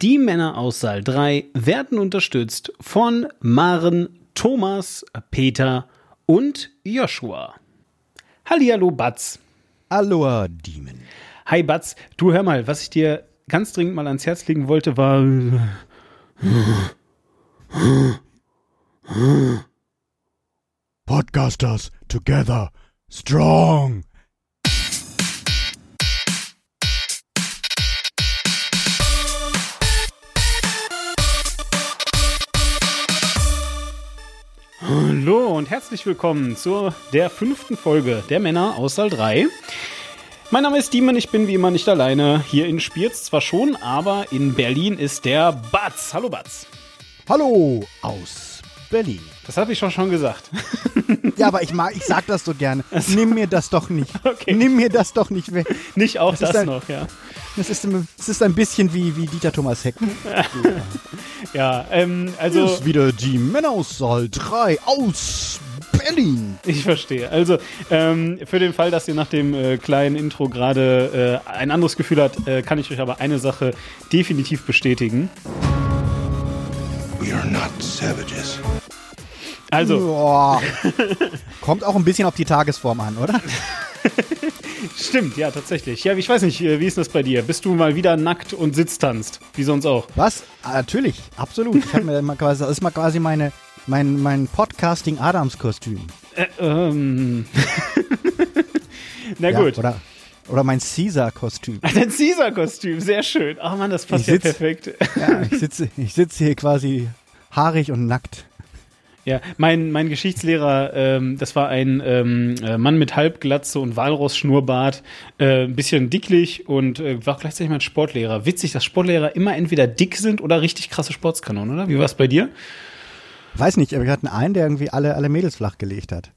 Die Männer aus Saal 3 werden unterstützt von Maren, Thomas, Peter und Joshua. Hallihallo, Batz. Aloha, Demon. Hi, Batz. Du hör mal, was ich dir ganz dringend mal ans Herz legen wollte, war. Podcasters together, strong. Hallo und herzlich willkommen zu der fünften Folge der Männer aus Saal 3. Mein Name ist Diemen, ich bin wie immer nicht alleine. Hier in Spiez zwar schon, aber in Berlin ist der Batz. Hallo Batz. Hallo aus Berlin. Das habe ich schon schon gesagt. Ja, aber ich mag, ich sag das so gerne. Nimm mir das doch nicht. Okay. Nimm mir das doch nicht weg. Nicht auch Das das, ist ein- noch, ja. Das ist, das ist ein bisschen wie, wie Dieter Thomas Heck. Ja, ähm, Also also ist wieder die Männer aus Saal 3 aus Berlin. ich verstehe. Also ähm, für den Fall, dass ihr nach dem äh, kleinen Intro gerade äh, ein anderes Gefühl habt, äh, kann ich euch aber eine Sache definitiv bestätigen. We are not savages. Also Boah. Kommt auch ein bisschen auf die Tagesform an, oder? stimmt, ja tatsächlich. Ja, ich weiß nicht, äh, wie ist das bei dir? Bist du mal wieder nackt und sitztanzt, wie sonst auch? Was? Ah, natürlich, absolut. Ich hab mir mal quasi, das ist mal quasi meine, mein, mein Podcasting-Adams-Kostüm. Äh, ähm. Na Ja, gut. Oder, oder mein Caesar-Kostüm. Dein Caesar-Kostüm, sehr schön. Ach man, das passt Ich ja sitz- perfekt. Ja, ich sitze ich sitze hier quasi haarig und nackt. Ja, mein, mein Geschichtslehrer, ähm, das war ein ähm, äh, Mann mit Halbglatze und Walross-Schnurrbart, äh, ein bisschen dicklich und äh, war gleichzeitig mein Sportlehrer. Witzig, dass Sportlehrer immer entweder dick sind oder richtig krasse Sportskanonen, oder? Wie war es bei dir? Weiß nicht, aber wir hatten einen, der irgendwie alle, alle Mädels flachgelegt hat.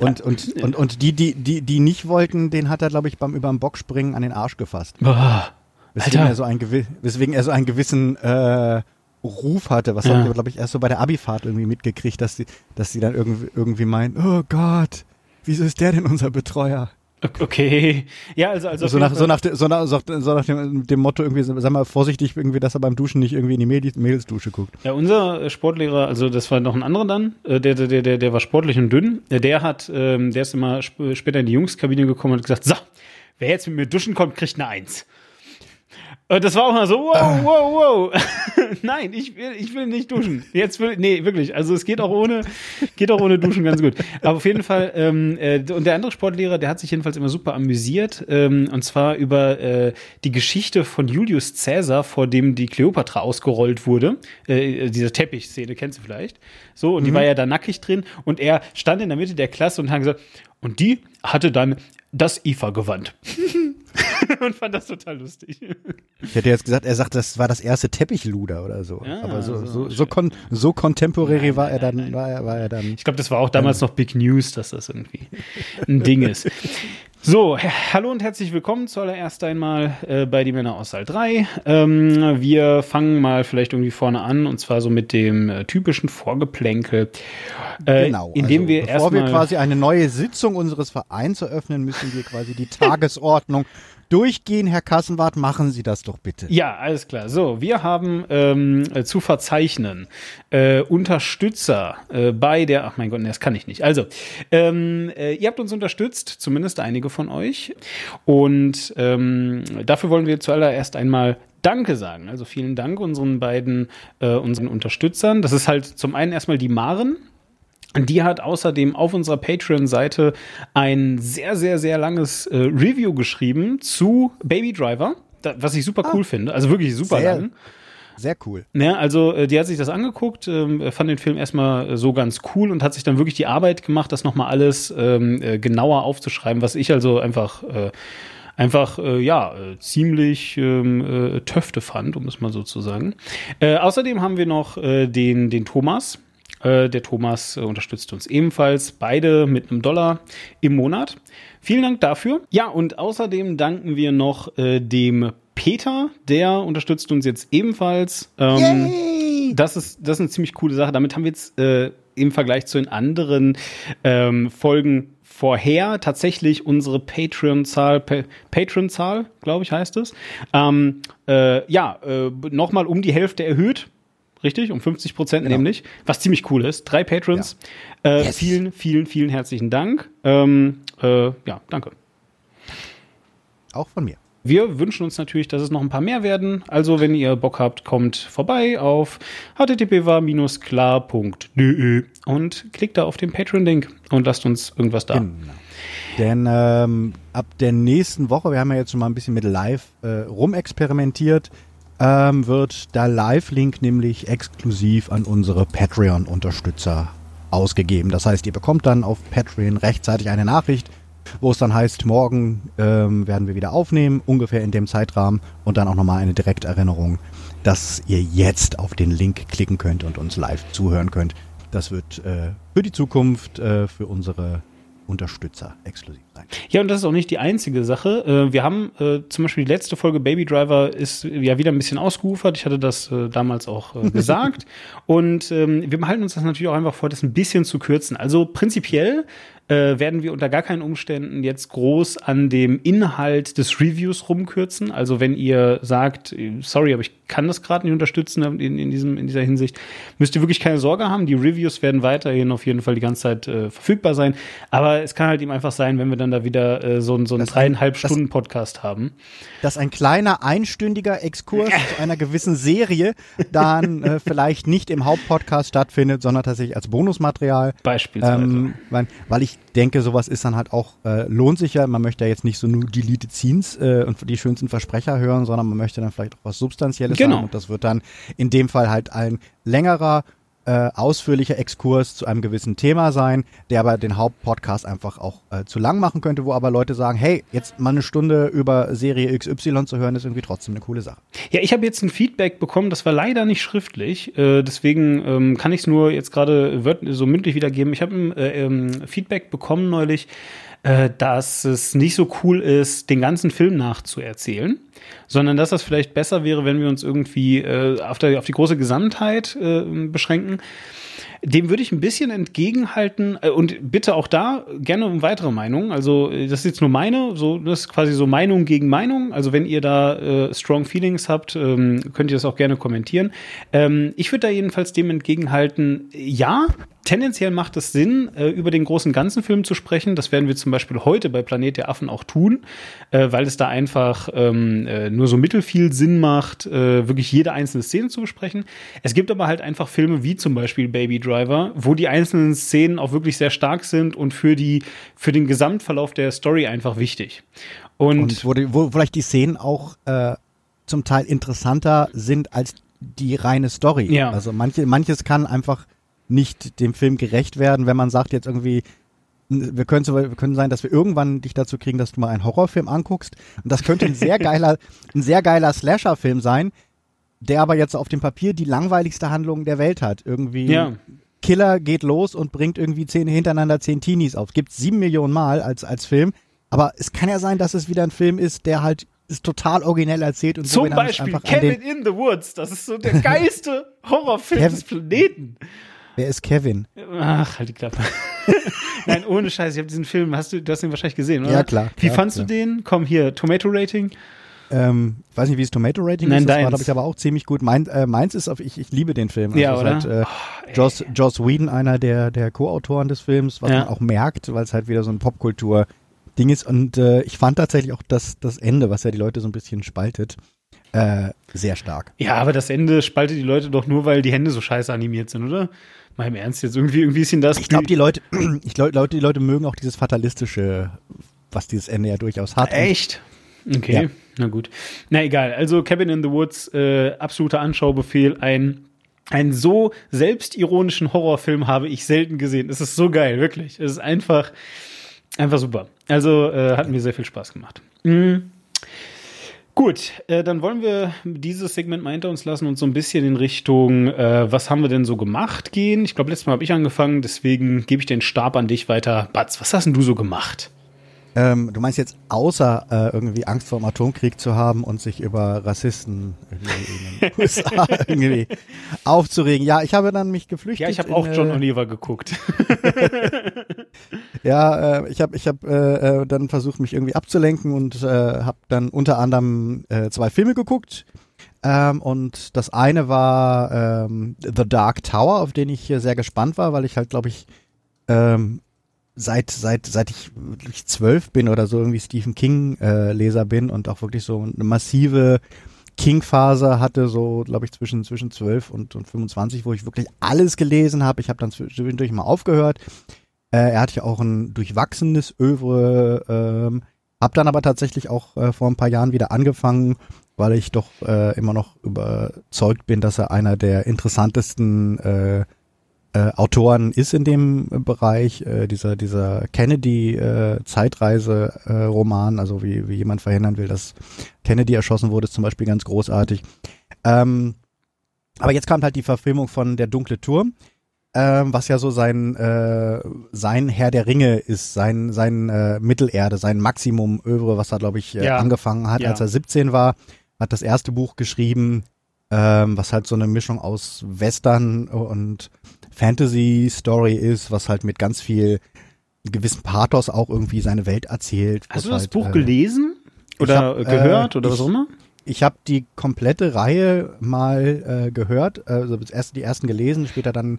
Und, und, und, und die, die, die, die nicht wollten, den hat er, glaube ich, beim überm Bockspringen an den Arsch gefasst. Boah, Weswegen Alter. er so einen, gewi- weswegen er so einen gewissen äh, Ruf hatte. Was Ja. haben wir, glaube ich, erst so bei der Abifahrt irgendwie mitgekriegt, dass sie, dass sie dann irgendwie, irgendwie meinen, oh Gott, wieso ist der denn unser Betreuer? okay. Ja, also, also So nach, so nach, so nach, so nach dem, dem Motto irgendwie, sag mal vorsichtig irgendwie, dass er beim Duschen nicht irgendwie in die Mädels- Mädelsdusche guckt. Ja, unser äh, Sportlehrer, also das war noch ein anderer dann, äh, der, der, der, der war sportlich und dünn. Äh, Der hat, ähm, der ist immer sp später in die Jungskabine gekommen und hat gesagt, so, wer jetzt mit mir duschen kommt, kriegt eine Eins. Und das war auch mal so, wow, wow, wow. Nein, ich will, ich will nicht duschen. Jetzt will, nee, wirklich. Also es geht auch ohne, geht auch ohne Duschen ganz gut. Aber auf jeden Fall, ähm, äh, und der andere Sportlehrer, der hat sich jedenfalls immer super amüsiert, ähm, und zwar über äh, die Geschichte von Julius Caesar, vor dem die Kleopatra ausgerollt wurde. Äh, diese Teppichszene kennst du vielleicht. So, und die war ja da nackig drin und er stand in der Mitte der Klasse und hat gesagt, und die hatte dann das IFA-Gewand. und fand das total lustig. Ich hätte jetzt gesagt, er sagt, das war das erste Teppichluder oder so. Ja, Aber so, so so, so, kon so contemporary war er dann, war er, war er dann. Ich glaube, das war auch damals noch Big News, dass das irgendwie ein Ding ist. So, hallo und herzlich willkommen zuallererst einmal äh, bei Die Männer aus Saal 3. Ähm, wir fangen mal vielleicht irgendwie vorne an und zwar so mit dem äh, typischen Vorgeplänkel. Äh, Genau. Indem also, wir bevor wir erstmal quasi eine neue Sitzung unseres Vereins eröffnen, müssen wir quasi die Tagesordnung durchgehen. Herr Kassenwart, machen Sie das doch bitte. Ja, alles klar. So, wir haben ähm, äh, zu verzeichnen äh, Unterstützer äh, bei der. Ach mein Gott, nee, das kann ich nicht. Also, ähm, äh, ihr habt uns unterstützt, zumindest einige von euch. Und ähm, dafür wollen wir zuallererst einmal Danke sagen. Also vielen Dank unseren beiden äh, unseren Unterstützern. Das ist halt zum einen erstmal die Maren. Die hat außerdem auf unserer Patreon-Seite ein sehr, sehr, sehr langes äh, Review geschrieben zu Baby Driver, da, was ich super cool finde. Also wirklich super Ah. Sehr. lang. Sehr cool. Ja, also äh, die hat sich das angeguckt, ähm, fand den Film erstmal äh, so ganz cool und hat sich dann wirklich die Arbeit gemacht, das nochmal alles ähm, äh, genauer aufzuschreiben, was ich also einfach äh, einfach äh, ja äh, ziemlich ähm, äh, töfte fand, um es mal so zu sagen. Äh, außerdem haben wir noch äh, den den Thomas. Äh, der Thomas äh, unterstützt uns ebenfalls, beide mit einem Dollar im Monat. Vielen Dank dafür. Ja, und außerdem danken wir noch äh, dem Peter, der unterstützt uns jetzt ebenfalls. Ähm, Yay! das ist, das ist eine ziemlich coole Sache. Damit haben wir jetzt äh, im Vergleich zu den anderen ähm, Folgen vorher tatsächlich unsere Patreon-Zahl, pa Patreon-Zahl, glaube ich, heißt es, ähm, äh, ja, äh, nochmal um die Hälfte erhöht. Richtig, um 50 Prozent Genau. nämlich, was ziemlich cool ist. Drei Patrons. Äh, Yes. Vielen, vielen, vielen herzlichen Dank. Ähm, äh, ja, danke. Auch von mir. Wir wünschen uns natürlich, dass es noch ein paar mehr werden. Also, wenn ihr Bock habt, kommt vorbei auf http://klar.de und klickt da auf den Patreon-Link und lasst uns irgendwas da. Genau. Denn ähm, ab der nächsten Woche, wir haben ja jetzt schon mal ein bisschen mit Live äh, rumexperimentiert, ähm, wird der Live-Link nämlich exklusiv an unsere Patreon-Unterstützer ausgegeben. Das heißt, ihr bekommt dann auf Patreon rechtzeitig eine Nachricht, wo es dann heißt, morgen ähm, werden wir wieder aufnehmen, ungefähr in dem Zeitrahmen und dann auch nochmal eine Direkterinnerung, dass ihr jetzt auf den Link klicken könnt und uns live zuhören könnt. Das wird äh, für die Zukunft äh, für unsere Unterstützer exklusiv sein. Ja, und das ist auch nicht die einzige Sache. Äh, Wir haben äh, zum Beispiel die letzte Folge Baby Driver ist ja wieder ein bisschen ausgeufert. Ich hatte das äh, damals auch gesagt. und ähm, wir behalten uns das natürlich auch einfach vor, das ein bisschen zu kürzen. Also prinzipiell äh, werden wir unter gar keinen Umständen jetzt groß an dem Inhalt des Reviews rumkürzen. Also wenn ihr sagt, sorry, aber ich kann das gerade nicht unterstützen in, in, diesem, in dieser Hinsicht, müsst ihr wirklich keine Sorge haben. Die Reviews werden weiterhin auf jeden Fall die ganze Zeit äh, verfügbar sein. Aber es kann halt eben einfach sein, wenn wir dann da wieder äh, so, so einen Das- dreieinhalb Stunden Podcast haben. Dass ein kleiner einstündiger Exkurs zu einer gewissen Serie dann äh, vielleicht nicht im Hauptpodcast stattfindet, sondern tatsächlich als Bonusmaterial. Beispielsweise. Ähm, weil, weil ich denke, sowas ist dann halt auch, äh, lohnt sich ja. Man möchte ja jetzt nicht so nur Deleted Scenes äh, und die schönsten Versprecher hören, sondern man möchte dann vielleicht auch was Substanzielles Genau. haben. Und das wird dann in dem Fall halt ein längerer, äh, ausführlicher Exkurs zu einem gewissen Thema sein, der aber den Hauptpodcast einfach auch äh, zu lang machen könnte, wo aber Leute sagen, hey, jetzt mal eine Stunde über Serie XY zu hören, ist irgendwie trotzdem eine coole Sache. Ja, ich habe jetzt ein Feedback bekommen, das war leider nicht schriftlich. Äh, deswegen ähm, kann ich es nur jetzt gerade so mündlich wiedergeben. Ich habe ein äh, ähm, Feedback bekommen neulich, äh, dass es nicht so cool ist, den ganzen Film nachzuerzählen, sondern dass das vielleicht besser wäre, wenn wir uns irgendwie äh, auf, der, auf die große Gesamtheit äh, beschränken. Dem würde ich ein bisschen entgegenhalten äh, und bitte auch da gerne um weitere Meinungen. Also äh, das ist jetzt nur meine, so das ist quasi so Meinung gegen Meinung. Also wenn ihr da äh, strong Feelings habt, ähm, könnt ihr das auch gerne kommentieren. Ähm, ich würde da jedenfalls dem entgegenhalten, ja, tendenziell macht es Sinn, äh, über den großen ganzen Film zu sprechen. Das werden wir zum Beispiel heute bei Planet der Affen auch tun, äh, weil es da einfach ähm, äh, nur so mittelfiel Sinn macht, wirklich jede einzelne Szene zu besprechen. Es gibt aber halt einfach Filme wie zum Beispiel Baby Driver, wo die einzelnen Szenen auch wirklich sehr stark sind und für die für den Gesamtverlauf der Story einfach wichtig. Und, Und wo, die, wo vielleicht die Szenen auch äh, zum Teil interessanter sind als die reine Story. Ja. Also manche, manches kann einfach nicht dem Film gerecht werden, wenn man sagt jetzt irgendwie, wir können, so, wir können sein, dass wir irgendwann dich dazu kriegen, dass du mal einen Horrorfilm anguckst. Und das könnte ein sehr geiler, ein sehr geiler Slasher-Film sein, der aber jetzt auf dem Papier die langweiligste Handlung der Welt hat. Irgendwie Ja. Killer geht los und bringt irgendwie zehn hintereinander zehn Teenies auf. Gibt sieben Millionen Mal als, als Film. Aber es kann ja sein, dass es wieder ein Film ist, der halt ist total originell erzählt und wo zum Beispiel einfach Kevin in the Woods, das ist so der geilste Horrorfilm des Planeten. Wer ist Kevin? Ach, halt die Klappe. Nein, ohne Scheiß, ich habe diesen Film, hast du, du hast ihn wahrscheinlich gesehen, oder? Ja, klar, Wie klar, fandst klar. du den? Komm hier, Tomato Rating. Ähm, ich weiß nicht, wie es Tomato Rating Nein, ist. Das war, deins. glaube ich, aber auch ziemlich gut. Mein, äh, meins ist auf, ich, ich liebe den Film. Ja, also oder? Seit, äh, Oh, Joss, Joss Whedon, einer der, der Co-Autoren des Films, was Ja. man auch merkt, weil es halt wieder so ein Popkultur-Ding ist. Und äh, ich fand tatsächlich auch das, das Ende, was ja die Leute so ein bisschen spaltet, äh, sehr stark. Ja, aber das Ende spaltet die Leute doch nur, weil die Hände so scheiße animiert sind, oder? Mal im Ernst, jetzt irgendwie, irgendwie ist ihnen das. Ich glaube, die Leute, ich glaub, Leute, die Leute mögen auch dieses fatalistische, was dieses Ende ja durchaus hat. Echt? Okay, Ja. na gut. Na egal, also Cabin in the Woods, äh, absoluter Anschaubefehl. Ein, einen so selbstironischen Horrorfilm habe ich selten gesehen. Es ist so geil, wirklich. Es ist einfach, einfach super. Also äh, hat mir sehr viel Spaß gemacht. Mhm. Gut, äh, dann wollen wir dieses Segment mal hinter uns lassen und so ein bisschen in Richtung, äh, was haben wir denn so gemacht, gehen. Ich glaube, letztes Mal habe ich angefangen, deswegen gebe ich den Stab an dich weiter. Batz, was hast denn du so gemacht? Ähm, du meinst jetzt außer äh, irgendwie Angst vor dem Atomkrieg zu haben und sich über Rassisten irgendwie in den USA irgendwie aufzuregen. Ja, ich habe dann mich geflüchtet. Ja, ich habe auch in, John äh, Oliver geguckt. Ja, äh, ich habe ich hab, äh, äh, dann versucht, mich irgendwie abzulenken und äh, habe dann unter anderem zwei Filme geguckt. Ähm, und das eine war ähm, The Dark Tower, auf den ich hier sehr gespannt war, weil ich halt, glaube ich, ähm, seit, seit, seit ich wirklich zwölf bin oder so irgendwie Stephen King-Leser bin und auch wirklich so eine massive King-Phase hatte, so glaube ich zwischen zwischen 12 und, und 25, wo ich wirklich alles gelesen habe. Ich habe dann zwischendurch mal aufgehört. Äh, er hat ja auch ein durchwachsenes Övre, ähm, hab dann aber tatsächlich auch äh, vor ein paar Jahren wieder angefangen, weil ich doch äh, immer noch überzeugt bin, dass er einer der interessantesten äh, äh, Autoren ist in dem Bereich. Äh, dieser dieser Kennedy äh, äh, also wie, wie jemand verhindern will, dass Kennedy erschossen wurde, ist zum Beispiel ganz großartig. Ähm, aber jetzt kam halt die Verfilmung von Der dunkle Turm ähm, was ja so sein äh, sein Herr der Ringe ist, sein sein äh, Mittelerde, sein Maximum Övre, was er glaube ich äh, Ja. angefangen hat, Ja. als er 17 war, hat das erste Buch geschrieben, ähm, was halt so eine Mischung aus Western und Fantasy Story ist, was halt mit ganz viel gewissen Pathos auch irgendwie seine Welt erzählt. Hast du das halt, Buch äh, gelesen? Oder hab, äh, gehört oder ich- was auch immer? ich habe die komplette Reihe mal äh, gehört, also das erste, die ersten gelesen, später dann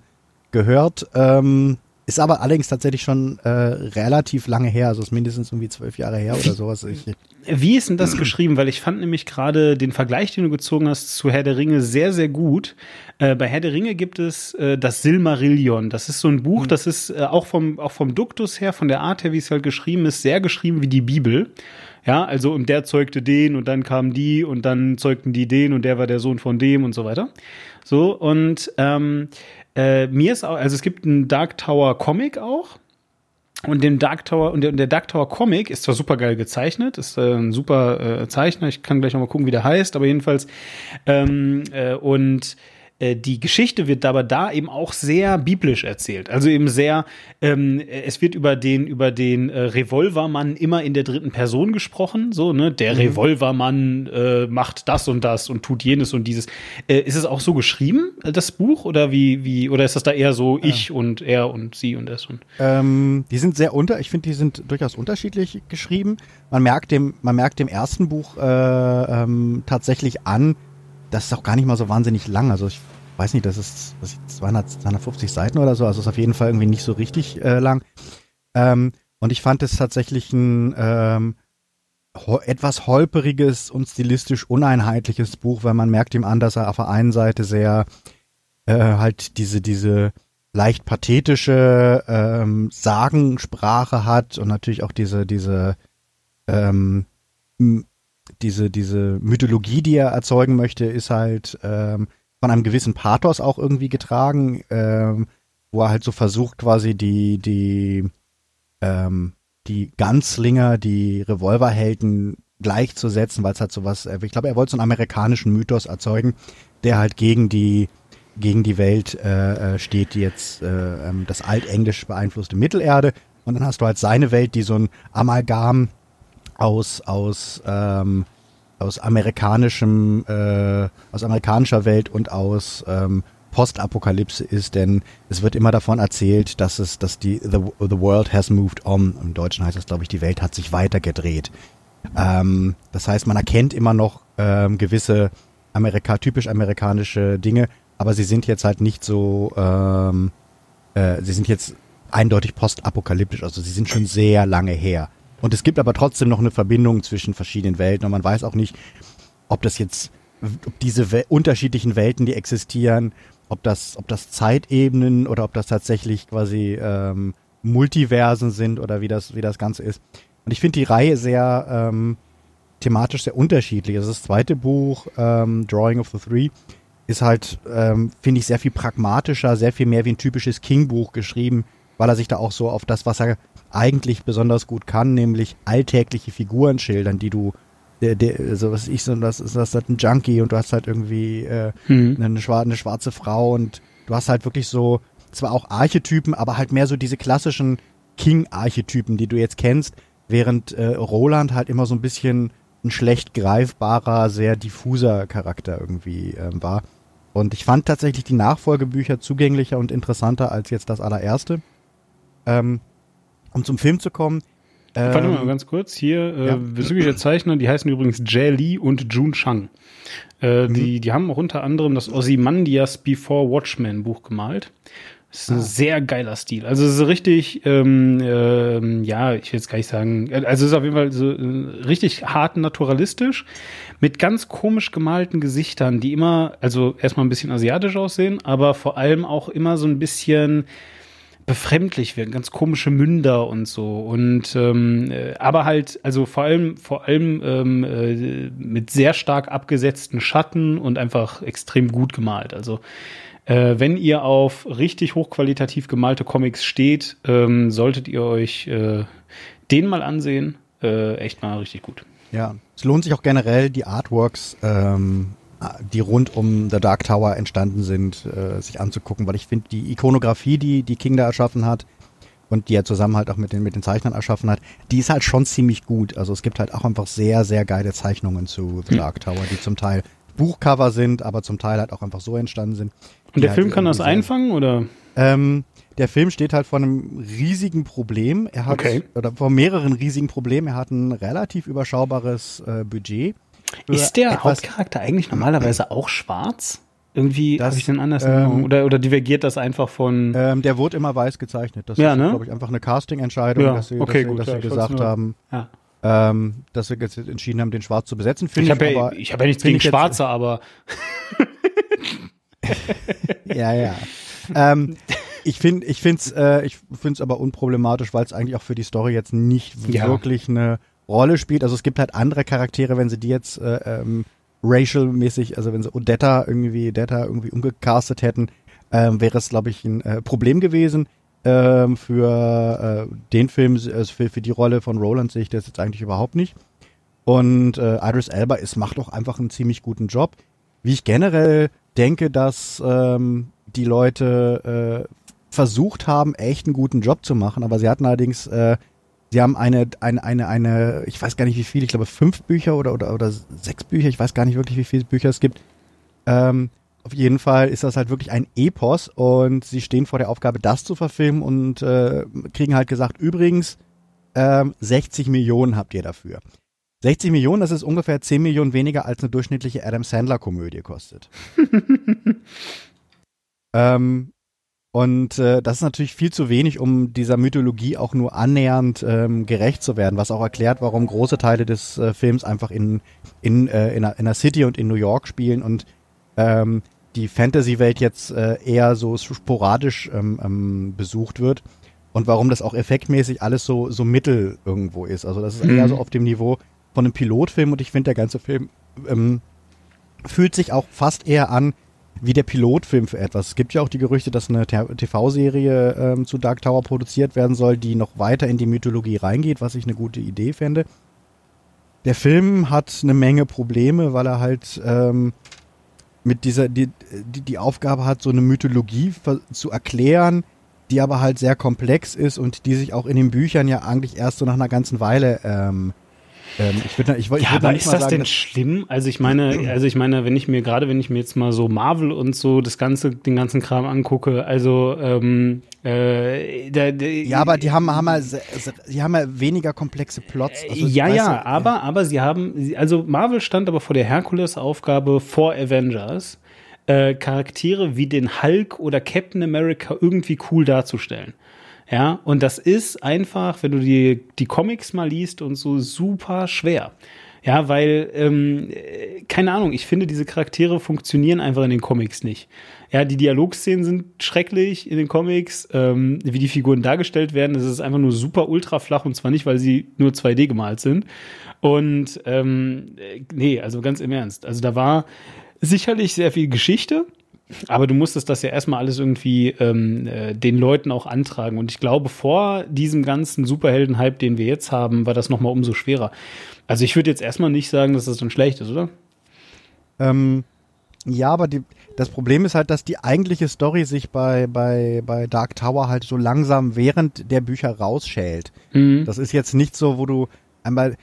gehört. Ähm, ist aber allerdings tatsächlich schon äh, relativ lange her, also ist mindestens irgendwie zwölf Jahre her oder sowas. Ich, Wie ist denn das geschrieben? Weil ich fand nämlich gerade den Vergleich, den du gezogen hast zu Herr der Ringe, sehr, sehr gut. Äh, bei Herr der Ringe gibt es äh, das Silmarillion. Das ist so ein Buch, das ist äh, auch, vom, auch vom Duktus her, von der Art her, wie es halt geschrieben ist, sehr geschrieben wie die Bibel. Ja, also und der zeugte den und dann kamen die und dann zeugten die den und der war der Sohn von dem und so weiter. So, und ähm, äh, mir ist auch, also es gibt einen Dark Tower Comic auch. Und dem Dark Tower und der, der Dark Tower Comic ist zwar super geil gezeichnet, ist äh, ein super äh, Zeichner. Ich kann gleich noch mal gucken, wie der heißt, aber jedenfalls ähm, äh, und die Geschichte wird aber da eben auch sehr biblisch erzählt. Also eben sehr, ähm, es wird über den über den äh, Revolvermann immer in der dritten Person gesprochen, so ne, der Revolvermann äh, macht das und das und tut jenes und dieses. Äh, ist es auch so geschrieben, äh, das Buch oder wie wie oder ist das da eher so ich und er und sie und es und ähm, die sind sehr unter, ich finde, die sind durchaus unterschiedlich geschrieben. Man merkt dem, man merkt dem ersten Buch äh, ähm, tatsächlich an, das ist auch gar nicht mal so wahnsinnig lang. Also ich weiß nicht, das ist, das ist 200, 250 Seiten oder so, also ist auf jeden Fall irgendwie nicht so richtig äh, lang. Ähm, und ich fand es tatsächlich ein ähm, etwas holperiges und stilistisch uneinheitliches Buch, weil man merkt ihm an, dass er auf der einen Seite sehr äh, halt diese, diese leicht pathetische ähm, Sagensprache hat und natürlich auch diese, diese, ähm, diese, diese Mythologie, die er erzeugen möchte, ist halt ähm, von einem gewissen Pathos auch irgendwie getragen, ähm, wo er halt so versucht, quasi die, die, ähm, die Ganzlinger, die Revolverhelden gleichzusetzen, weil es halt sowas, äh, ich glaube, er wollte so einen amerikanischen Mythos erzeugen, der halt gegen die gegen die Welt äh, äh, steht, die jetzt äh, ähm, das altenglisch beeinflusste Mittelerde. Und dann hast du halt seine Welt, die so ein Amalgam aus aus ähm, aus amerikanischem äh, aus amerikanischer Welt und aus ähm, Postapokalypse ist, denn es wird immer davon erzählt, dass es, dass die the, the world has moved on. Im Deutschen heißt es, glaube ich, die Welt hat sich weitergedreht. Ähm, das heißt, man erkennt immer noch ähm, gewisse Amerika, typisch amerikanische Dinge, aber sie sind jetzt halt nicht so, ähm, äh, sie sind jetzt eindeutig postapokalyptisch, also sie sind schon sehr lange her. Und es gibt aber trotzdem noch eine Verbindung zwischen verschiedenen Welten und man weiß auch nicht, ob das jetzt, ob diese Wel unterschiedlichen Welten, die existieren, ob das, ob das Zeitebenen oder ob das tatsächlich quasi ähm, Multiversen sind oder wie das, wie das Ganze ist. Und ich finde die Reihe sehr ähm, thematisch sehr unterschiedlich. Also das zweite Buch, ähm, Drawing of the Three, ist halt, ähm, finde ich, sehr viel pragmatischer, sehr viel mehr wie ein typisches King-Buch geschrieben, weil er sich da auch so auf das, was er eigentlich besonders gut kann, nämlich alltägliche Figuren schildern, die du, der, der, so was ich so, das ist das halt ein Junkie und du hast halt irgendwie äh, Mhm. eine, schwar eine schwarze Frau und du hast halt wirklich so, zwar auch Archetypen, aber halt mehr so diese klassischen King-Archetypen, die du jetzt kennst, während äh, Roland halt immer so ein bisschen ein schlecht greifbarer, sehr diffuser Charakter irgendwie ähm, war. Und ich fand tatsächlich die Nachfolgebücher zugänglicher und interessanter als jetzt das allererste. Ähm, um zum Film zu kommen. Ähm, Warte mal ganz kurz. Hier äh, ja. bezüglich der Zeichner, die heißen übrigens Jay Lee und Jun Chang. Äh, mhm. die, die haben auch unter anderem das Ozymandias Before Watchmen Buch gemalt. Das ist ein ah. sehr geiler Stil. Also es ist richtig, ähm, ähm, ja, ich will jetzt gar nicht sagen, also es ist auf jeden Fall so äh, richtig hart naturalistisch, mit ganz komisch gemalten Gesichtern, die immer, also erstmal ein bisschen asiatisch aussehen, aber vor allem auch immer so ein bisschen befremdlich werden, ganz komische Münder und so. Und ähm, äh, aber halt, also vor allem, vor allem ähm, äh, mit sehr stark abgesetzten Schatten und einfach extrem gut gemalt. Also äh, wenn ihr auf richtig hochqualitativ gemalte Comics steht, ähm, solltet ihr euch äh, den mal ansehen. Äh, echt mal richtig gut. Ja, es lohnt sich auch generell, die Artworks, ähm, die rund um The Dark Tower entstanden sind, äh, sich anzugucken, weil ich finde, die Ikonografie, die, die King da erschaffen hat, und die er zusammen halt auch mit den, mit den Zeichnern erschaffen hat, die ist halt schon ziemlich gut. Also es gibt halt auch einfach sehr, sehr geile Zeichnungen zu The hm. Dark Tower, die zum Teil Buchcover sind, aber zum Teil halt auch einfach so entstanden sind. Und der Film halt kann das einfangen oder? Ähm, der Film steht halt vor einem riesigen Problem. Er hat okay. oder vor mehreren riesigen Problemen. Er hat ein relativ überschaubares äh, Budget. Ist der Hauptcharakter eigentlich normalerweise auch schwarz? Irgendwie habe ich den anders ähm, oder oder divergiert das einfach von? Ähm, der wurde immer weiß gezeichnet. Das ja, ist, ne? glaube ich, einfach eine Casting-Entscheidung, ja, dass sie, okay, dass, gut, dass ja, sie gesagt haben. Ja ähm, dass wir jetzt entschieden haben, den Schwarz zu besetzen. Find ich habe ja, ich hab ja nichts gegen Schwarze, aber ja, ja. Ähm, ich finde, ich finde es, äh, ich finde es aber unproblematisch, weil es eigentlich auch für die Story jetzt nicht ja. wirklich eine Rolle spielt. Also es gibt halt andere Charaktere, wenn sie die jetzt äh, ähm, racial-mäßig, also wenn sie Odetta irgendwie, Odetta irgendwie umgecastet hätten, ähm, wäre es, glaube ich, ein äh, Problem gewesen. Ähm, für äh, den Film, also für, für die Rolle von Roland sehe ich das jetzt eigentlich überhaupt nicht. Und äh, Idris Elba ist, macht auch einfach einen ziemlich guten Job. Wie ich generell denke, dass ähm, die Leute äh, versucht haben, echt einen guten Job zu machen, aber sie hatten allerdings, äh, sie haben eine, eine, eine, eine, ich weiß gar nicht wie viel, ich glaube fünf Bücher oder, oder, oder sechs Bücher, ich weiß gar nicht wirklich, wie viele Bücher es gibt, ähm, auf jeden Fall ist das halt wirklich ein Epos und sie stehen vor der Aufgabe, das zu verfilmen und äh, kriegen halt gesagt, übrigens, ähm, 60 Millionen habt ihr dafür. 60 Millionen, das ist ungefähr 10 Millionen weniger als eine durchschnittliche Adam Sandler-Komödie kostet. ähm, und äh, das ist natürlich viel zu wenig, um dieser Mythologie auch nur annähernd ähm, gerecht zu werden, was auch erklärt, warum große Teile des äh, Films einfach in, in, äh, in, einer, in einer City und in New York spielen und ähm, die Fantasy-Welt jetzt äh, eher so sporadisch ähm, ähm, besucht wird und warum das auch effektmäßig alles so, so mittel irgendwo ist. Also das ist mhm. eher so auf dem Niveau von einem Pilotfilm und ich finde, der ganze Film ähm, fühlt sich auch fast eher an wie der Pilotfilm für etwas. Es gibt ja auch die Gerüchte, dass eine TV-Serie ähm, zu Dark Tower produziert werden soll, die noch weiter in die Mythologie reingeht, was ich eine gute Idee fände. Der Film hat eine Menge Probleme, weil er halt ähm, mit dieser, die, die, die Aufgabe hat, so eine Mythologie zu erklären, die aber halt sehr komplex ist und die sich auch in den Büchern ja eigentlich erst so nach einer ganzen Weile ähm, ähm, ich würde, ich, ich ja, aber ist das sagen, denn schlimm? Also ich meine, also ich meine, wenn ich mir gerade, wenn ich mir jetzt mal so Marvel und so das ganze, den ganzen Kram angucke, also ähm, äh, da, da, ja, aber die haben, haben ja, die haben ja weniger komplexe Plots. Also, ja, ja, du, aber, ja. aber sie haben, also Marvel stand aber vor der Herkules-Aufgabe vor Avengers, äh, Charaktere wie den Hulk oder Captain America irgendwie cool darzustellen. Ja, und das ist einfach, wenn du die, die Comics mal liest und so super schwer. Ja, weil, ähm, keine Ahnung, ich finde, diese Charaktere funktionieren einfach in den Comics nicht. Ja, die Dialogszenen sind schrecklich in den Comics. Ähm, wie die Figuren dargestellt werden, das ist einfach nur super ultra flach und zwar nicht, weil sie nur 2D gemalt sind. Und ähm, nee, also ganz im Ernst. Also da war sicherlich sehr viel Geschichte, aber du musstest das ja erstmal alles irgendwie ähm, äh, den Leuten auch antragen. Und ich glaube, vor diesem ganzen Superhelden-Hype, den wir jetzt haben, war das nochmal umso schwerer. Also ich würde jetzt erstmal nicht sagen, dass das dann schlecht ist, oder? Ähm, Ja, aber die, das Problem ist halt, dass die eigentliche Story sich bei, bei, bei Dark Tower halt so langsam während der Bücher rausschält. Mhm. Das ist jetzt nicht so, wo du einmal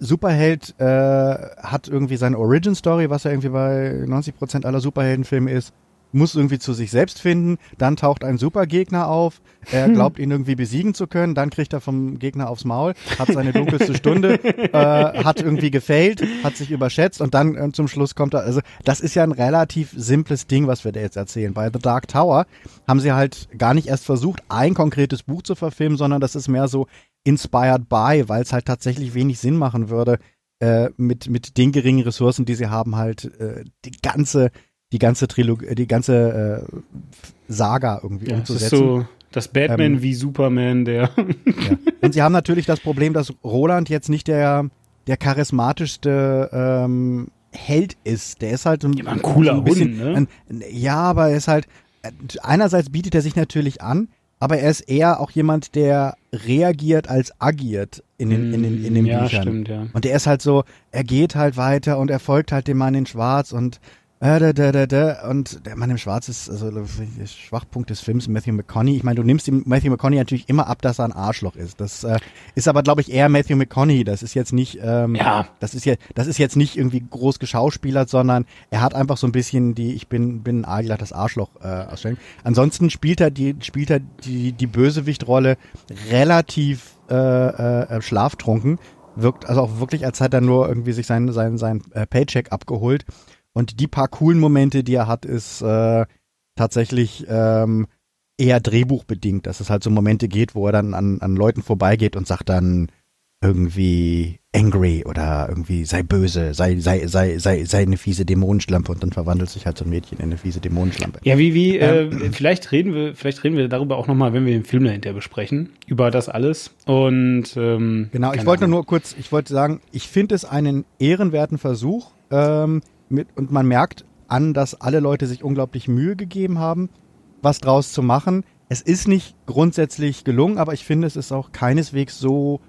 Superheld äh, hat irgendwie seine Origin Story, was ja irgendwie bei 90% aller Superheldenfilme ist muss irgendwie zu sich selbst finden, dann taucht ein Supergegner auf, er glaubt ihn irgendwie besiegen zu können, dann kriegt er vom Gegner aufs Maul, hat seine dunkelste Stunde, äh, hat irgendwie gefailt, hat sich überschätzt und dann äh, zum Schluss kommt er, also das ist ja ein relativ simples Ding, was wir da jetzt erzählen. Bei The Dark Tower haben sie halt gar nicht erst versucht, ein konkretes Buch zu verfilmen, sondern das ist mehr so inspired by, weil es halt tatsächlich wenig Sinn machen würde, äh, mit, mit den geringen Ressourcen, die sie haben, halt äh, die ganze die ganze Trilogie, die ganze äh, Saga irgendwie Ja, das ist umzusetzen. so das Batman Ähm, wie Superman, der. Ja. Und sie haben natürlich das Problem, dass Roland jetzt nicht der, der charismatischste ähm, Held ist. Der ist halt ein, Ja, ein cooler ein bisschen, Hund, ne? ein, ja, aber er ist halt, einerseits bietet er sich natürlich an, aber er ist eher auch jemand, der reagiert als agiert in den, in den, in den ja, Büchern. stimmt, ja. Und der ist halt so, er geht halt weiter und er folgt halt dem Mann in Schwarz und äh, da, da, da, da, und der Mann im Schwarz ist also der Schwachpunkt des Films Matthew McConaughey. Ich meine, du nimmst dem Matthew McConaughey natürlich immer ab, dass er ein Arschloch ist. Das äh, ist aber, glaube ich, eher Matthew McConaughey. Das ist jetzt nicht, ähm, Ja. das ist ja, das ist jetzt nicht irgendwie groß geschauspielert, sondern er hat einfach so ein bisschen die, ich bin, bin ein aalglattes Arschloch äh, Ausstellung. Ansonsten spielt er die, spielt er die, die Bösewichtrolle relativ äh, äh, schlaftrunken wirkt also auch wirklich, als hätte er nur irgendwie sich sein, sein, sein äh, Paycheck abgeholt. Und die paar coolen Momente, die er hat, ist äh, tatsächlich ähm, eher drehbuchbedingt, dass es halt so Momente geht, wo er dann an, an Leuten vorbeigeht und sagt dann irgendwie angry oder irgendwie sei böse, sei, sei, sei, sei, sei eine fiese Dämonenschlampe und dann verwandelt sich halt so ein Mädchen in eine fiese Dämonenschlampe. Ja, wie, wie, Ähm. äh, vielleicht reden wir, vielleicht reden wir darüber auch nochmal, wenn wir den Film dahinter besprechen, über das alles. Und ähm, Genau, ich wollte nur kurz, ich wollte sagen, ich finde es einen ehrenwerten Versuch ähm, mit, und man merkt an, dass alle Leute sich unglaublich Mühe gegeben haben, was draus zu machen. Es ist nicht grundsätzlich gelungen, aber ich finde, es ist auch keineswegs so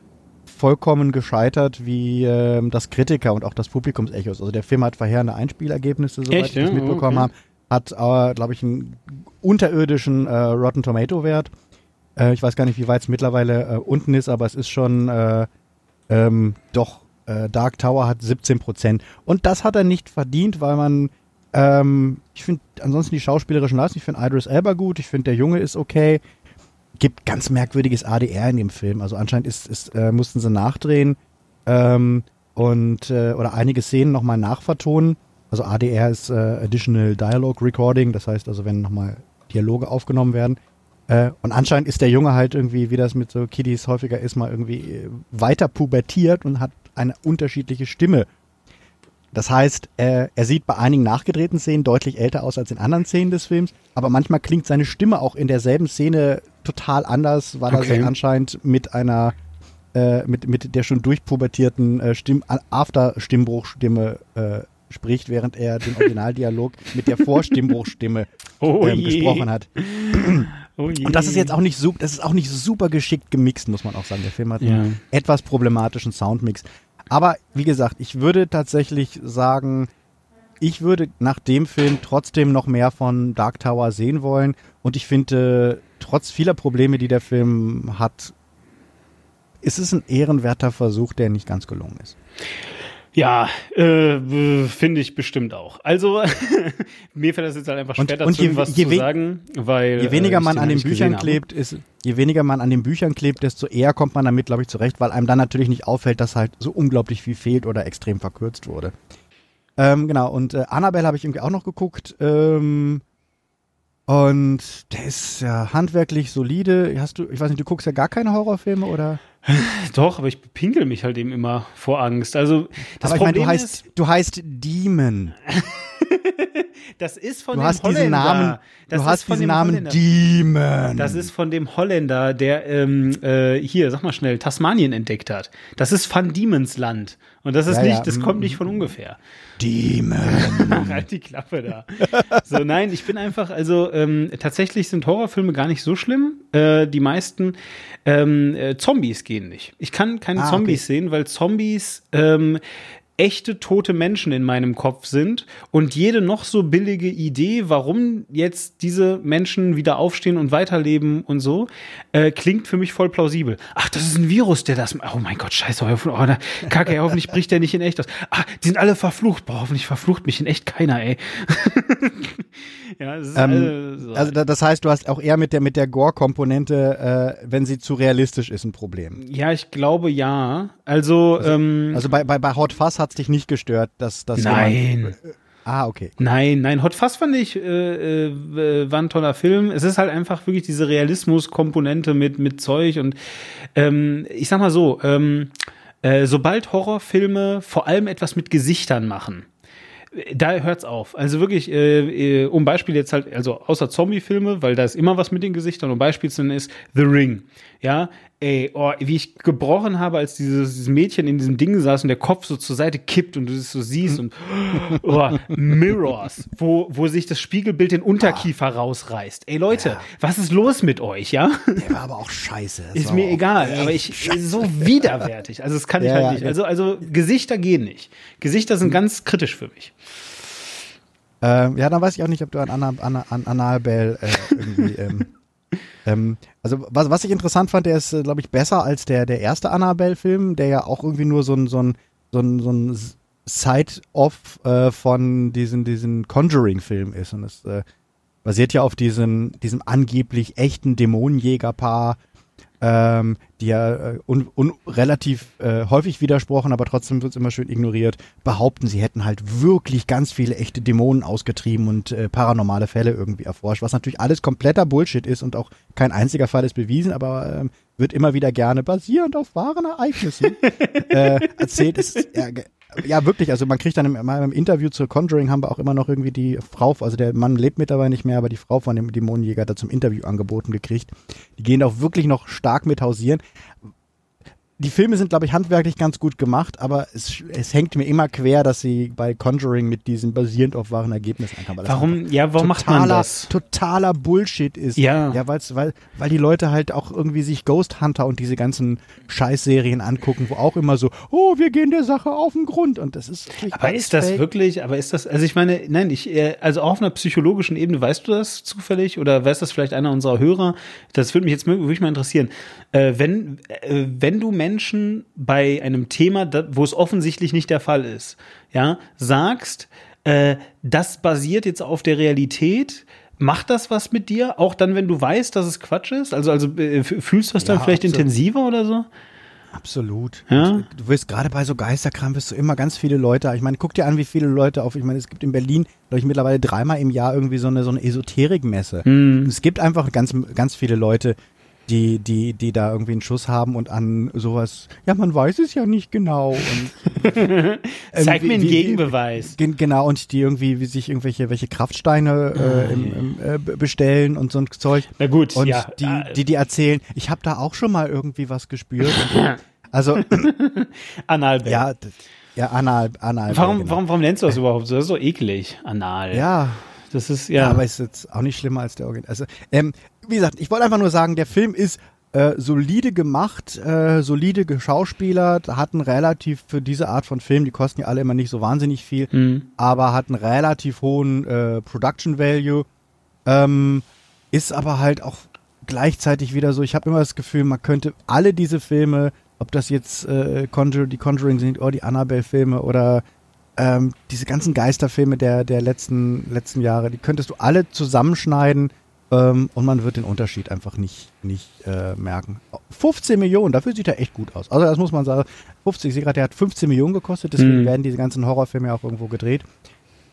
vollkommen gescheitert wie ähm, das Kritiker und auch das Publikumsechos. Also der Film hat verheerende Einspielergebnisse, soweit Echt, ich das ja? mitbekommen Okay. habe. Hat, äh, glaube ich, einen unterirdischen äh, Rotten Tomato Wert. Äh, ich weiß gar nicht, wie weit es mittlerweile äh, unten ist, aber es ist schon äh, ähm, doch, äh, Dark Tower hat 17 Prozent. Und das hat er nicht verdient, weil man, ähm, ich finde ansonsten die schauspielerischen Leistungen, ich finde Idris Elba gut, ich finde der Junge ist okay. Gibt ganz merkwürdiges ADR in dem Film. Also anscheinend ist, ist, äh, mussten sie nachdrehen ähm, und äh, oder einige Szenen nochmal nachvertonen. Also ADR ist äh, Additional Dialogue Recording, das heißt also, wenn nochmal Dialoge aufgenommen werden. Äh, und anscheinend ist der Junge halt irgendwie, wie das mit so Kiddies häufiger ist, mal irgendwie äh, weiter pubertiert und hat eine unterschiedliche Stimme. Das heißt, äh, er sieht bei einigen nachgedrehten Szenen deutlich älter aus als in anderen Szenen des Films, aber manchmal klingt seine Stimme auch in derselben Szene total anders, weil er Okay. sich anscheinend mit einer äh, mit, mit der schon durchpubertierten äh, Stimm After-Stimmbruchstimme äh, spricht, während er den Originaldialog mit der Vorstimmbruchstimme Oh ähm, gesprochen hat. Oh. Und das ist jetzt auch nicht so, das ist auch nicht super geschickt gemixt, muss man auch sagen. Der Film hat Ja. einen etwas problematischen Soundmix. Aber wie gesagt, ich würde tatsächlich sagen, ich würde nach dem Film trotzdem noch mehr von Dark Tower sehen wollen. Und ich finde, trotz vieler Probleme, die der Film hat, ist es ein ehrenwerter Versuch, der nicht ganz gelungen ist. Ja, äh, finde ich bestimmt auch. Also, mir fällt das jetzt halt einfach schwer und dazu, je- was je zu sagen, weil Je weniger äh, man an den Büchern klebt, ist, je weniger man an den Büchern klebt, desto eher kommt man damit, glaube ich, zurecht, weil einem dann natürlich nicht auffällt, dass halt so unglaublich viel fehlt oder extrem verkürzt wurde. Ähm, genau, und äh, Annabelle habe ich irgendwie auch noch geguckt. Ähm, und der ist ja handwerklich solide. Hast du, ich weiß nicht, du guckst ja gar keine Horrorfilme oder? Doch, aber ich pinkel mich halt eben immer vor Angst. Also, das Aber ich meine, Problem du heißt, ist, du heißt Demon. das ist von Du dem hast Holländer. diesen Namen, das du hast von diesen dem Namen Holländer. Demon. Das ist von dem Holländer, der ähm, äh, hier, sag mal schnell, Tasmanien entdeckt hat. Das ist Van Diemens Land. Und das ist Ja, nicht, ja, das mm, kommt nicht von ungefähr. Demon. halt die Klappe da. So, nein, ich bin einfach, also ähm, tatsächlich sind Horrorfilme gar nicht so schlimm. Äh, die meisten ähm, äh, Zombies gehen nicht. Ich kann keine Ah, Zombies sehen, weil Zombies ähm, echte tote Menschen in meinem Kopf sind und jede noch so billige Idee, warum jetzt diese Menschen wieder aufstehen und weiterleben und so, äh, klingt für mich voll plausibel. Ach, das ist ein Virus, der das. Oh mein Gott, scheiße, oh, da, Kacke, hoffentlich bricht der nicht in echt aus. Ah, die sind alle verflucht. Boah, hoffentlich verflucht mich in echt keiner, ey. ja, das ist ähm, so. Also das heißt, du hast auch eher mit der mit der Gore-Komponente, äh, wenn sie zu realistisch ist, ein Problem. Ja, ich glaube ja. Also, also, ähm, also bei, bei, bei Hot Fuzz hat es dich nicht gestört, dass das Nein. Jemand, äh, Ah, okay. Nein, nein, Hot Fuzz fand ich, äh, äh, war ein toller Film. Es ist halt einfach wirklich diese Realismus-Komponente mit, mit Zeug und ähm, ich sag mal so, ähm, äh, sobald Horrorfilme vor allem etwas mit Gesichtern machen, da hört's auf. Also wirklich, äh, äh, um Beispiel jetzt halt, also außer Zombie-Filme, weil da ist immer was mit den Gesichtern, um Beispiel zu nennen ist The Ring. Ja, ey, oh, wie ich gebrochen habe, als dieses, dieses Mädchen in diesem Ding saß und der Kopf so zur Seite kippt und du es so siehst und oh, Mirrors, wo, wo sich das Spiegelbild den Unterkiefer rausreißt. Ey Leute, ja. was ist los mit euch, ja? Der war aber auch scheiße. Ist mir egal, aber ich scheiße. so widerwärtig. Also das kann ich ja, halt nicht. Also, also Gesichter gehen nicht. Gesichter sind ganz kritisch für mich. Ähm, ja, dann weiß ich auch nicht, ob du an Annabelle äh, irgendwie ähm, ähm, also was, was ich interessant fand, der ist, äh, glaube ich, besser als der, der erste Annabelle-Film, der ja auch irgendwie nur so ein, so ein, so ein, so ein Side-Off äh, von diesen, diesen Conjuring-Film ist. Und das äh, basiert ja auf diesem, diesem angeblich echten Dämonenjägerpaar, ähm, die ja äh, un, un, relativ äh, häufig widersprochen, aber trotzdem wird es immer schön ignoriert, behaupten, sie hätten halt wirklich ganz viele echte Dämonen ausgetrieben und äh, paranormale Fälle irgendwie erforscht, was natürlich alles kompletter Bullshit ist und auch kein einziger Fall ist bewiesen, aber ähm, wird immer wieder gerne basierend auf wahren Ereignissen äh, erzählt. Ist, ja, wirklich. Also man kriegt dann im, im, Interview zur Conjuring haben wir auch immer noch irgendwie die Frau, also der Mann lebt mittlerweile nicht mehr, aber die Frau von dem Dämonenjäger da zum Interview angeboten gekriegt. Die gehen auch wirklich noch stark mit hausieren die Filme sind, glaube ich, handwerklich ganz gut gemacht, aber es, es hängt mir immer quer, dass sie bei Conjuring mit diesem basierend auf wahren Ergebnissen ankamen. Warum, ja, warum totaler, macht man das? Totaler Bullshit ist. Ja. Ja, weil's, weil, weil die Leute halt auch irgendwie sich Ghost Hunter und diese ganzen Scheißserien angucken, wo auch immer so, oh, wir gehen der Sache auf den Grund und das ist. Aber ist das fake. wirklich, aber ist das, also ich meine, nein, ich, äh, also auf einer psychologischen Ebene, weißt du das zufällig oder weiß das vielleicht einer unserer Hörer? Das würde mich jetzt wirklich mal interessieren. Äh, wenn, äh, wenn du Menschen Menschen bei einem Thema, wo es offensichtlich nicht der Fall ist, ja, sagst, äh, das basiert jetzt auf der Realität, macht das was mit dir? Auch dann, wenn du weißt, dass es Quatsch ist? Also, also äh, fühlst du es dann ja, vielleicht absolut. intensiver oder so? Absolut. Ja? Du wirst gerade bei so Geisterkram wirst du immer ganz viele Leute. Ich meine, guck dir an, wie viele Leute auf. Ich meine, es gibt in Berlin, glaube ich, mittlerweile dreimal im Jahr irgendwie so eine so eine Esoterikmesse. Mhm. Es gibt einfach ganz ganz viele Leute, die, die, die da irgendwie einen Schuss haben und an sowas, ja, man weiß es ja nicht genau. Und, Zeig mir einen Gegenbeweis. Wie, genau, und die irgendwie wie sich irgendwelche welche Kraftsteine äh, ah, im, im, äh, bestellen und so ein Zeug. Na gut, und ja. die, die, die erzählen, ich habe da auch schon mal irgendwie was gespürt. also Anal. Ja, ja, Anal, Anal. Warum, genau. warum, warum nennst du das überhaupt so? Das ist so eklig, Anal. Ja. Das ist, ja. ja aber ist jetzt auch nicht schlimmer als der Original. Also, ähm, wie gesagt, ich wollte einfach nur sagen, der Film ist äh, solide gemacht, äh, solide geschauspielert, hatten relativ für diese Art von Film, die kosten ja alle immer nicht so wahnsinnig viel, mhm. aber hatten relativ hohen äh, Production Value. Ähm, ist aber halt auch gleichzeitig wieder so, ich habe immer das Gefühl, man könnte alle diese Filme, ob das jetzt äh, Conjur die Conjuring sind oder die Annabelle-Filme oder ähm, diese ganzen Geisterfilme der, der letzten, letzten Jahre, die könntest du alle zusammenschneiden ähm, und man wird den Unterschied einfach nicht, nicht äh, merken. 15 Millionen, dafür sieht er echt gut aus. Also das muss man sagen. 50, ich sehe gerade, der hat 15 Millionen gekostet, deswegen mhm. werden diese ganzen Horrorfilme ja auch irgendwo gedreht.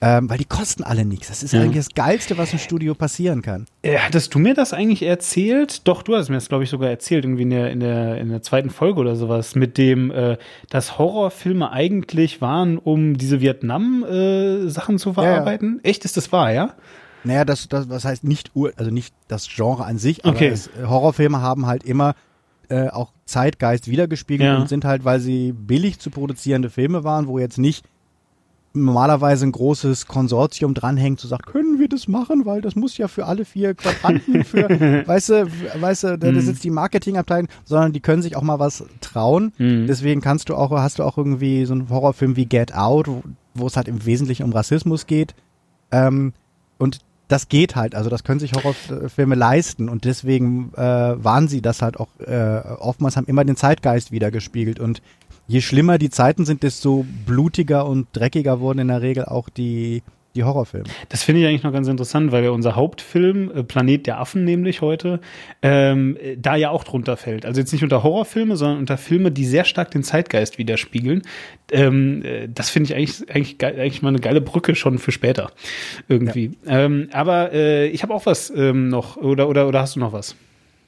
Ähm, weil die kosten alle nichts. Das ist ja. eigentlich das Geilste, was im Studio passieren kann. Äh, hattest du mir das eigentlich erzählt? Doch, du hast mir das, glaube ich, sogar erzählt, irgendwie in der, in der, in der zweiten Folge oder sowas, mit dem, äh, dass Horrorfilme eigentlich waren, um diese Vietnam-Sachen äh, zu verarbeiten. Ja, Echt, ist das wahr, ja? Naja, das, das was heißt nicht Ur, also nicht das Genre an sich, aber okay. es, äh, Horrorfilme haben halt immer äh, auch Zeitgeist wiedergespiegelt ja. und sind halt, weil sie billig zu produzierende Filme waren, wo jetzt nicht normalerweise ein großes Konsortium dranhängt, zu sagen, können wir das machen, weil das muss ja für alle vier Quadranten, für, weißt du, weißt du, da Mhm. sitzt die Marketingabteilung, sondern die können sich auch mal was trauen. Mhm. Deswegen kannst du auch, hast du auch irgendwie so einen Horrorfilm wie Get Out, wo, wo es halt im Wesentlichen um Rassismus geht. Ähm, und das geht halt, also das können sich Horrorfilme leisten. Und deswegen äh, waren sie das halt auch äh, oftmals haben immer den Zeitgeist wiedergespiegelt. Und je schlimmer die Zeiten sind, desto blutiger und dreckiger wurden in der Regel auch die die Horrorfilme. Das finde ich eigentlich noch ganz interessant, weil ja unser Hauptfilm, äh, Planet der Affen nämlich heute, ähm, äh, da ja auch drunter fällt. Also jetzt nicht unter Horrorfilme, sondern unter Filme, die sehr stark den Zeitgeist widerspiegeln. Ähm, äh, das finde ich eigentlich, eigentlich, ge- eigentlich mal eine geile Brücke schon für später. Irgendwie. Ähm, aber äh, ich habe auch was ähm, noch, oder, oder, oder hast du noch was?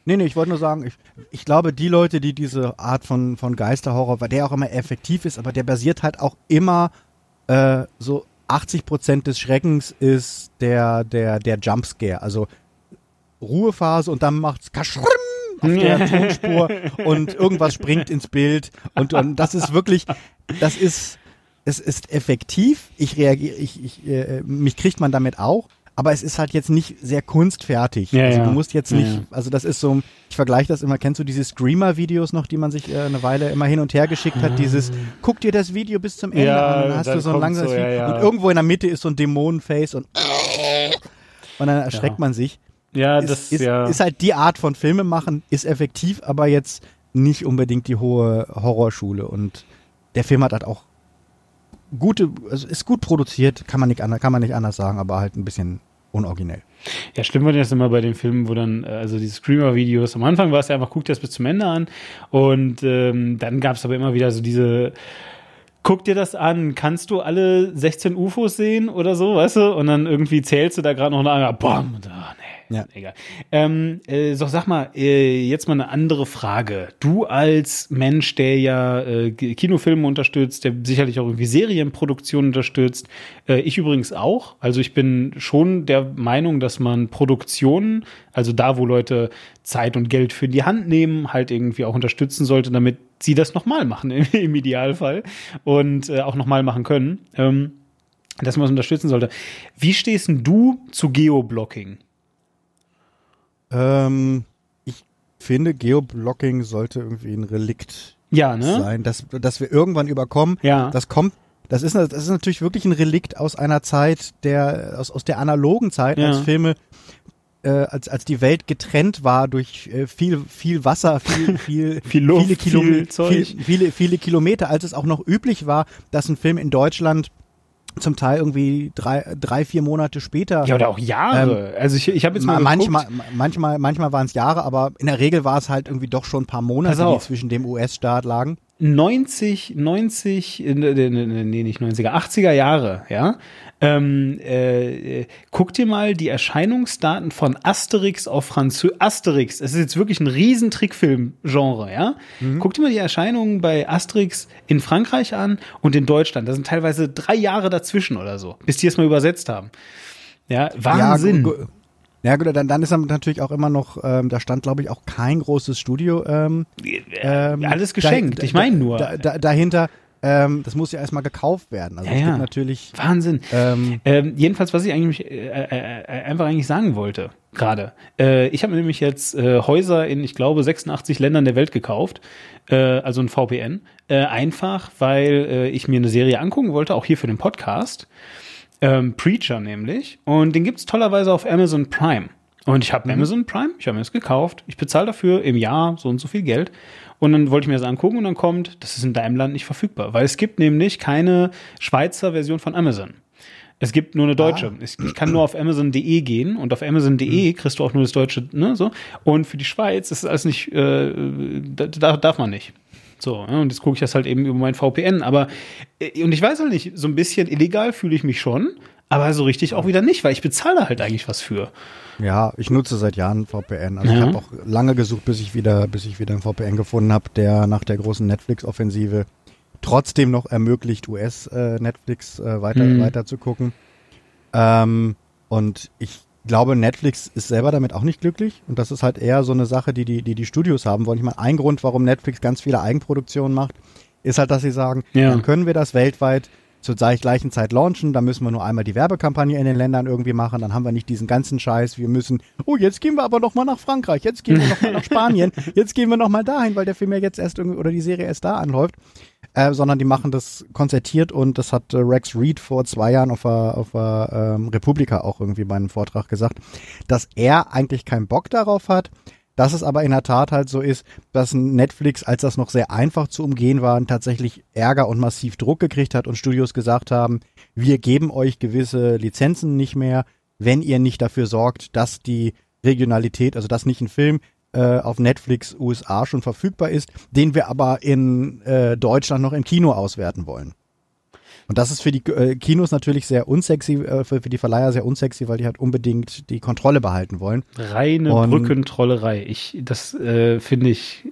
Nee, nee, ich wollte nur sagen, ich, ich glaube, die Leute, die diese Art von, von Geisterhorror, weil der auch immer effektiv ist, aber der basiert halt auch immer äh, so 80 Prozent des Schreckens ist der, der, der Jumpscare. Also Ruhephase und dann macht's kaschrim auf der Tonspur und irgendwas springt ins Bild und, und das ist wirklich, das ist, es ist effektiv. Ich reagiere, ich, ich, äh, mich kriegt man damit auch. Aber es ist halt jetzt nicht sehr kunstfertig. Ja, also ja. du musst jetzt nicht, ja. also das ist so, ich vergleiche das immer, kennst du diese Screamer-Videos noch, die man sich äh, eine Weile immer hin und her geschickt hat? Dieses, guck dir das Video bis zum Ende an, dann hast dann du so ein langsames so, Video und irgendwo in der Mitte ist so ein Dämonenface und und dann erschreckt man sich. Ja, Ist, das ist, ja. ist halt die Art von Filme machen, ist effektiv, aber jetzt nicht unbedingt die hohe Horrorschule. Und der Film hat halt auch gute, also ist gut produziert, kann man nicht, anders- kann man nicht anders sagen, aber halt ein bisschen unoriginell. Ja, schlimm war das immer bei den Filmen, wo dann, äh, also diese Screamer-Videos, am Anfang war es ja einfach, guck dir das bis zum Ende an und ähm, dann gab es aber immer wieder so diese, guck dir das an, kannst du alle 16 UFOs sehen oder so, weißt du? Und dann irgendwie zählst du da gerade noch eine, bam, und, ah, Ja. egal. Ähm, äh, so, sag mal, äh, jetzt mal eine andere Frage. Du als Mensch, der ja äh, Kinofilme unterstützt, der sicherlich auch irgendwie Serienproduktionen unterstützt, äh, ich übrigens auch. Also ich bin schon der Meinung, dass man Produktionen, also da, wo Leute Zeit und Geld für die Hand nehmen, halt irgendwie auch unterstützen sollte, damit sie das nochmal machen im, im Idealfall und äh, auch nochmal machen können. Ähm, dass man es unterstützen sollte. Wie stehst denn du zu Geoblocking? Ähm, ich finde, Geoblocking sollte irgendwie ein Relikt Ja, ne? sein, dass, dass wir irgendwann überkommen. Ja. Das kommt, das ist, das ist natürlich wirklich ein Relikt aus einer Zeit, der, aus, aus der analogen Zeit, Ja. als Filme, äh, als, als die Welt getrennt war durch äh, viel, viel Wasser, viel, viel, Viel Luft, viele, Kilome- viel. Viel, viele, viele Kilometer, als es auch noch üblich war, dass ein Film in Deutschland zum Teil irgendwie drei, drei vier Monate später Ja, oder auch Jahre. also ich, ich habe jetzt mal geguckt. manchmal, ma- manchmal, manchmal waren es Jahre, aber in der Regel war es halt irgendwie doch schon ein paar Monate, die zwischen dem US-Staat lagen. 90, 90, äh, nee, nee, nee, nee, nicht 90er, 80er Jahre, ja. Ähm, äh, äh, guck dir mal die Erscheinungsdaten von Asterix auf Französisch. Asterix, es ist jetzt wirklich ein riesen Trickfilm-Genre, ja. Guck dir mal die Erscheinungen bei Asterix in Frankreich an und in Deutschland. Da sind teilweise drei Jahre dazwischen oder so, bis die es mal übersetzt haben. Ja, Wahnsinn. Ja, ja gut, dann, dann ist natürlich auch immer noch, ähm, da stand glaube ich auch kein großes Studio. Ähm, ähm, Alles geschenkt, da- ich meine nur. Da, da, dahinter, ähm, das muss ja erstmal gekauft werden. Also Ja, es ja. gibt natürlich. Wahnsinn. Ähm, Ähm, jedenfalls, was ich eigentlich äh, äh, äh, einfach eigentlich sagen wollte, gerade. Äh, ich habe nämlich jetzt äh, Häuser in, ich glaube, 86 Ländern der Welt gekauft, äh, also ein VPN, äh, einfach, weil äh, ich mir eine Serie angucken wollte, auch hier für den Podcast. Ähm, Preacher nämlich. Und den gibt's tollerweise auf Amazon Prime. Und ich habe Amazon Prime, ich habe mir das gekauft. Ich bezahle dafür im Jahr so und so viel Geld. Und dann wollte ich mir das angucken und dann kommt, das ist in deinem Land nicht verfügbar, weil es gibt nämlich keine Schweizer Version von Amazon. Es gibt nur eine deutsche. Ich, ich kann nur auf Amazon.de gehen und auf Amazon.de kriegst du auch nur das deutsche, ne, so. Und für die Schweiz ist es alles nicht, äh, da, da darf man nicht. So, ja, und jetzt gucke ich das halt eben über mein VPN. Aber, äh, und ich weiß halt nicht, so ein bisschen illegal fühle ich mich schon, aber so richtig auch wieder nicht, weil ich bezahle halt eigentlich was für. ja, ich nutze seit Jahren VPN. Also ich Ja. habe auch lange gesucht, bis ich wieder, bis ich wieder einen VPN gefunden habe, der nach der großen Netflix-Offensive trotzdem noch ermöglicht, US-Netflix äh, weiter, Mhm. weiter zu gucken. Ähm, und ich glaube, Netflix ist selber damit auch nicht glücklich. Und das ist halt eher so eine Sache, die die, die, die Studios haben wollen. Ich meine, ein Grund, warum Netflix ganz viele Eigenproduktionen macht, ist halt, dass sie sagen, Ja. dann können wir das weltweit zur gleichen Zeit launchen. Da müssen wir nur einmal die Werbekampagne in den Ländern irgendwie machen. Dann haben wir nicht diesen ganzen Scheiß. Wir müssen, oh, jetzt gehen wir aber noch mal nach Frankreich. Jetzt gehen wir noch mal nach Spanien. Jetzt gehen wir noch mal dahin, weil der Film ja jetzt erst irgendwie, oder die Serie erst da anläuft. Äh, sondern die machen das konzertiert und das hat äh, Rex Reed vor zwei Jahren auf der, auf der ähm, Republika auch irgendwie bei einem Vortrag gesagt, dass er eigentlich keinen Bock darauf hat, dass es aber in der Tat halt so ist, dass Netflix, als das noch sehr einfach zu umgehen war, tatsächlich Ärger und massiv Druck gekriegt hat und Studios gesagt haben, wir geben euch gewisse Lizenzen nicht mehr, wenn ihr nicht dafür sorgt, dass die Regionalität, also dass nicht ein Film äh, auf Netflix USA schon verfügbar ist, den wir aber in äh, Deutschland noch im Kino auswerten wollen. Und das ist für die äh, Kinos natürlich sehr unsexy, äh, für, für, die Verleiher sehr unsexy, weil die halt unbedingt die Kontrolle behalten wollen. Reine Und, Brückentrollerei. Ich, das äh, finde ich.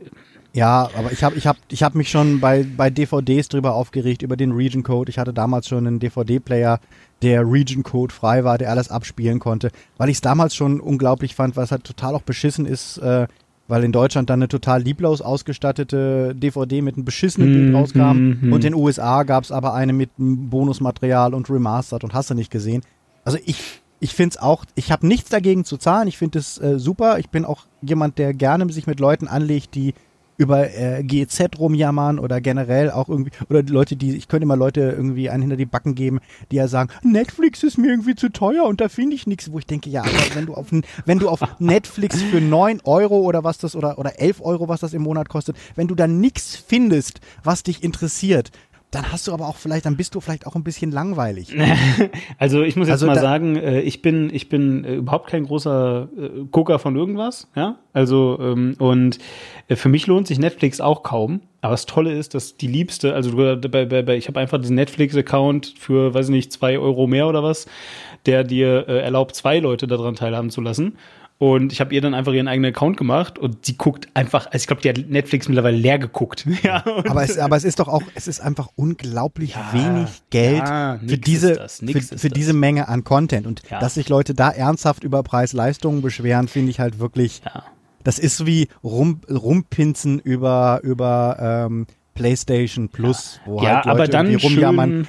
Ja, aber ich habe ich hab, ich hab mich schon bei, bei DVDs drüber aufgeregt, über den Region Code. Ich hatte damals schon einen DVD-Player, der Region Code frei war, der alles abspielen konnte, weil ich es damals schon unglaublich fand, was halt total auch beschissen ist, äh, weil in Deutschland dann eine total lieblos ausgestattete DVD mit einem beschissenen Bild mm, rauskam mm, mm. und in den USA gab es aber eine mit Bonusmaterial und Remastered und hast du nicht gesehen. Also ich ich finde es auch, ich habe nichts dagegen zu zahlen, ich finde es äh, super. Ich bin auch jemand, der gerne sich mit Leuten anlegt, die über äh, GEZ rumjammern oder generell auch irgendwie, oder Leute, die, ich könnte immer Leute irgendwie einen hinter die Backen geben, die ja sagen, Netflix ist mir irgendwie zu teuer und da finde ich nichts, wo ich denke, ja, aber wenn du auf, wenn du auf Netflix für neun Euro oder was das, oder, oder elf Euro, was das im Monat kostet, wenn du da nichts findest, was dich interessiert, dann hast du aber auch vielleicht, dann bist du vielleicht auch ein bisschen langweilig. also ich muss jetzt also mal sagen, äh, ich bin, ich bin äh, überhaupt kein großer äh, Gucker von irgendwas, ja. Also ähm, und für mich lohnt sich Netflix auch kaum. Aber das Tolle ist, dass die Liebste, also bei, bei, bei, ich habe einfach diesen Netflix-Account für, weiß ich nicht, zwei Euro mehr oder was, der dir erlaubt, zwei Leute daran teilhaben zu lassen. Und ich habe ihr dann einfach ihren eigenen Account gemacht und sie guckt einfach, also ich glaube, die hat Netflix mittlerweile leer geguckt. ja, aber, es, aber es ist doch auch, es ist einfach unglaublich ja, wenig Geld ja, für diese, für, für diese Menge an Content. Und ja. dass sich Leute da ernsthaft über Preis-Leistungen beschweren, finde ich halt wirklich, das ist wie rum, rumpinzen über, über ähm, PlayStation Plus, wo halt Leute aber dann rumjammern.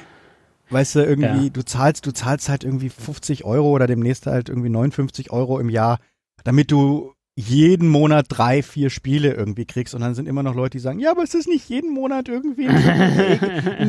Weißt du, irgendwie, du zahlst, du zahlst halt irgendwie 50 Euro oder demnächst halt irgendwie 59 Euro im Jahr damit du jeden Monat drei, vier Spiele irgendwie kriegst. Und dann sind immer noch Leute, die sagen, ja, aber es ist nicht jeden Monat irgendwie ein,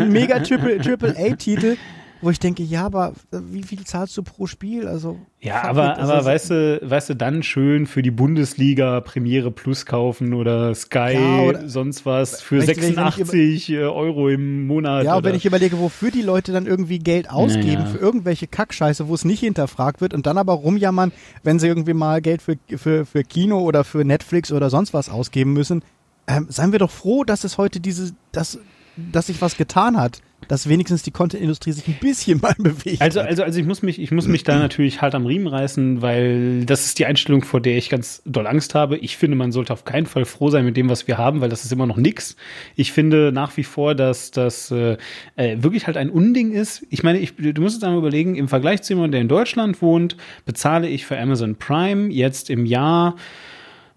ein mega Triple, A Titel, wo ich denke, ja, aber wie viel zahlst du pro Spiel? Also ja, aber, aber weißt du, weißt du, dann schön für die Bundesliga Premiere Plus kaufen oder Sky, ja, oder sonst was für 86 äh, Euro im Monat. Ja, und wenn ich überlege, wofür die Leute dann irgendwie Geld ausgeben naja. für irgendwelche Kackscheiße, wo es nicht hinterfragt wird und dann aber rumjammern, wenn sie irgendwie mal Geld für, für, für Kino oder für Netflix oder sonst was ausgeben müssen, ähm, seien wir doch froh, dass es heute diese, dass, dass sich was getan hat dass wenigstens die Content-Industrie sich ein bisschen mal bewegt. Also, also, also ich muss mich, ich muss mich da natürlich halt am Riemen reißen, weil das ist die Einstellung, vor der ich ganz doll Angst habe. Ich finde, man sollte auf keinen Fall froh sein mit dem, was wir haben, weil das ist immer noch nix. Ich finde nach wie vor, dass das äh, äh wirklich halt ein Unding ist. Ich meine, ich, du musst jetzt einmal überlegen, im Vergleich zu jemandem, der in Deutschland wohnt, bezahle ich für Amazon Prime jetzt im Jahr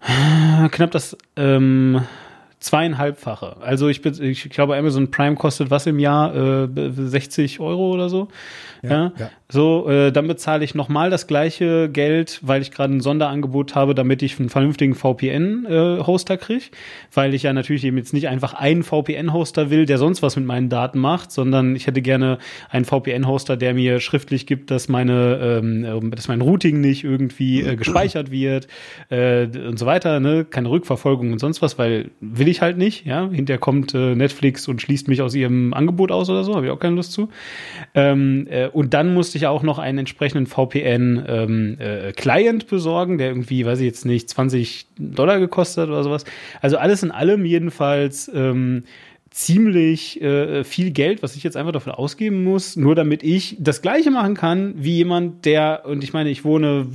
äh, knapp das ähm, zweieinhalbfache. Also ich, ich glaube, Amazon Prime kostet was im Jahr? Äh, 60 Euro oder so. Ja, ja. ja. So, äh, dann bezahle ich nochmal das gleiche Geld, weil ich gerade ein Sonderangebot habe, damit ich einen vernünftigen VPN-Hoster äh, kriege. Weil ich ja natürlich eben jetzt nicht einfach einen VPN-Hoster will, der sonst was mit meinen Daten macht, sondern ich hätte gerne einen VPN-Hoster, der mir schriftlich gibt, dass meine, ähm, dass mein Routing nicht irgendwie äh, gespeichert wird äh, und so weiter, ne? Keine Rückverfolgung und sonst was, weil will ich halt nicht, ja. Hinterher kommt äh, Netflix und schließt mich aus ihrem Angebot aus oder so, habe ich auch keine Lust zu. Ähm, äh, und dann musste ich auch noch einen entsprechenden VPN-Client ähm, äh, besorgen, der irgendwie, weiß ich jetzt nicht, 20 Dollar gekostet oder sowas. Also alles in allem jedenfalls ähm, ziemlich äh, viel Geld, was ich jetzt einfach dafür ausgeben muss, nur damit ich das Gleiche machen kann wie jemand, der, und ich meine, ich wohne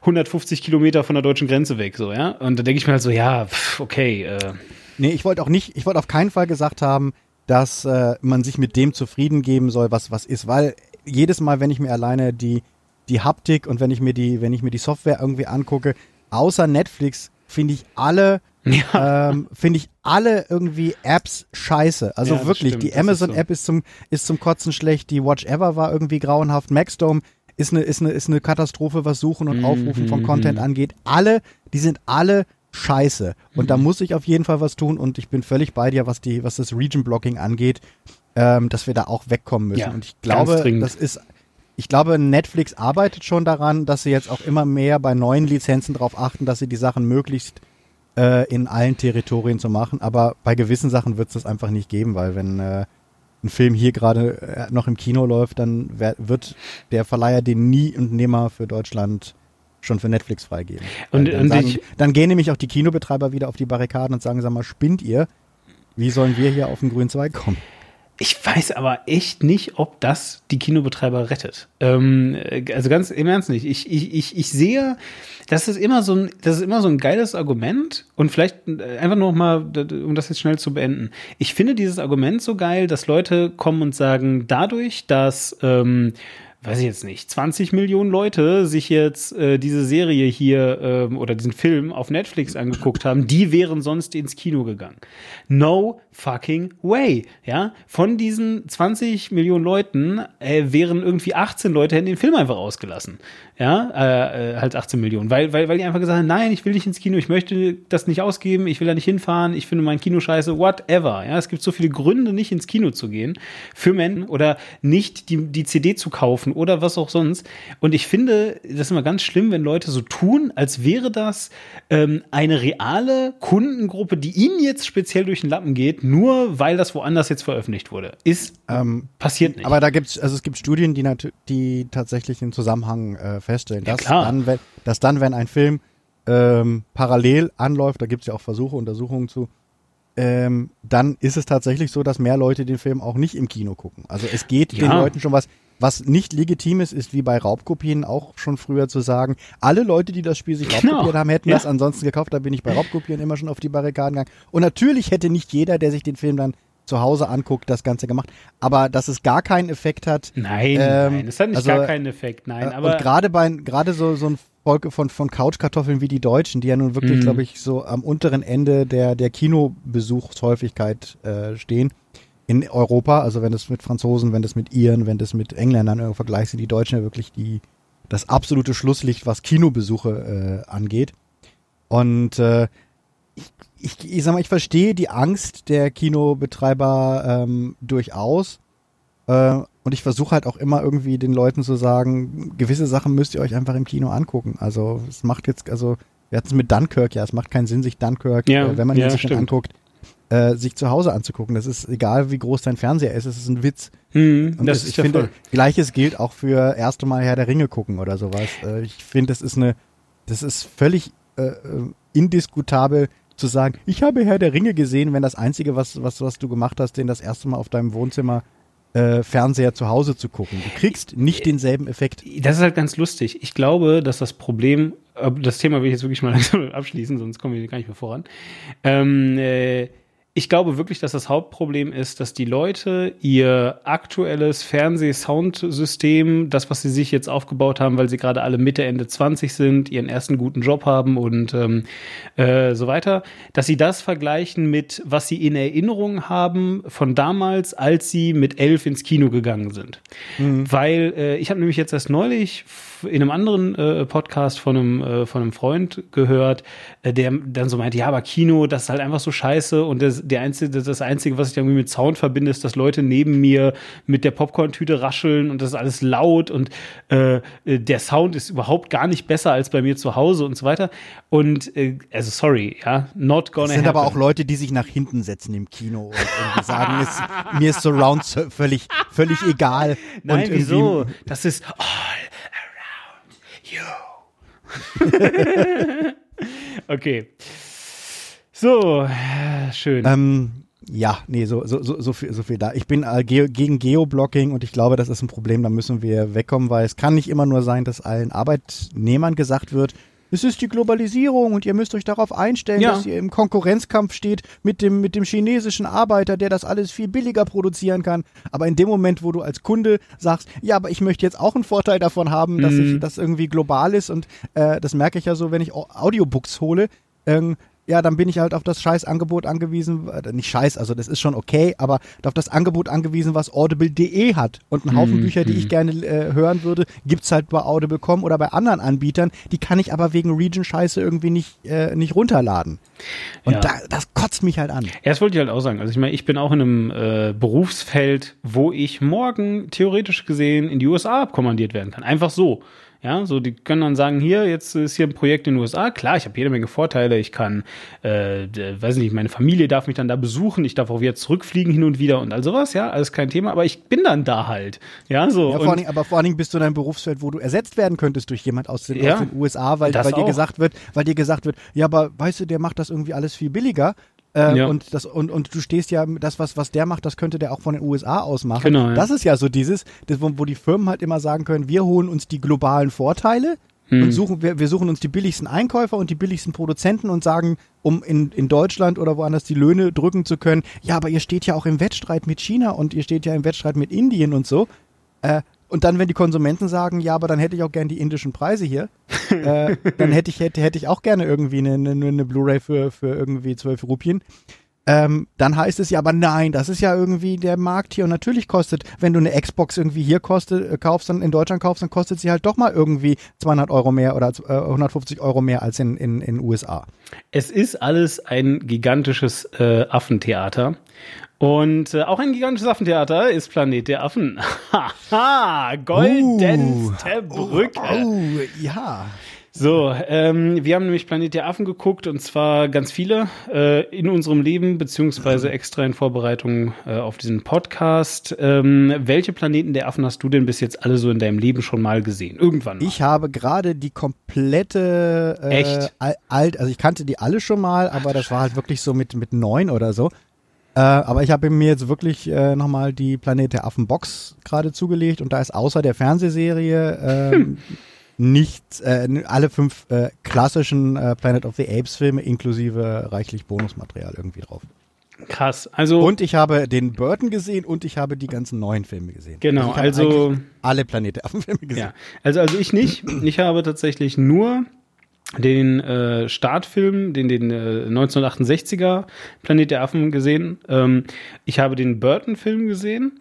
150 Kilometer von der deutschen Grenze weg, so, ja. Und da denke ich mir halt so, ja, okay. Äh. Nee, ich wollte auch nicht, ich wollte auf keinen Fall gesagt haben, dass äh, man sich mit dem zufrieden geben soll, was was ist, weil jedes Mal, wenn ich mir alleine die die Haptik und wenn ich mir die wenn ich mir die Software irgendwie angucke, außer Netflix finde ich alle ja. ähm, finde ich alle irgendwie Apps scheiße. Also Ja, wirklich, stimmt, die das Amazon-App ist, zum, ist zum Kotzen schlecht, die Watch Ever war irgendwie grauenhaft, Maxdome ist eine, ist eine, ist eine Katastrophe, was Suchen und Aufrufen von Mhm. Content angeht. Alle, die sind alle scheiße. Und Mhm. da muss ich auf jeden Fall was tun und ich bin völlig bei dir, was, die, was das Region-Blocking angeht, ähm, dass wir da auch wegkommen müssen. Ja, und ich glaube, das ist ich glaube, Netflix arbeitet schon daran, dass sie jetzt auch immer mehr bei neuen Lizenzen darauf achten, dass sie die Sachen möglichst äh, in allen Territorien zu machen. Aber bei gewissen Sachen wird es das einfach nicht geben, weil wenn äh, ein Film hier gerade äh, noch im Kino läuft, dann wird der Verleiher den nie und nimmer für Deutschland schon für Netflix freigeben. Und- dann, und sagen, ich- dann gehen nämlich auch die Kinobetreiber wieder auf die Barrikaden und sagen, sag mal, spinnt ihr? Wie sollen wir hier auf den grünen Zweig kommen? Ich weiß aber echt nicht, ob das die Kinobetreiber rettet. Ähm, äh, also ganz im Ernst nicht. Ich, ich, ich, ich sehe, das ist immer so ein, das ist immer so ein geiles Argument und vielleicht äh, einfach noch mal, um das jetzt schnell zu beenden. Ich finde dieses Argument so geil, dass Leute kommen und sagen, dadurch, dass ähm, weiß ich jetzt nicht, 20 Millionen Leute sich jetzt äh, diese Serie hier ähm, oder diesen Film auf Netflix angeguckt haben, die wären sonst ins Kino gegangen. No fucking way. Ja, von diesen 20 Millionen Leuten äh, wären irgendwie 18 Leute hätten den Film einfach ausgelassen. Ja, äh, äh, halt 18 Millionen, weil, weil, weil die einfach gesagt haben, nein, ich will nicht ins Kino, ich möchte das nicht ausgeben, ich will da nicht hinfahren, ich finde mein Kino scheiße, whatever. Ja, es gibt so viele Gründe, nicht ins Kino zu gehen für Menschen oder nicht die, die CD zu kaufen oder was auch sonst. Und ich finde, das ist immer ganz schlimm, wenn Leute so tun, als wäre das ähm, eine reale Kundengruppe, die ihnen jetzt speziell durch den Lappen geht, nur weil das woanders jetzt veröffentlicht wurde. Ist Ähm, passiert nicht. Aber da gibt's, also es gibt Studien, die, die tatsächlich den Zusammenhang äh, feststellen, Ja, dass, klar. dann, wenn, dass dann, wenn ein Film ähm, parallel anläuft, da gibt's ja auch Versuche, Untersuchungen zu, ähm, dann ist es tatsächlich so, dass mehr Leute den Film auch nicht im Kino gucken. Also es geht den Ja. Leuten schon was. Was nicht legitim ist, ist wie bei Raubkopien auch schon früher zu sagen, alle Leute, die das Spiel sich Genau. raubkopiert haben, hätten Ja. das ansonsten gekauft. Da bin ich bei Raubkopien immer schon auf die Barrikaden gegangen. Und natürlich hätte nicht jeder, der sich den Film dann zu Hause anguckt, das Ganze gemacht. Aber dass es gar keinen Effekt hat, nein, ähm, nein, es hat nicht also, gar keinen Effekt, nein, äh, aber und gerade bei gerade so so ein Volk von von Couchkartoffeln wie die Deutschen, die ja nun wirklich, Mhm. glaube ich, so am unteren Ende der der Kinobesuchshäufigkeit äh, stehen in Europa. Also wenn es mit Franzosen, wenn das mit Iren, wenn das mit Engländern im Vergleich sind, die Deutschen ja wirklich die das absolute Schlusslicht, was Kinobesuche äh, angeht. Und äh, ich, ich, sag mal, ich verstehe die Angst der Kinobetreiber ähm, durchaus. Äh, und ich versuche halt auch immer irgendwie den Leuten zu sagen, gewisse Sachen müsst ihr euch einfach im Kino angucken. Also es macht jetzt, also wir hatten es mit Dunkirk, ja, es macht keinen Sinn, sich Dunkirk, Ja, äh, wenn man ja, ihn sich stimmt. anguckt, äh, sich zu Hause anzugucken. Das ist egal, wie groß dein Fernseher ist, es ist ein Witz. Hm, Und das das, ist ich finde, Fall. gleiches gilt auch für erste Mal Herr der Ringe gucken oder sowas. Äh, ich finde, das ist eine, das ist völlig äh, äh, indiskutabel zu sagen, ich habe Herr der Ringe gesehen, wenn das Einzige, was, was, was du gemacht hast, den das erste Mal auf deinem Wohnzimmer äh, Fernseher zu Hause zu gucken. Du kriegst nicht denselben Effekt. Das ist halt ganz lustig. Ich glaube, dass das Problem, äh, das Thema will ich jetzt wirklich mal abschließen, sonst kommen wir gar nicht mehr voran. Ähm, äh, ich glaube wirklich, dass das Hauptproblem ist, dass die Leute ihr aktuelles Fernseh-Soundsystem, das, was sie sich jetzt aufgebaut haben, weil sie gerade alle Mitte, Ende 20 sind, ihren ersten guten Job haben und ähm, äh, so weiter, dass sie das vergleichen mit, was sie in Erinnerung haben von damals, als sie mit elf ins Kino gegangen sind. Weil äh, ich habe nämlich jetzt erst neulich in einem anderen äh, Podcast von einem, äh, von einem Freund gehört, äh, der dann so meinte, ja, aber Kino, das ist halt einfach so scheiße und das, der einzige, das, Einzige, was ich irgendwie mit Sound verbinde, ist, dass Leute neben mir mit der Popcorn-Tüte rascheln und das ist alles laut und äh, äh, der Sound ist überhaupt gar nicht besser als bei mir zu Hause und so weiter. Und äh, also sorry, ja, not gonna Es sind aber happen. auch Leute, die sich nach hinten setzen im Kino und irgendwie sagen, es, mir ist Surround völlig, völlig egal. Nein, und wieso? Das ist all you. okay. So, schön. Ähm, ja, nee, so, so, so, so, viel, so viel da. Ich bin äh, ge gegen Geoblocking und ich glaube, das ist ein Problem, da müssen wir wegkommen, weil es kann nicht immer nur sein, dass allen Arbeitnehmern gesagt wird, es ist die Globalisierung und ihr müsst euch darauf einstellen, Ja. dass ihr im Konkurrenzkampf steht mit dem, mit dem chinesischen Arbeiter, der das alles viel billiger produzieren kann. Aber in dem Moment, wo du als Kunde sagst, ja, aber ich möchte jetzt auch einen Vorteil davon haben, dass Mhm. ich das irgendwie global ist und äh, das merke ich ja so, wenn ich Au- Audiobooks hole, ähm, ja, dann bin ich halt auf das Scheißangebot angewiesen, äh, nicht Scheiß, also das ist schon okay, aber auf das Angebot angewiesen, was Audible.de hat. Und einen Haufen Mhm, Bücher, die ich gerne äh, hören würde, gibt's halt bei Audible.com oder bei anderen Anbietern, die kann ich aber wegen Region-Scheiße irgendwie nicht, äh, nicht runterladen. Und Ja. da, das kotzt mich halt an. Ja, das wollte ich halt auch sagen. Also ich meine, ich bin auch in einem äh, Berufsfeld, wo ich morgen theoretisch gesehen in die USA abkommandiert werden kann. Einfach so. Ja, so die können dann sagen, hier, jetzt ist hier ein Projekt in den USA. Klar, ich habe jede Menge Vorteile. Ich kann, äh, weiß nicht, meine Familie darf mich dann da besuchen. Ich darf auch wieder zurückfliegen hin und wieder und all sowas. Ja, alles kein Thema. Aber ich bin dann da halt. Ja, so. Ja, vor Dingen, aber vor allen Dingen bist du in einem Berufsfeld, wo du ersetzt werden könntest durch jemand aus den, Ja, aus den USA, weil, weil dir auch. gesagt wird, weil dir gesagt wird, ja, aber weißt du, der macht das irgendwie alles viel billiger. Äh, Ja. und, das, und, und du stehst ja, das, was, was der macht, das könnte der auch von den USA aus machen. Genau, ja. Das ist ja so dieses, das, wo, wo die Firmen halt immer sagen können, wir holen uns die globalen Vorteile Hm. und suchen, wir, wir suchen uns die billigsten Einkäufer und die billigsten Produzenten und sagen, um in, in Deutschland oder woanders die Löhne drücken zu können, ja, aber ihr steht ja auch im Wettstreit mit China und ihr steht ja im Wettstreit mit Indien und so. Äh, und dann, wenn die Konsumenten sagen, ja, aber dann hätte ich auch gern die indischen Preise hier, äh, dann hätte ich, hätte, hätte ich auch gerne irgendwie eine, eine, eine Blu-ray für, für irgendwie 12 Rupien. Ähm, dann heißt es ja, aber nein, das ist ja irgendwie der Markt hier und natürlich kostet, wenn du eine Xbox irgendwie hier kostet, äh, kaufst, dann in Deutschland kaufst, dann kostet sie halt doch mal irgendwie 200 Euro mehr oder äh, 150 Euro mehr als in in, in USA. Es ist alles ein gigantisches äh, Affentheater. Und äh, auch ein gigantisches Affentheater ist Planet der Affen. Haha, goldenste Brücke. Oh, ja. So, ähm, wir haben nämlich Planet der Affen geguckt und zwar ganz viele äh, in unserem Leben, beziehungsweise extra in Vorbereitung äh, auf diesen Podcast. Ähm, welche Planeten der Affen hast du denn bis jetzt alle so in deinem Leben schon mal gesehen? Irgendwann mal. Ich habe gerade die komplette äh, Echt? al- alt, also ich kannte die alle schon mal, aber das war halt wirklich so mit mit neun oder so. Äh, aber ich habe mir jetzt wirklich äh, nochmal die Planet der Affen Box gerade zugelegt und da ist außer der Fernsehserie ähm, nicht äh, alle fünf äh, klassischen äh, Planet of the Apes Filme inklusive reichlich Bonusmaterial irgendwie drauf. Krass. Also, Und ich habe den Burton gesehen und ich habe die ganzen neuen Filme gesehen. Genau, also- eigentlich alle Planet der Affen Filme gesehen. Ja, also, also ich nicht. Ich habe tatsächlich nur den äh, Startfilm, den, den äh, 1968er Planet der Affen gesehen. Ähm, ich habe den Burton-Film gesehen.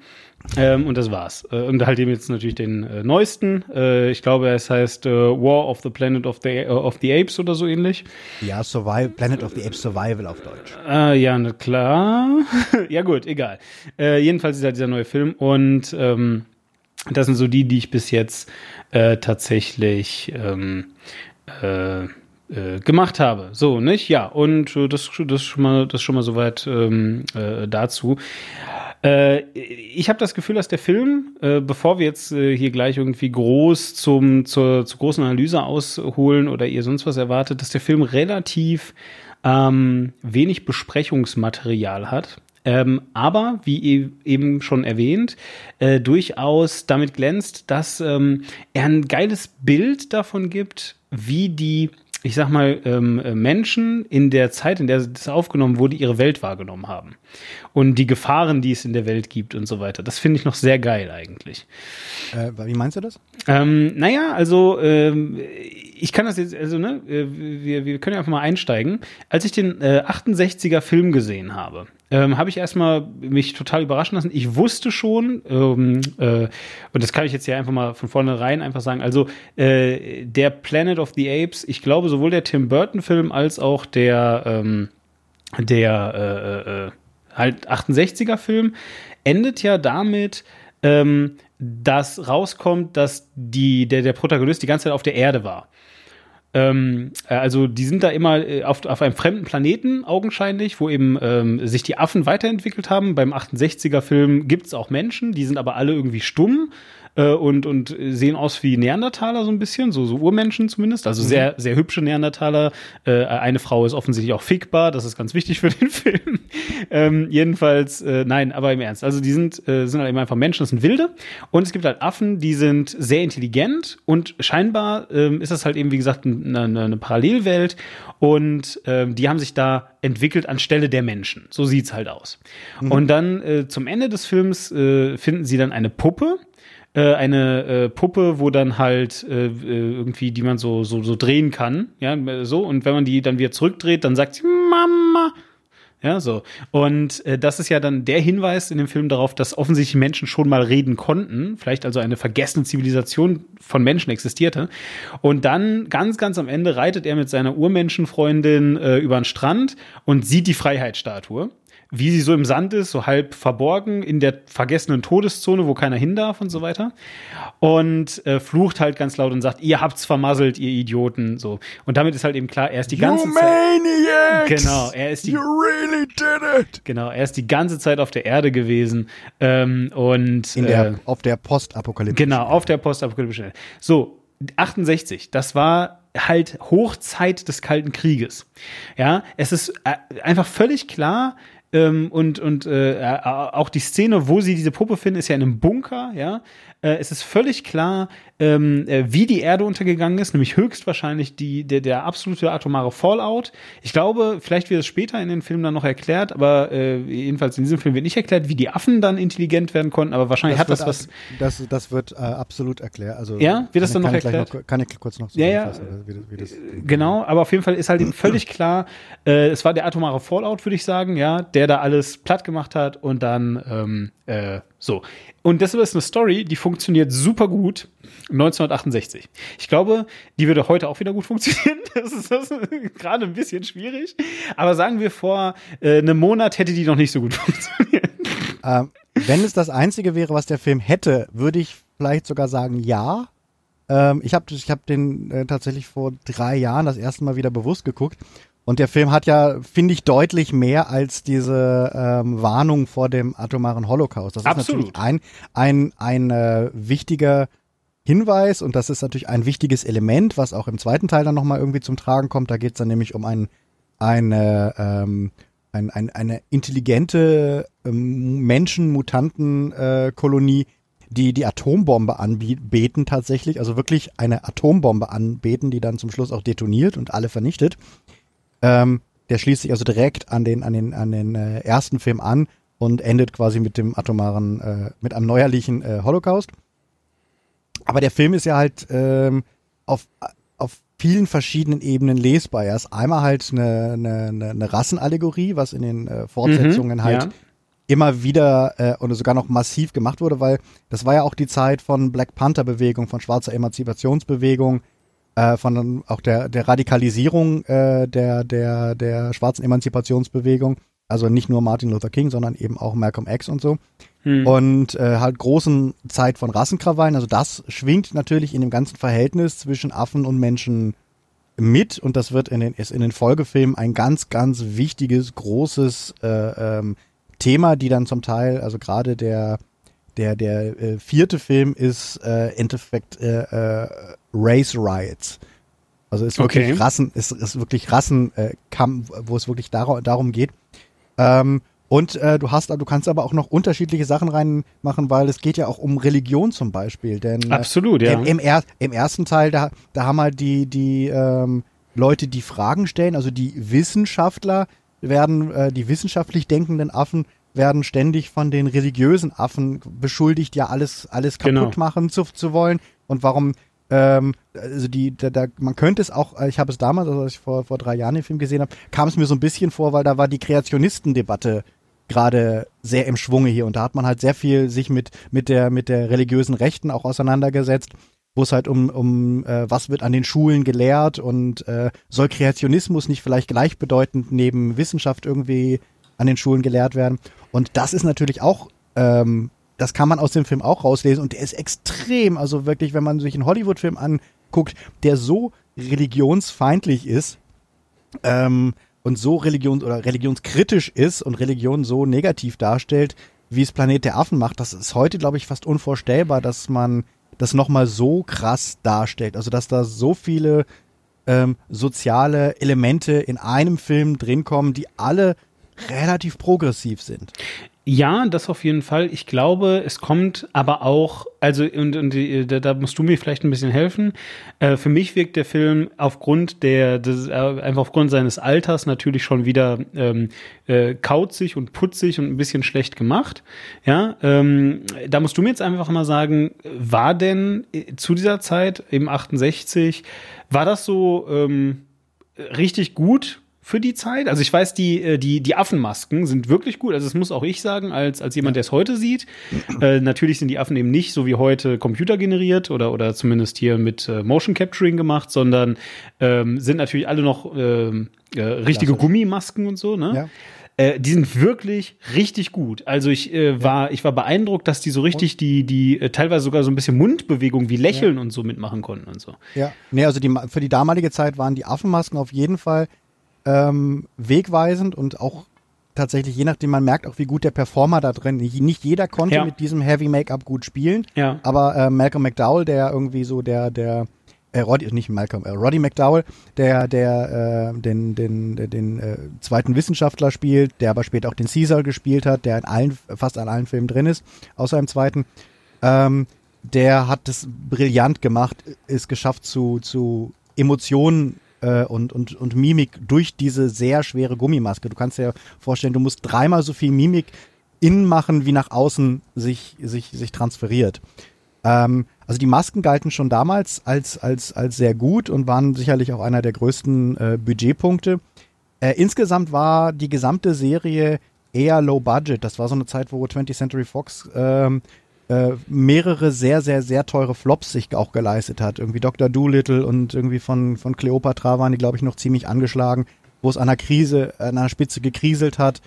Ähm, und das war's. Äh, und halt eben jetzt natürlich den äh, neuesten. Äh, ich glaube, es heißt äh, War of the Planet of the, äh, of the Apes oder so ähnlich. Ja, Survival, Planet of the Apes Survival auf Deutsch. Äh, ja, na klar. ja, gut, egal. Äh, jedenfalls ist halt dieser neue Film und ähm, das sind so die, die ich bis jetzt tatsächlich ähm, äh, äh, gemacht habe. So, nicht? Ja, und das, das, schon mal, das schon mal soweit ähm, äh, dazu. Äh, ich habe das Gefühl, dass der Film, äh, bevor wir jetzt äh, hier gleich irgendwie groß zum, zur, zur großen Analyse ausholen oder ihr sonst was erwartet, dass der Film relativ ähm, wenig Besprechungsmaterial hat. Ähm, aber, wie e- eben schon erwähnt, äh, durchaus damit glänzt, dass ähm, er ein geiles Bild davon gibt, wie die, ich sag mal, ähm, äh, Menschen in der Zeit, in der das aufgenommen wurde, ihre Welt wahrgenommen haben. Und die Gefahren, die es in der Welt gibt und so weiter. Das finde ich noch sehr geil eigentlich. Äh, wie meinst du das? Ähm, naja, also ähm, ich kann das jetzt, also ne, äh, wir, wir können ja einfach mal einsteigen. Als ich den äh, 68er Film gesehen habe, ähm, habe ich erstmal mich total überraschen lassen. Ich wusste schon, ähm, äh, und das kann ich jetzt ja einfach mal von vornherein einfach sagen, also äh, der Planet of the Apes, ich glaube sowohl der Tim Burton-Film als auch der, ähm, der äh, äh, halt 68er Film endet ja damit, ähm, dass rauskommt, dass die, der, der Protagonist die ganze Zeit auf der Erde war. Ähm, äh, also die sind da immer äh, auf, auf einem fremden Planeten augenscheinlich, wo eben ähm, sich die Affen weiterentwickelt haben. Beim 68er Film gibt es auch Menschen, die sind aber alle irgendwie stumm äh, und, und sehen aus wie Neandertaler so ein bisschen, so, so Urmenschen zumindest. Also sehr, sehr hübsche Neandertaler. Äh, eine Frau ist offensichtlich auch fickbar, das ist ganz wichtig für den Film. ähm, jedenfalls, äh, nein, aber im Ernst. Also die sind, äh, sind halt eben einfach Menschen, das sind Wilde. Und es gibt halt Affen, die sind sehr intelligent und scheinbar ähm, ist das halt eben, wie gesagt, eine, eine, eine Parallelwelt. Und ähm, die haben sich da entwickelt anstelle der Menschen. So sieht's halt aus. Und dann äh, zum Ende des Films äh, finden sie dann eine Puppe, äh, eine äh, Puppe, wo dann halt äh, äh, irgendwie, die man so, so, so drehen kann, ja, so. Und wenn man die dann wieder zurückdreht, dann sagt sie, Mama? Ja, so. Und äh, das ist ja dann der Hinweis in dem Film darauf, dass offensichtlich Menschen schon mal reden konnten, vielleicht also eine vergessene Zivilisation von Menschen existierte. Und dann ganz, ganz am Ende reitet er mit seiner Urmenschenfreundin äh, über den Strand und sieht die Freiheitsstatue wie sie so im Sand ist, so halb verborgen in der vergessenen Todeszone, wo keiner hin darf und so weiter. Und äh, flucht halt ganz laut und sagt, ihr habt's vermasselt, ihr Idioten. So. Und damit ist halt eben klar, er ist die ganze you Zeit. Maniacs! Genau, er ist die You really did it! Genau, er ist die ganze Zeit auf der Erde gewesen ähm, und In der, äh, auf der Postapokalypse. genau auf der postapokalyptischen Erde. So 68, das war halt Hochzeit des Kalten Krieges. Ja, es ist äh, einfach völlig klar. Ähm, und und äh, auch die Szene, wo sie diese Puppe finden, ist ja in einem Bunker, ja. Äh, es ist völlig klar, ähm, äh, wie die Erde untergegangen ist, nämlich höchstwahrscheinlich die, der, der absolute atomare Fallout. Ich glaube, vielleicht wird es später in den Filmen dann noch erklärt, aber äh, jedenfalls in diesem Film wird nicht erklärt, wie die Affen dann intelligent werden konnten, aber wahrscheinlich hat das was. Das, das wird äh, absolut erklärt. Also, Ja? Wird das dann noch erklärt? kann ich kurz noch Ja, ja. Wie das, wie das, Genau, aber auf jeden Fall ist halt eben völlig klar, äh, es war der atomare Fallout, würde ich sagen, ja, der da alles platt gemacht hat und dann ähm, äh, so. Und das ist eine Story, die funktioniert super gut 1968. Ich glaube, die würde heute auch wieder gut funktionieren. Das ist, das ist gerade ein bisschen schwierig. Aber sagen wir vor äh, einem Monat hätte die noch nicht so gut funktioniert. Ähm, wenn es das Einzige wäre, was der Film hätte, würde ich vielleicht sogar sagen, ja. Ähm, ich habe ich hab den äh, tatsächlich vor drei Jahren das erste Mal wieder bewusst geguckt. Und der Film hat ja, finde ich, deutlich mehr als diese ähm, Warnung vor dem atomaren Holocaust. Das ist Absolut. natürlich ein, ein, ein äh, wichtiger Hinweis und das ist natürlich ein wichtiges Element, was auch im zweiten Teil dann nochmal irgendwie zum Tragen kommt. Da geht es dann nämlich um ein, eine, ähm, ein, ein, eine intelligente ähm, Menschen-Mutanten-Kolonie, die die Atombombe anbeten tatsächlich, also wirklich eine Atombombe anbeten, die dann zum Schluss auch detoniert und alle vernichtet. Ähm, der schließt sich also direkt an den, an den, an den äh, ersten Film an und endet quasi mit dem atomaren, äh, mit einem neuerlichen äh, Holocaust. Aber der Film ist ja halt ähm, auf, auf vielen verschiedenen Ebenen lesbar. Er ist einmal halt eine, eine, eine, Rassenallegorie, was in den äh, Fortsetzungen Mhm, halt ja. immer wieder äh, und sogar noch massiv gemacht wurde, weil das war ja auch die Zeit von Black Panther Bewegung, von schwarzer Emanzipationsbewegung, äh, von auch der, der Radikalisierung äh, der, der, der schwarzen Emanzipationsbewegung. Also nicht nur Martin Luther King, sondern eben auch Malcolm X und so. Hm. Und äh, halt großen Zeit von Rassenkrawallen. Also das schwingt natürlich in dem ganzen Verhältnis zwischen Affen und Menschen mit und das wird in den, ist in den Folgefilmen ein ganz, ganz wichtiges, großes äh, ähm, Thema, die dann zum Teil, also gerade der, der, der äh, vierte Film ist äh, Endeffekt äh, äh, Race Riots. Also ist wirklich Okay. Rassen, ist, ist wirklich Rassenkampf, äh, wo es wirklich dar darum geht. Ähm, und äh, du hast, du kannst aber auch noch unterschiedliche Sachen reinmachen, weil es geht ja auch um Religion zum Beispiel. Denn äh, Absolut, ja. im, im, er, Im ersten Teil, da, da haben halt die, die ähm, Leute, die Fragen stellen, also die Wissenschaftler werden, äh, die wissenschaftlich denkenden Affen werden ständig von den religiösen Affen beschuldigt, ja alles, alles kaputt Genau. machen zu, zu wollen. Und warum, ähm, also die, da, da, man könnte es auch, äh, ich habe es damals, also als ich vor, vor drei Jahren den Film gesehen habe, kam es mir so ein bisschen vor, weil da war die Kreationistendebatte gerade sehr im Schwunge hier und da hat man halt sehr viel sich mit mit der mit der religiösen Rechten auch auseinandergesetzt, wo es halt um um äh, was wird an den Schulen gelehrt und äh, soll Kreationismus nicht vielleicht gleichbedeutend neben Wissenschaft irgendwie an den Schulen gelehrt werden? Und das ist natürlich auch ähm, das kann man aus dem Film auch rauslesen und der ist extrem, also wirklich, wenn man sich einen Hollywood-Film anguckt, der so religionsfeindlich ist, ähm, und so religions- oder religionskritisch ist und Religion so negativ darstellt, wie es Planet der Affen macht, das ist heute, glaube ich, fast unvorstellbar, dass man das nochmal so krass darstellt. Also, dass da so viele ähm, soziale Elemente in einem Film drinkommen, die alle relativ progressiv sind. Ja, das auf jeden Fall. Ich glaube, es kommt aber auch, also und, und da, da musst du mir vielleicht ein bisschen helfen. Äh, für mich wirkt der Film aufgrund der, des, äh, einfach aufgrund seines Alters natürlich schon wieder ähm, äh, kauzig und putzig und ein bisschen schlecht gemacht. Ja, ähm, da musst du mir jetzt einfach mal sagen, war denn äh, zu dieser Zeit, eben 68, war das so ähm, richtig gut für die Zeit. Also ich weiß, die, äh, die, die Affenmasken sind wirklich gut. Also das muss auch ich sagen, als, als jemand, der es heute sieht. Äh, natürlich sind die Affen eben nicht so wie heute computergeneriert oder, oder zumindest hier mit äh, Motion Capturing gemacht, sondern ähm, sind natürlich alle noch ähm, äh, richtige. Gummimasken und so, ne? Ja. Äh, die sind wirklich richtig gut. Also ich äh, war, ich war beeindruckt, dass die so richtig die, die äh, teilweise sogar so ein bisschen Mundbewegung wie Lächeln ja. und so mitmachen konnten und so. Ja, nee, also die, für die damalige Zeit waren die Affenmasken auf jeden Fall ähm, wegweisend und auch tatsächlich, je nachdem, man merkt auch, wie gut der Performer da drin ist. Nicht jeder konnte ja. mit diesem Heavy Make-up gut spielen, ja. aber äh, Malcolm McDowell, der irgendwie so der, der äh, Roddy, nicht Malcolm, äh, Roddy McDowell, der, der äh, den, den, den äh, zweiten Wissenschaftler spielt, der aber später auch den Caesar gespielt hat, der in allen, fast an allen Filmen drin ist, außer im zweiten. Ähm, der hat es brillant gemacht, ist geschafft zu, zu Emotionen äh, und, und, und Mimik durch diese sehr schwere Gummimaske. Du kannst dir vorstellen, du musst dreimal so viel Mimik innen machen, wie nach außen sich, sich, sich transferiert. Ähm, also die Masken galten schon damals als, als, als sehr gut und waren sicherlich auch einer der größten äh, Budgetpunkte. Äh, insgesamt war die gesamte Serie eher low budget. Das war so eine Zeit, wo 20th Century Fox ähm, äh, mehrere sehr, sehr, sehr teure Flops sich auch geleistet hat. Irgendwie Dr. Doolittle und irgendwie von, von Cleopatra waren die, glaube ich, noch ziemlich angeschlagen wo es an einer Krise, an einer Spitze gekriselt hat.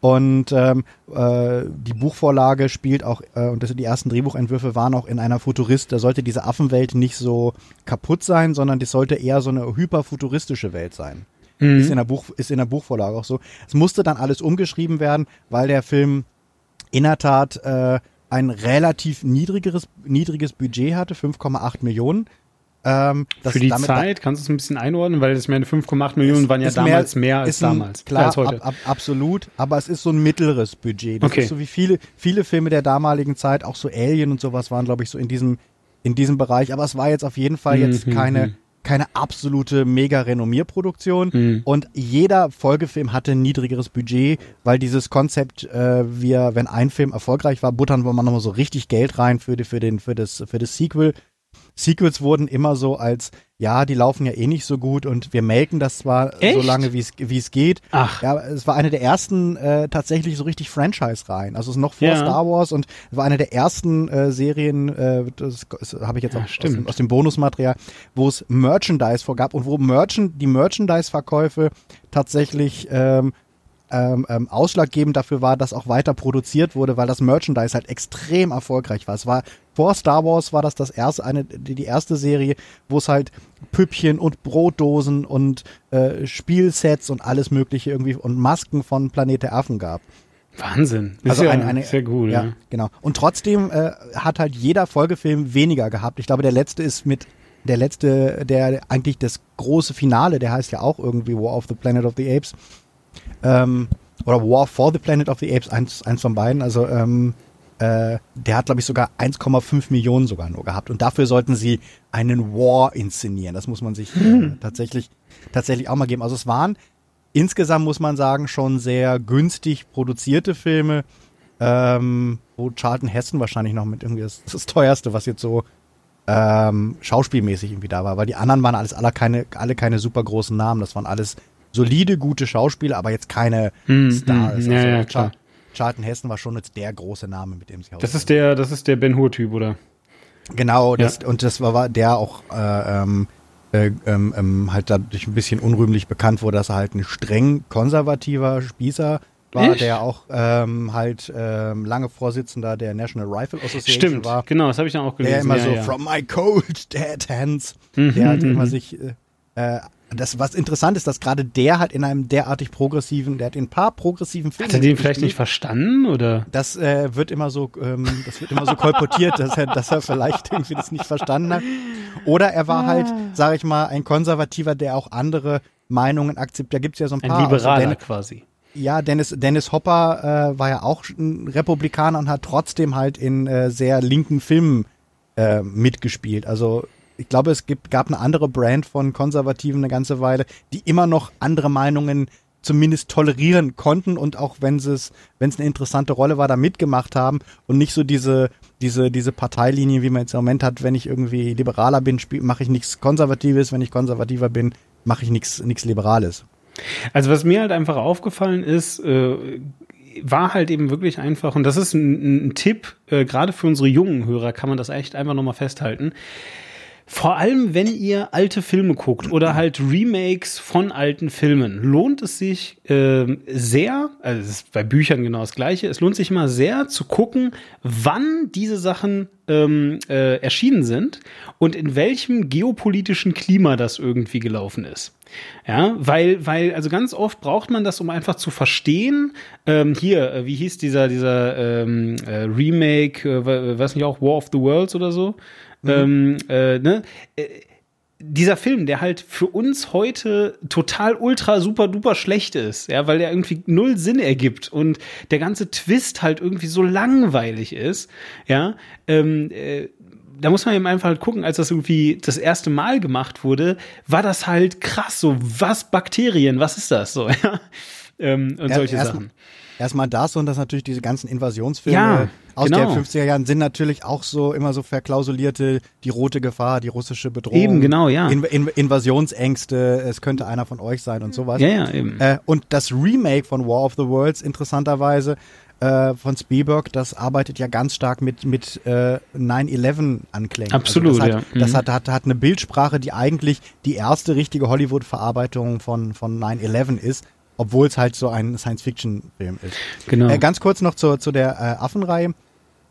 Und ähm, äh, die Buchvorlage spielt auch, äh, und das sind die ersten Drehbuchentwürfe waren auch in einer Futurist, da sollte diese Affenwelt nicht so kaputt sein, sondern das sollte eher so eine hyperfuturistische Welt sein. Mhm. Ist, in der Buch, ist in der Buchvorlage auch so. Es musste dann alles umgeschrieben werden, weil der Film in der Tat äh, ein relativ niedrigeres, niedriges Budget hatte, 5,8 Millionen. Ähm, Für die Zeit, kannst du es ein bisschen einordnen, weil das meine 5,8 Millionen waren ja damals mehr, mehr als ein, damals. Klar, als heute. Ab, ab, absolut, aber es ist so ein mittleres Budget. Das okay. ist so wie viele, viele Filme der damaligen Zeit, auch so Alien und sowas waren, glaube ich, so in diesem, in diesem Bereich. Aber es war jetzt auf jeden Fall jetzt mhm. keine, keine absolute mega Renommierproduktion mhm. und jeder Folgefilm hatte ein niedrigeres Budget, weil dieses Konzept, äh, wir, wenn ein Film erfolgreich war, buttern wir mal nochmal so richtig Geld rein für, die, für, den, für, das, für das Sequel Sequels wurden immer so als, ja, die laufen ja eh nicht so gut und wir melken das zwar Echt? so lange, wie es geht. Ach. Ja, es war eine der ersten äh, tatsächlich so richtig Franchise-Reihen. Also es ist noch vor ja. Star Wars und war eine der ersten äh, Serien, äh, das, das habe ich jetzt auch ja, aus, dem, aus, dem Bonusmaterial, wo es Merchandise vorgab und wo Merchand, die Merchandise-Verkäufe tatsächlich ähm, ähm, ähm, ausschlaggebend dafür war, dass auch weiter produziert wurde, weil das Merchandise halt extrem erfolgreich war. Es war vor Star Wars war das das erste eine die, erste Serie, wo es halt Püppchen und Brotdosen und äh, Spielsets und alles mögliche irgendwie und Masken von Planet der Affen gab. Wahnsinn. Das also ist ja, eine, eine, sehr cool. Ja, ja, genau. Und trotzdem äh, hat halt jeder Folgefilm weniger gehabt. Ich glaube, der letzte ist mit der letzte, der eigentlich das große Finale, der heißt ja auch irgendwie War of the Planet of the Apes ähm, oder War for the Planet of the Apes, eins, eins von beiden. Also ähm, äh, der hat, glaube ich, sogar 1,5 Millionen sogar nur gehabt. Und dafür sollten sie einen War inszenieren. Das muss man sich äh, hm. tatsächlich, tatsächlich auch mal geben. Also es waren insgesamt, muss man sagen, schon sehr günstig produzierte Filme, ähm, wo Charlton Heston wahrscheinlich noch mit irgendwie das, das teuerste, was jetzt so ähm, schauspielmäßig irgendwie da war, weil die anderen waren alles alle keine, alle keine super großen Namen. Das waren alles solide, gute Schauspieler, aber jetzt keine hm, Stars. Hm, ja, also ja, klar. Charlton Hessen war schon jetzt der große Name, mit dem sie Das ist der, das ist der Ben Hur Typ, oder? Genau, das, ja. und das war, der auch äh, ähm, äh, ähm, ähm, halt dadurch ein bisschen unrühmlich bekannt wurde, dass er halt ein streng konservativer Spießer war, Echt? der auch ähm, halt ähm, lange Vorsitzender der National Rifle Association Stimmt, war. genau, das habe ich dann auch gelesen. Der immer ja, so, ja. from my cold dead hands, mhm, der halt immer sich äh, äh das, was interessant ist, dass gerade der halt in einem derartig progressiven, der hat in ein paar progressiven Filmen. Hat er den vielleicht nicht verstanden oder? Das äh, wird immer so, ähm, das wird immer so kolportiert, dass er, dass er vielleicht irgendwie das nicht verstanden hat. Oder er war halt, ah. sage ich mal, ein Konservativer, der auch andere Meinungen akzeptiert. Da gibt's ja so ein paar. Ein Liberaler also Dennis, quasi. Ja, Dennis, Dennis Hopper äh, war ja auch ein Republikaner und hat trotzdem halt in äh, sehr linken Filmen äh, mitgespielt. Also ich glaube, es gibt, gab eine andere Brand von Konservativen eine ganze Weile, die immer noch andere Meinungen zumindest tolerieren konnten und auch wenn es wenn es eine interessante Rolle war, da mitgemacht haben und nicht so diese diese diese Parteilinie, wie man jetzt im Moment hat, wenn ich irgendwie liberaler bin, mache ich nichts Konservatives, wenn ich konservativer bin, mache ich nichts nichts Liberales. Also was mir halt einfach aufgefallen ist, äh, war halt eben wirklich einfach, und das ist ein, ein Tipp, äh, gerade für unsere jungen Hörer kann man das echt einfach nochmal festhalten. Vor allem, wenn ihr alte Filme guckt oder halt Remakes von alten Filmen, lohnt es sich äh, sehr, also es ist bei Büchern genau das gleiche, es lohnt sich immer sehr zu gucken, wann diese Sachen ähm, äh, erschienen sind und in welchem geopolitischen Klima das irgendwie gelaufen ist. Ja, weil, weil, also ganz oft braucht man das, um einfach zu verstehen. Ähm, hier, äh, wie hieß dieser, dieser ähm, äh, Remake, äh, weiß nicht auch, War of the Worlds oder so? Mhm. Ähm, äh, ne? Äh, dieser Film, der halt für uns heute total ultra super duper schlecht ist, ja, weil der irgendwie null Sinn ergibt und der ganze Twist halt irgendwie so langweilig ist, ja, ähm, äh, da muss man eben einfach halt gucken, als das irgendwie das erste Mal gemacht wurde, war das halt krass, so was Bakterien, was ist das so, ja, ähm, und ja, solche Sachen. Erstmal das und dass natürlich diese ganzen Invasionsfilme ja, aus genau. den 50er Jahren sind natürlich auch so immer so verklausulierte, die rote Gefahr, die russische Bedrohung. Eben, genau, ja. In, in, Invasionsängste, es könnte einer von euch sein und sowas. Ja, ja, eben. Äh, und das Remake von War of the Worlds, interessanterweise, äh, von Spielberg, das arbeitet ja ganz stark mit, mit äh, 9-11 Anklängen. Absolut, also das hat, ja. Das mhm. hat, hat, hat eine Bildsprache, die eigentlich die erste richtige Hollywood-Verarbeitung von, von 9-11 ist obwohl es halt so ein Science-Fiction-Film ist. Genau. Äh, ganz kurz noch zu, zu der äh, Affenreihe,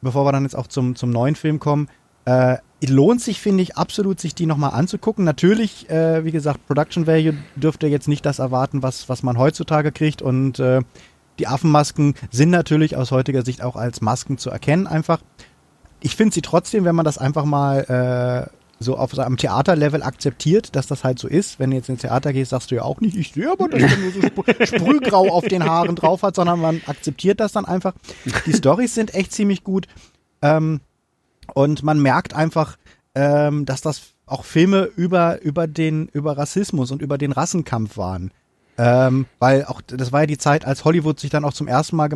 bevor wir dann jetzt auch zum, zum neuen Film kommen. Äh, lohnt sich, finde ich, absolut, sich die nochmal anzugucken. Natürlich, äh, wie gesagt, Production Value dürfte jetzt nicht das erwarten, was, was man heutzutage kriegt. Und äh, die Affenmasken sind natürlich aus heutiger Sicht auch als Masken zu erkennen, einfach. Ich finde sie trotzdem, wenn man das einfach mal äh, so auf seinem Theaterlevel akzeptiert, dass das halt so ist. Wenn du jetzt ins Theater gehst, sagst du ja auch nicht, ich sehe aber, dass der nur so Sp Sprühgrau auf den Haaren drauf hat, sondern man akzeptiert das dann einfach. Die Stories sind echt ziemlich gut. Ähm, und man merkt einfach, ähm, dass das auch Filme über, über den, über Rassismus und über den Rassenkampf waren. Ähm, weil auch, das war ja die Zeit, als Hollywood sich dann auch zum ersten Mal,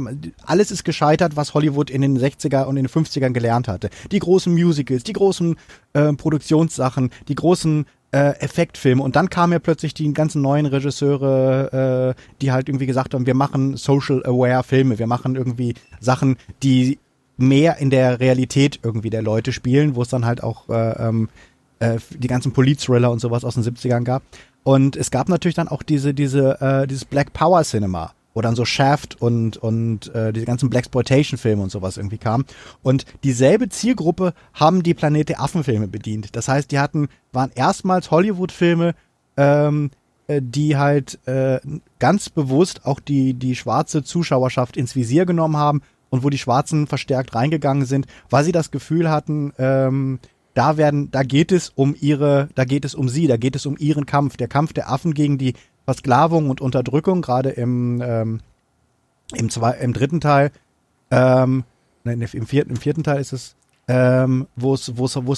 alles ist gescheitert, was Hollywood in den 60er und in den 50ern gelernt hatte. Die großen Musicals, die großen äh, Produktionssachen, die großen äh, Effektfilme. Und dann kamen ja plötzlich die ganzen neuen Regisseure, äh, die halt irgendwie gesagt haben, wir machen social aware Filme, wir machen irgendwie Sachen, die mehr in der Realität irgendwie der Leute spielen, wo es dann halt auch äh, ähm, äh, die ganzen Polit-Thriller und sowas aus den 70ern gab. Und es gab natürlich dann auch diese, diese, äh, dieses Black Power Cinema, wo dann so Shaft und, und äh, diese ganzen Blaxploitation-Filme und sowas irgendwie kamen. Und dieselbe Zielgruppe haben die Planet der Affen-Filme bedient. Das heißt, die hatten, waren erstmals Hollywood-Filme, ähm, äh, die halt äh, ganz bewusst auch die, die schwarze Zuschauerschaft ins Visier genommen haben und wo die Schwarzen verstärkt reingegangen sind, weil sie das Gefühl hatten, ähm, da werden, da geht es um ihre, da geht es um sie, da geht es um ihren Kampf, der Kampf der Affen gegen die Versklavung und Unterdrückung, gerade im, ähm, im, zwei, im dritten Teil, ähm, nein, im vierten, im vierten Teil ist es, ähm, wo es,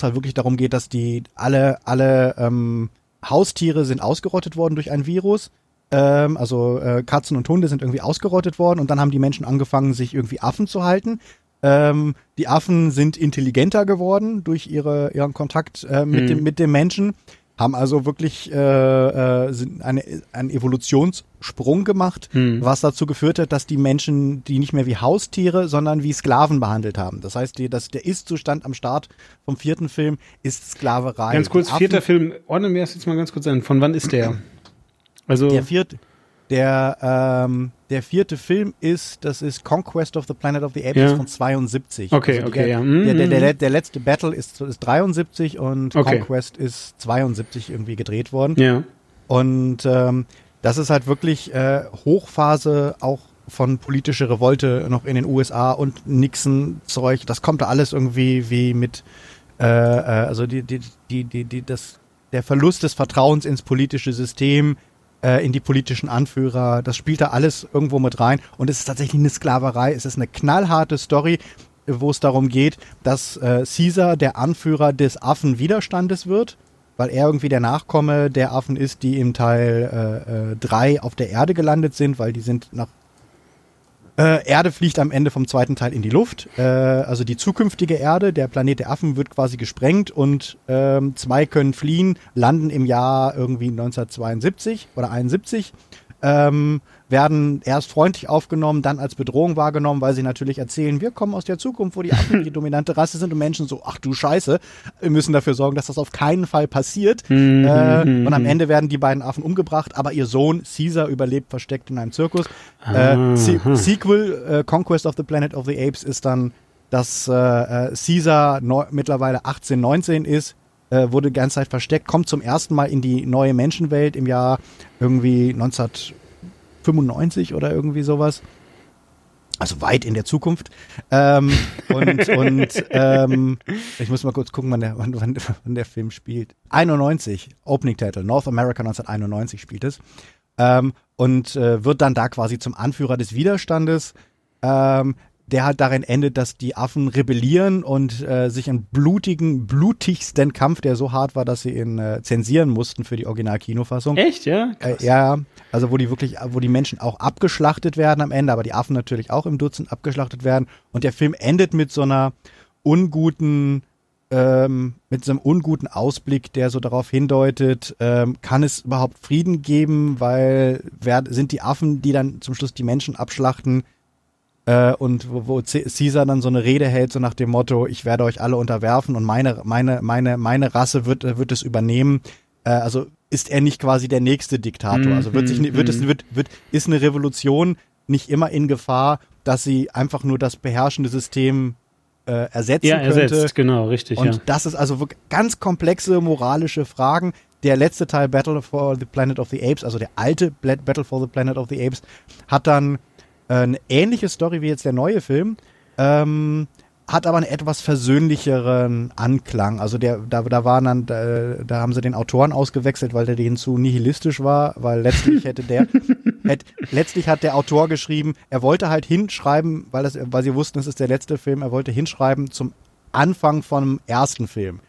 halt wirklich darum geht, dass die alle, alle ähm, Haustiere sind ausgerottet worden durch ein Virus. Ähm, also äh, Katzen und Hunde sind irgendwie ausgerottet worden und dann haben die Menschen angefangen, sich irgendwie Affen zu halten ähm, die Affen sind intelligenter geworden durch ihre, ihren Kontakt äh, mit, mhm. dem, mit dem Menschen, haben also wirklich äh, äh, sind eine, einen Evolutionssprung gemacht, mhm. was dazu geführt hat, dass die Menschen die nicht mehr wie Haustiere, sondern wie Sklaven behandelt haben. Das heißt, die, das, der Ist-Zustand am Start vom vierten Film ist Sklaverei. Ganz kurz, vierter Film, ordnen wir das jetzt mal ganz kurz ein. Von wann ist der? Also der vierte, der, ähm, der vierte Film ist, das ist Conquest of the Planet of the Apes ja. von 72. Okay, also okay, der, ja. Der, der, der, der, letzte Battle ist, ist 73 und okay. Conquest ist 72 irgendwie gedreht worden. Ja. Und ähm, das ist halt wirklich äh, Hochphase auch von politischer Revolte noch in den USA und Nixon-Zeug. Das kommt da alles irgendwie wie mit, äh, äh, also die, die, die, die, die, das, der Verlust des Vertrauens ins politische System, äh, in die politischen Anführer. Das spielt da alles irgendwo mit rein. Und es ist tatsächlich eine Sklaverei. Es ist eine knallharte Story, wo es darum geht, dass äh, Caesar der Anführer des Affenwiderstandes wird, weil er irgendwie der Nachkomme der Affen ist, die im Teil 3 äh, äh, auf der Erde gelandet sind, weil die sind nach äh, Erde fliegt am Ende vom zweiten Teil in die Luft. Äh, also die zukünftige Erde, der Planet der Affen, wird quasi gesprengt und ähm, zwei können fliehen, landen im Jahr irgendwie 1972 oder 71 ähm, werden erst freundlich aufgenommen, dann als Bedrohung wahrgenommen, weil sie natürlich erzählen, wir kommen aus der Zukunft, wo die Affen die dominante Rasse sind und Menschen so, ach du Scheiße, wir müssen dafür sorgen, dass das auf keinen Fall passiert. Mhm, äh, mhm, und am mhm. Ende werden die beiden Affen umgebracht, aber ihr Sohn Caesar überlebt versteckt in einem Zirkus. Äh, Se. Sequel, äh, Conquest of the Planet of the Apes, ist dann, dass äh, äh, Caesar mittlerweile 18, 19 ist, äh, wurde die ganze Zeit versteckt, kommt zum ersten Mal in die neue Menschenwelt im Jahr irgendwie 1995 oder irgendwie sowas. Also weit in der Zukunft. Ähm, und und ähm, ich muss mal kurz gucken, wann der, wann, wann, wann der Film spielt. 91, Opening Title, North America 1991 spielt es. Ähm, und äh, wird dann da quasi zum Anführer des Widerstandes. Ähm, der halt darin endet, dass die Affen rebellieren und äh, sich einen blutigen, blutigsten Kampf, der so hart war, dass sie ihn äh, zensieren mussten für die Original-Kinofassung. Echt, ja? Äh, ja, also wo die wirklich, wo die Menschen auch abgeschlachtet werden am Ende, aber die Affen natürlich auch im Dutzend abgeschlachtet werden. Und der Film endet mit so einer unguten, ähm, mit so einem unguten Ausblick, der so darauf hindeutet, ähm, kann es überhaupt Frieden geben, weil wer, sind die Affen, die dann zum Schluss die Menschen abschlachten, äh, und wo, wo Caesar dann so eine Rede hält, so nach dem Motto, ich werde euch alle unterwerfen und meine, meine, meine, meine Rasse wird, äh, wird es übernehmen. Äh, also ist er nicht quasi der nächste Diktator. Also wird sich, Mhm, wird es, wird, wird, ist eine Revolution nicht immer in Gefahr, dass sie einfach nur das beherrschende System äh, ersetzen Ja, könnte. ersetzt, genau, richtig, Und ja. das ist also ganz komplexe moralische Fragen. Der letzte Teil Battle for the Planet of the Apes, also der alte Battle for the Planet of the Apes, hat dann eine ähnliche Story wie jetzt der neue Film, ähm, hat aber einen etwas versöhnlicheren Anklang. Also der, da, da waren dann, da, da haben sie den Autoren ausgewechselt, weil der denen zu nihilistisch war, weil letztlich hätte der, hätte, letztlich hat der Autor geschrieben, er wollte halt hinschreiben, weil, das, weil sie wussten, es ist der letzte Film, er wollte hinschreiben zum Anfang vom ersten Film.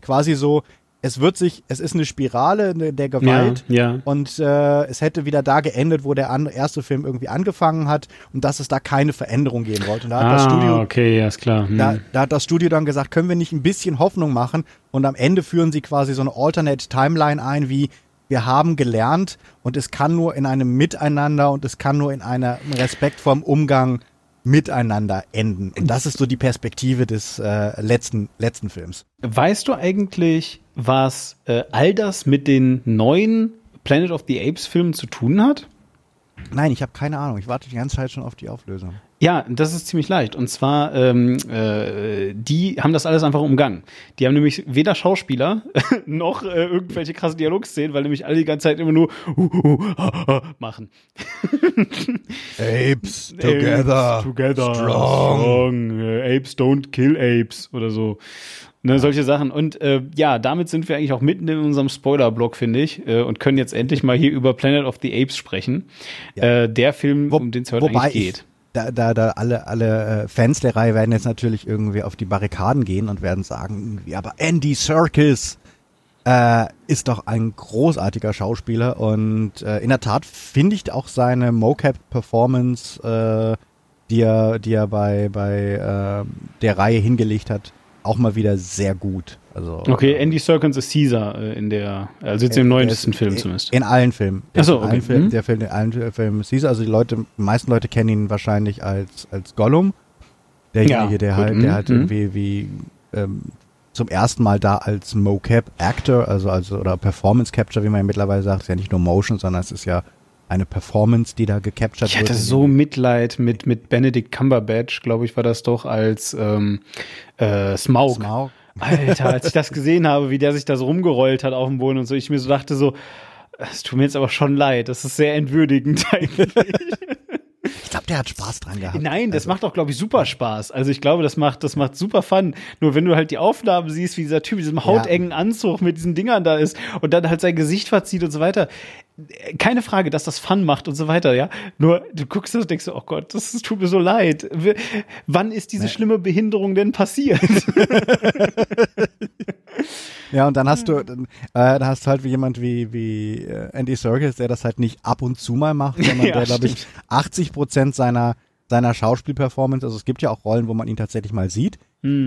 Quasi so, es wird sich, es ist eine Spirale ne- der Gewalt Ja, ja. und äh, es hätte wieder da geendet, wo der an, erste Film irgendwie angefangen hat und dass es da keine Veränderung geben wollte. Und da hat Ah, das Studio okay, ja, ist klar. Hm. da, da hat das Studio dann gesagt, können wir nicht ein bisschen Hoffnung machen? Und am Ende führen sie quasi so eine Alternate Timeline ein, wie wir haben gelernt und es kann nur in einem Miteinander und es kann nur in einem respektvollen Umgang miteinander enden. Und das ist so die Perspektive des äh, letzten, letzten Films. Weißt du eigentlich, was äh, all das mit den neuen Planet of the Apes Filmen zu tun hat? Nein, ich habe keine Ahnung. Ich warte die ganze Zeit schon auf die Auflösung. Ja, das ist ziemlich leicht. Und zwar, ähm, äh, die haben das alles einfach umgangen. Die haben nämlich weder Schauspieler noch äh, irgendwelche krassen Dialogszenen, weil nämlich alle die ganze Zeit immer nur uh, uh, ha, machen. Apes Apes together, strong. Äh, apes don't kill apes oder so. Ne, solche Sachen. Und äh, ja, damit sind wir eigentlich auch mitten in unserem Spoiler-Block, finde ich, äh, und können jetzt endlich mal hier über Planet of the Apes sprechen. Äh, der Film, Wo- um den es heute wobei eigentlich ich- geht. Da, da, da alle, alle äh, Fans der Reihe werden jetzt natürlich irgendwie auf die Barrikaden gehen und werden sagen, aber Andy Serkis äh, ist doch ein großartiger Schauspieler und äh, in der Tat finde ich auch seine Mocap-Performance, die er, die er bei, bei äh, der Reihe hingelegt hat, auch mal wieder sehr gut. Also, Okay, Andy Serkins ist Caesar äh, in der, also jetzt im er neuesten Film in- zumindest. In allen Filmen. Ach so, in allen okay. Filmen, Mhm. Der Film, in allen Filmen ist Caesar. Also die Leute, die meisten Leute kennen ihn wahrscheinlich als, als Gollum. Derjenige, Ja, der gut, halt, mhm, der halt mhm. irgendwie wie ähm, zum ersten Mal da als Mocap-Actor, also, also oder Performance Capture, wie man ja mittlerweile sagt, ist ja nicht nur Motion, sondern es ist ja eine Performance, die da gecaptured Ich wird. hatte so Mitleid mit, mit Benedict Cumberbatch, glaube ich, war das doch, als ähm, äh, Smaug. Smaug. Alter, als ich das gesehen habe, wie der sich da so rumgerollt hat auf dem Boden und so, ich mir so dachte so, es tut mir jetzt aber schon leid, das ist sehr entwürdigend eigentlich. Ich glaube, der hat Spaß dran gehabt. Nein, das also, macht auch, glaube ich, super Spaß. Also ich glaube, das macht, das macht super Fun. Nur wenn du halt die Aufnahmen siehst, wie dieser Typ in diesem hautengen Anzug mit diesen Dingern da ist und dann halt sein Gesicht verzieht und so weiter. Keine Frage, dass das Fun macht und so weiter, ja. Nur du guckst das und denkst so, oh Gott, das, tut mir so leid. Wann ist diese schlimme Behinderung denn passiert? Ja, und dann hast du, dann, äh, da hast du halt wie jemand wie, wie äh, Andy Serkis, der das halt nicht ab und zu mal macht, sondern Ja, der, glaube ich, stimmt. 80 Prozent seiner, seiner Schauspielperformance, also es gibt ja auch Rollen, wo man ihn tatsächlich mal sieht,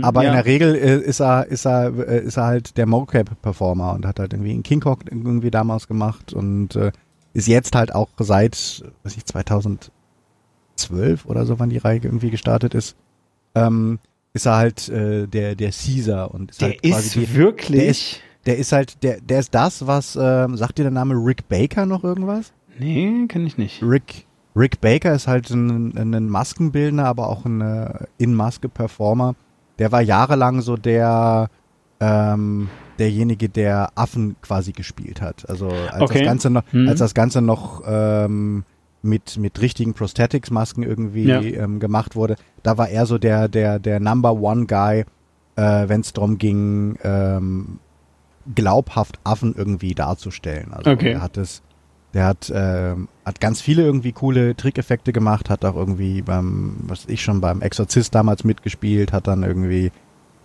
aber ja. in der Regel äh, ist er, ist er, äh, ist er halt der Mocap-Performer und hat halt irgendwie in King Kong irgendwie damals gemacht und äh, ist jetzt halt auch seit, weiß ich, 2012 oder so, wann die Reihe irgendwie gestartet ist, ähm, ist er halt äh, der, der Caesar und ist der halt ist die, wirklich. Der ist, der ist halt, der, der ist das, was, ähm, sagt dir der Name Rick Baker noch irgendwas? Nee, kenne ich nicht. Rick, Rick Baker ist halt ein, ein Maskenbildner, aber auch ein äh, In-Maske-Performer. Der war jahrelang so der, ähm, derjenige, der Affen quasi gespielt hat. Also als Okay. das Ganze noch, Mhm. als das Ganze noch ähm, mit mit richtigen Prosthetics-Masken irgendwie Ja. ähm, gemacht wurde, da war er so der der der Number One Guy, äh, wenn es darum ging, ähm, glaubhaft Affen irgendwie darzustellen. Also Okay. er hat es, der hat ähm, hat ganz viele irgendwie coole Trickeffekte gemacht, hat auch irgendwie beim, was ich schon beim Exorzist damals mitgespielt, hat dann irgendwie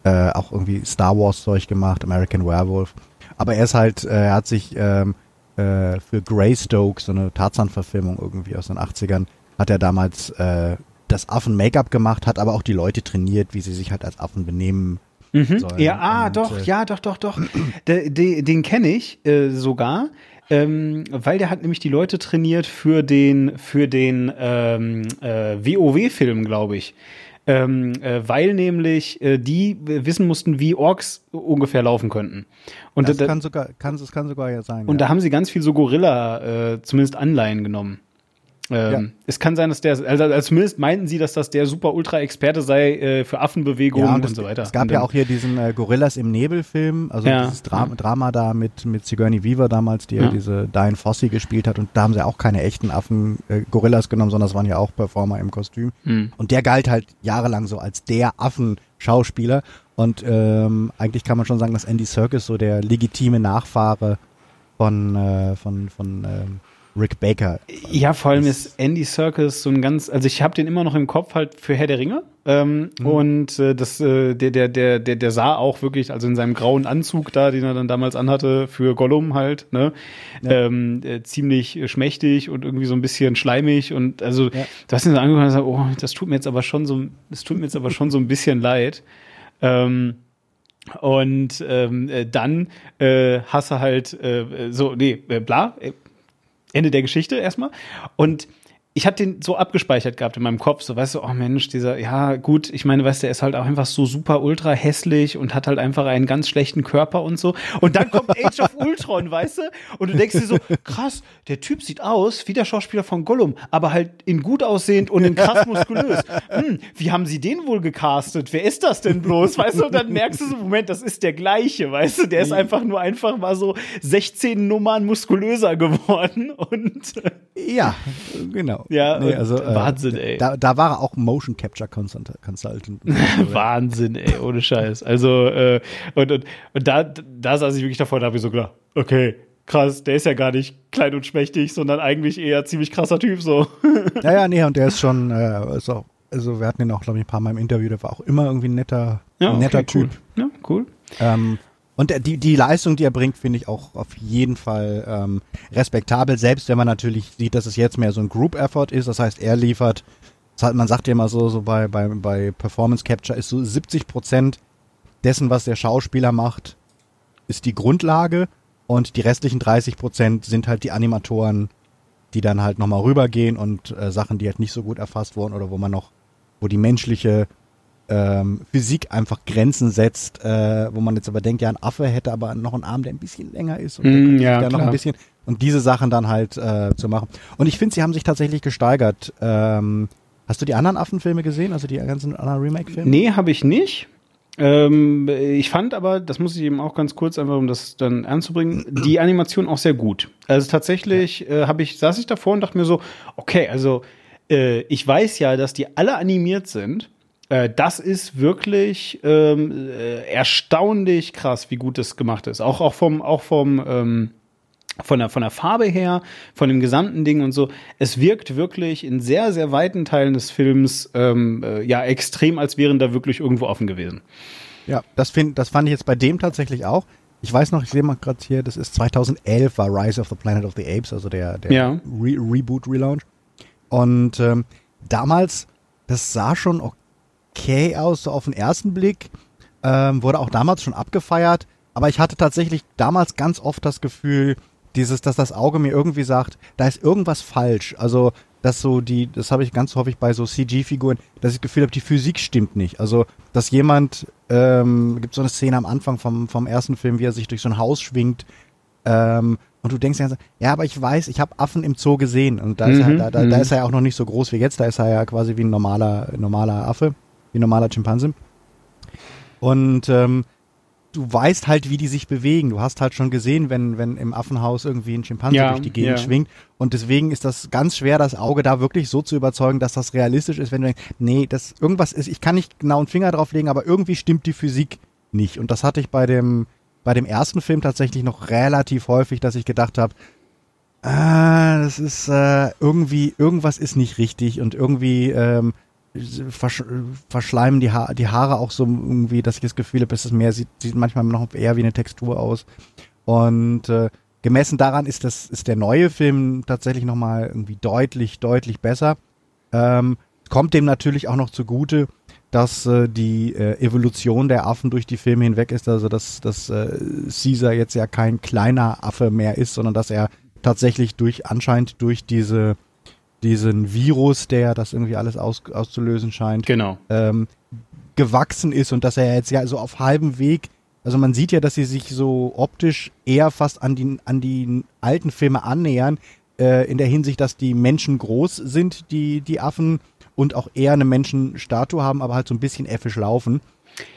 äh, auch irgendwie Star Wars Zeug gemacht, American Werewolf. Aber er ist halt, äh, er hat sich ähm, äh, für Greystoke, so eine Tarzan-Verfilmung irgendwie aus den 80ern, hat er damals äh, das Affen-Make-up gemacht, hat aber auch die Leute trainiert, wie sie sich halt als Affen benehmen. Mhm. sollen. Ja, ah, Und, doch, äh, ja, doch, doch, doch. De, de, den kenne ich äh, sogar, ähm, weil der hat nämlich die Leute trainiert für den, für den ähm, äh, WoW-Film, glaube ich. Ähm, äh, weil nämlich äh, die wissen mussten, wie Orks ungefähr laufen könnten. Und, Das da, kann sogar, kann, das kann sogar ja sein. und ja. da haben sie ganz viel so Gorilla, äh, zumindest Anleihen genommen. Ähm, Ja. Es kann sein, dass der, also, also zumindest meinten sie, dass das der super Ultra-Experte sei äh, für Affenbewegungen ja, und, und so weiter. Es gab Und ja auch hier diesen äh, Gorillas im Nebel-Film, also Ja. dieses Dra Drama da mit, mit Sigourney Weaver damals, die ja. Diese Diane Fossey gespielt hat. Und da haben sie auch keine echten Affen, äh, Gorillas genommen, sondern das waren ja auch Performer im Kostüm. Hm. Und der galt halt jahrelang so als der Affenschauspieler. Und ähm, eigentlich kann man schon sagen, dass Andy Serkis so der legitime Nachfahre von, äh, von, von ähm, Rick Baker Ja, vor allem ist Andy Serkis so ein ganz, also ich habe den immer noch im Kopf halt für Herr der Ringe ähm, und äh, das, äh, der, der, der, der, der sah auch wirklich, also in seinem grauen Anzug da, den er dann damals anhatte für Gollum halt, ne, ähm, äh, ziemlich äh, schmächtig und irgendwie so ein bisschen schleimig und also Ja. du hast ihn so angehört und gesagt, oh, das tut mir jetzt aber schon so, das tut mir jetzt aber schon so ein bisschen leid. Ähm, und ähm, äh, dann äh, hast du halt äh, so, nee, äh, bla, Ende der Geschichte erstmal. Und ich habe den so abgespeichert gehabt in meinem Kopf, so weißt du, oh Mensch, dieser, ja gut, ich meine, weißt du, der ist halt auch einfach so super ultra hässlich und hat halt einfach einen ganz schlechten Körper und so. Und dann kommt Age of Ultron, weißt du? Und du denkst dir so, krass, der Typ sieht aus wie der Schauspieler von Gollum, aber halt in gut aussehend und in krass muskulös. Hm, wie haben sie den wohl gecastet? Wer ist das denn bloß? Weißt du, und dann merkst du so, Moment, das ist der gleiche, weißt du, der ist einfach nur einfach mal so 16 Nummern muskulöser geworden und Ja, genau. Ja, und also, Wahnsinn, ey. Da, da war er auch Motion Capture Consult- Consultant. Wahnsinn, ey, ohne Scheiß. Also, äh, und, und, und da, da saß ich wirklich davor, da habe ich so gedacht, okay, krass, der ist ja gar nicht klein und schmächtig, sondern eigentlich eher ziemlich krasser Typ, so. ja, ja, nee, und der ist schon, äh, ist auch, also wir hatten ihn auch, glaube ich, ein paar Mal im Interview, der war auch immer irgendwie ein netter, netter cool. Typ. Ja, cool. Ähm, und die, die Leistung, die er bringt, finde ich auch auf jeden Fall ähm, respektabel, selbst wenn man natürlich sieht, dass es jetzt mehr so ein Group-Effort ist. Das heißt, er liefert, hat, man sagt ja immer so, so bei, bei, bei Performance Capture ist so 70 Prozent dessen, was der Schauspieler macht, ist die Grundlage und die restlichen 30 Prozent sind halt die Animatoren, die dann halt nochmal rübergehen und äh, Sachen, die halt nicht so gut erfasst wurden oder wo man noch, wo die menschliche ähm, Physik einfach Grenzen setzt, äh, wo man jetzt aber denkt, ja, ein Affe hätte aber noch einen Arm, der ein bisschen länger ist und der Mm, ja, da noch ein bisschen und diese Sachen dann halt äh, zu machen. Und ich finde, sie haben sich tatsächlich gesteigert. Ähm, hast du die anderen Affenfilme gesehen, also die ganzen anderen Remake-Filme? Nee, habe ich nicht. Ähm, ich fand aber, das muss ich eben auch ganz kurz, einfach um das dann anzubringen, die Animation auch sehr gut. Also tatsächlich äh, habe ich, saß ich davor und dachte mir so, okay, also äh, ich weiß ja, dass die alle animiert sind. Äh, das ist wirklich ähm, äh, erstaunlich krass, wie gut das gemacht ist. Auch, auch vom, auch vom, ähm, von der, von der Farbe her, von dem gesamten Ding und so. Es wirkt wirklich in sehr, sehr weiten Teilen des Films ähm, äh, ja extrem, als wären da wirklich irgendwo offen gewesen. Ja, das, find, das fand ich jetzt bei dem tatsächlich auch. Ich weiß noch, ich sehe mal gerade hier, das ist 2011 war Rise of the Planet of the Apes, also der, der Ja. Re Reboot, Relaunch. Und ähm, damals, das sah schon okay aus, so auf den ersten Blick. Ähm, wurde auch damals schon abgefeiert. Aber ich hatte tatsächlich damals ganz oft das Gefühl, dieses, dass das Auge mir irgendwie sagt, da ist irgendwas falsch. Also, dass so die, das habe ich ganz häufig bei so CG-Figuren, dass ich das Gefühl habe, die Physik stimmt nicht. Also, dass jemand, ähm, gibt so eine Szene am Anfang vom, vom ersten Film, wie er sich durch so ein Haus schwingt, ähm, und du denkst ja, ja, aber ich weiß, ich habe Affen im Zoo gesehen und da, ist er, Mhm, da, da, mhm. da ist er ja auch noch nicht so groß wie jetzt, da ist er ja quasi wie ein normaler, normaler Affe, wie ein normaler Schimpanse. Und ähm, du weißt halt, wie die sich bewegen. Du hast halt schon gesehen, wenn, wenn im Affenhaus irgendwie ein Schimpanse Ja, durch die Gegend ja. schwingt. Und deswegen ist das ganz schwer, das Auge da wirklich so zu überzeugen, dass das realistisch ist, wenn du denkst, nee, das irgendwas ist, ich kann nicht genau einen Finger drauf legen, aber irgendwie stimmt die Physik nicht. Und das hatte ich bei dem, bei dem ersten Film tatsächlich noch relativ häufig, dass ich gedacht habe, ah, das ist äh, irgendwie, irgendwas ist nicht richtig und irgendwie ähm, versch verschleimen die, ha die Haare auch so irgendwie, dass ich das Gefühl habe, es ist mehr, sieht, sieht manchmal noch eher wie eine Textur aus. Und äh, gemessen daran ist das, ist der neue Film tatsächlich nochmal irgendwie deutlich, deutlich besser. Ähm, kommt dem natürlich auch noch zugute, dass äh, die äh, Evolution der Affen durch die Filme hinweg ist, also dass, dass äh, Caesar jetzt ja kein kleiner Affe mehr ist, sondern dass er tatsächlich durch, anscheinend durch diese, diesen Virus, der das irgendwie alles aus, auszulösen scheint, Genau. ähm, gewachsen ist und dass er jetzt ja so auf halbem Weg, also man sieht ja, dass sie sich so optisch eher fast an die, an die alten Filme annähern, äh, in der Hinsicht, dass die Menschen groß sind, die, die Affen, und auch eher eine Menschenstatue haben, aber halt so ein bisschen effisch laufen.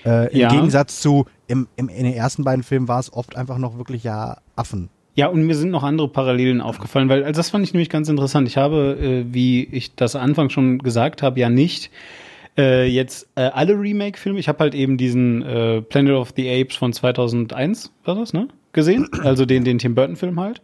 Äh, Im Ja. Gegensatz zu, im, im, in den ersten beiden Filmen war es oft einfach noch wirklich ja Affen. Ja, und mir sind noch andere Parallelen aufgefallen, weil also das fand ich nämlich ganz interessant. Ich habe, äh, wie ich das Anfang schon gesagt habe, ja nicht äh, jetzt äh, alle Remake-Filme. Ich habe halt eben diesen äh, Planet of the Apes von 2001, war das, ne? Gesehen. Also den, den Tim Burton-Film halt.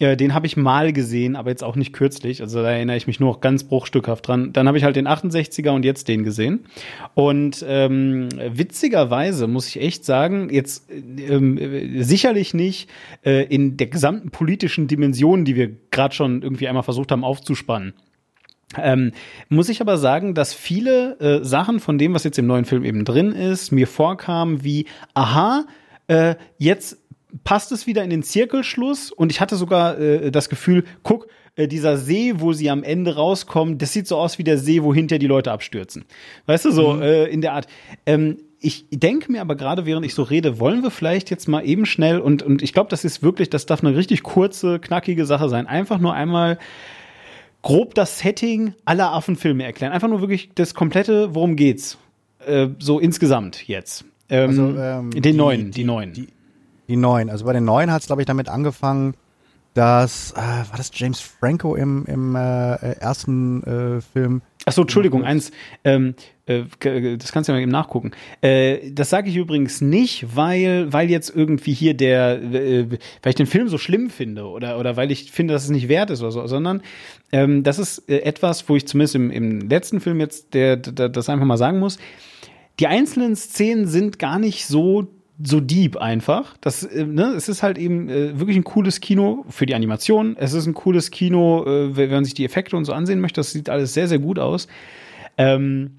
Ja, den habe ich mal gesehen, aber jetzt auch nicht kürzlich. Also da erinnere ich mich nur noch ganz bruchstückhaft dran. Dann habe ich halt den 68er und jetzt den gesehen. Und ähm, witzigerweise muss ich echt sagen, jetzt ähm, äh, sicherlich nicht äh, in der gesamten politischen Dimension, die wir gerade schon irgendwie einmal versucht haben aufzuspannen. Ähm, muss ich aber sagen, dass viele äh, Sachen von dem, was jetzt im neuen Film eben drin ist, mir vorkamen wie, aha, äh, jetzt passt es wieder in den Zirkelschluss und ich hatte sogar äh, das Gefühl, guck, äh, dieser See, wo sie am Ende rauskommen, das sieht so aus wie der See, wo hinter die Leute abstürzen. Weißt du, so äh, in der Art. Ähm, ich denke mir aber gerade, während ich so rede, wollen wir vielleicht jetzt mal eben schnell und, und ich glaube, das ist wirklich, das darf eine richtig kurze, knackige Sache sein. Einfach nur einmal grob das Setting aller Affenfilme erklären. Einfach nur wirklich das komplette, worum geht's? Äh, so insgesamt jetzt. Ähm, Also, ähm, den die- neuen, die, die- neuen. Die, die neuen. Also bei den neuen hat es, glaube ich, damit angefangen, dass, äh, war das James Franco im, im äh, ersten äh, Film? Ach so, Entschuldigung, eins, ähm, äh, das kannst du ja mal eben nachgucken. Äh, das sage ich übrigens nicht, weil, weil jetzt irgendwie hier der, äh, weil ich den Film so schlimm finde oder, oder weil ich finde, dass es nicht wert ist oder so, sondern ähm, das ist etwas, wo ich zumindest im, im letzten Film jetzt der, der, das einfach mal sagen muss. Die einzelnen Szenen sind gar nicht so so deep einfach. Das, äh, ne, es ist halt eben äh, wirklich ein cooles Kino für die Animation. Es ist ein cooles Kino, äh, wenn man sich die Effekte und so ansehen möchte. Das sieht alles sehr, sehr gut aus. Ähm,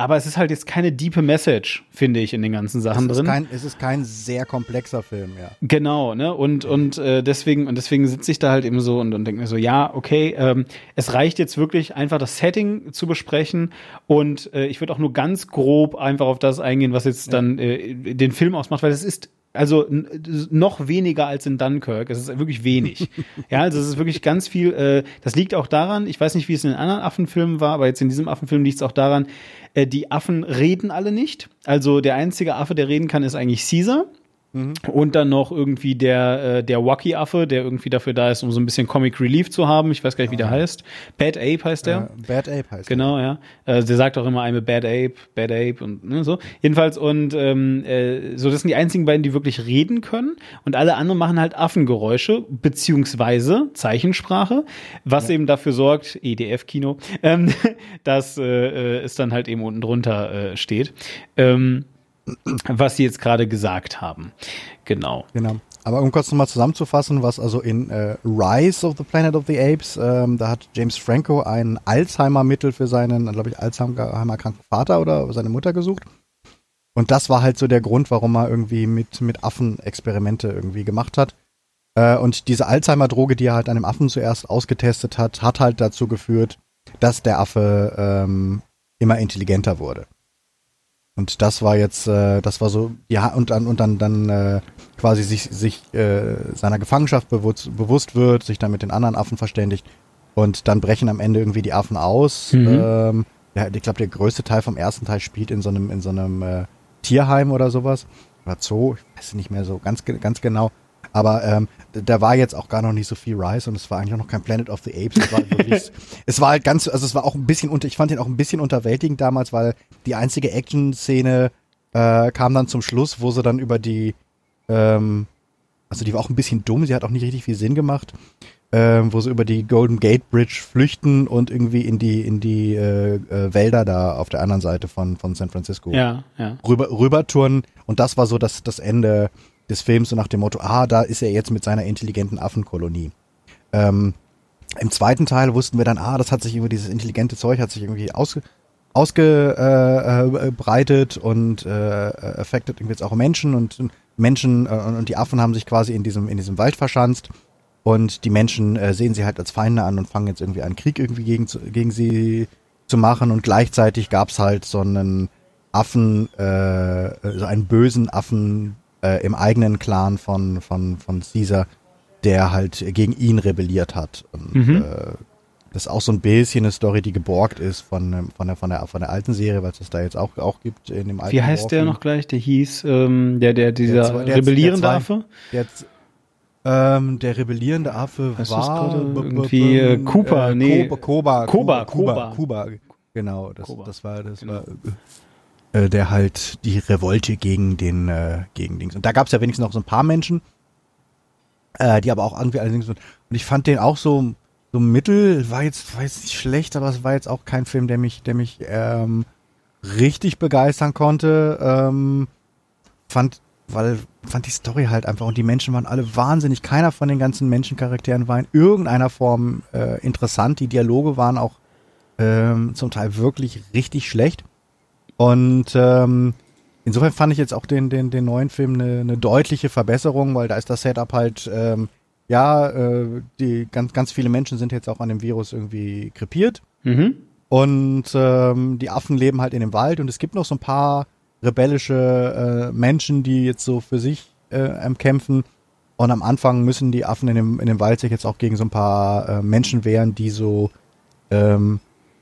aber es ist halt jetzt keine diepe Message, finde ich, in den ganzen Sachen es, ist drin. kein, es ist kein sehr komplexer Film, ja. Genau, ne? Und, und äh, deswegen, und deswegen sitze ich da halt eben so und, und denke mir so, ja, okay, ähm, es reicht jetzt wirklich einfach das Setting zu besprechen und äh, ich würde auch nur ganz grob einfach auf das eingehen, was jetzt dann äh, den Film ausmacht, weil es ist also noch weniger als in Dunkirk. Es ist wirklich wenig. ja, also es ist wirklich ganz viel. Äh, das liegt auch daran, ich weiß nicht, wie es in den anderen Affenfilmen war, aber jetzt in diesem Affenfilm liegt es auch daran, äh, die Affen reden alle nicht. Also der einzige Affe, der reden kann, ist eigentlich Caesar. Und dann noch irgendwie der, äh, der Wacky-Affe, der irgendwie dafür da ist, um so ein bisschen Comic Relief zu haben. Ich weiß gar nicht, wie der heißt. Bad Ape heißt der. Äh, Bad Ape heißt Genau, ja. Äh, der sagt auch immer I'm a bad ape, bad ape und ne, so. Jedenfalls und ähm, äh, so das sind die einzigen beiden, die wirklich reden können und alle anderen machen halt Affengeräusche beziehungsweise Zeichensprache, was eben dafür sorgt EDF-Kino, ähm, dass äh, es dann halt eben unten drunter äh, steht, ähm, was sie jetzt gerade gesagt haben. Genau. Genau. Aber um kurz nochmal zusammenzufassen, was also in äh, Rise of the Planet of the Apes, ähm, da hat James Franco ein Alzheimer-Mittel für seinen, glaube ich, Alzheimer-kranken Vater oder seine Mutter gesucht. Und das war halt so der Grund, warum er irgendwie mit, mit Affen Experimente irgendwie gemacht hat. Äh, und diese Alzheimer-Droge, die er halt dem Affen zuerst ausgetestet hat, hat halt dazu geführt, dass der Affe ähm, immer intelligenter wurde. Und das war jetzt, äh, das war so, ja, und dann, und dann, dann äh, quasi sich, sich äh, seiner Gefangenschaft bewusst, bewusst wird, sich dann mit den anderen Affen verständigt und dann brechen am Ende irgendwie die Affen aus. Mhm. Ähm, ja, ich glaube, der größte Teil vom ersten Teil spielt in so einem, in so einem äh, Tierheim oder sowas. Oder Zoo, ich weiß nicht mehr so ganz, ganz genau. Aber ähm, da war jetzt auch gar noch nicht so viel Rise und es war eigentlich auch noch kein Planet of the Apes. Es war, wirklich, es war halt ganz, also es war auch ein bisschen unter, ich fand ihn auch ein bisschen unterwältigend damals, weil die einzige Action-Szene äh, kam dann zum Schluss, wo sie dann über die, ähm, also die war auch ein bisschen dumm, sie hat auch nicht richtig viel Sinn gemacht, ähm, wo sie über die Golden Gate Bridge flüchten und irgendwie in die in die äh, äh, Wälder da auf der anderen Seite von von San Francisco ja, ja. rüber rübertouren und das war so das das Ende des Films so nach dem Motto, ah, da ist er jetzt mit seiner intelligenten Affenkolonie. Ähm, Im zweiten Teil wussten wir dann, ah, das hat sich irgendwie, dieses intelligente Zeug hat sich irgendwie ausge, ausgebreitet äh, äh, und äh, affected irgendwie jetzt auch Menschen und Menschen äh, und die Affen haben sich quasi in diesem, in diesem Wald verschanzt und die Menschen äh, sehen sie halt als Feinde an und fangen jetzt irgendwie einen Krieg irgendwie gegen, gegen sie zu machen und gleichzeitig gab's halt so einen Affen, äh, so einen bösen Affen, äh, im eigenen Clan von, von, von Caesar, der halt gegen ihn rebelliert hat. Und, mhm. äh, das ist auch so ein bisschen eine Story, die geborgt ist von, von, der, von, der, von der alten Serie, weil es das da jetzt auch, auch gibt in dem alten Wie heißt Warfilm. der noch gleich? Der hieß, ähm, der, der, dieser der, der, rebellierende der Affe? Der, ähm, der rebellierende Affe heißt war irgendwie äh, Cooper, äh, nee. Koba, Koba, Koba, Koba, Koba, Genau, das, das war, das genau. war äh, der halt die Revolte gegen den äh, gegen Dings. Und da gab es ja wenigstens noch so ein paar Menschen, äh, die aber auch irgendwie allerdings und ich fand den auch so so mittel, war jetzt war jetzt nicht schlecht, aber es war jetzt auch kein Film, der mich der mich ähm, richtig begeistern konnte. Ähm, fand weil fand die Story halt einfach und die Menschen waren alle wahnsinnig. Keiner von den ganzen Menschencharakteren war in irgendeiner Form äh, interessant. Die Dialoge waren auch ähm, zum Teil wirklich richtig schlecht. Und ähm, insofern fand ich jetzt auch den, den, den neuen Film eine, eine deutliche Verbesserung, weil da ist das Setup halt, ähm, ja, äh, die ganz, ganz viele Menschen sind jetzt auch an dem Virus irgendwie krepiert. Mhm. Und ähm, die Affen leben halt in dem Wald und es gibt noch so ein paar rebellische äh, Menschen, die jetzt so für sich äh, kämpfen. Und am Anfang müssen die Affen in dem, in dem Wald sich jetzt auch gegen so ein paar äh, Menschen wehren, die so ähm,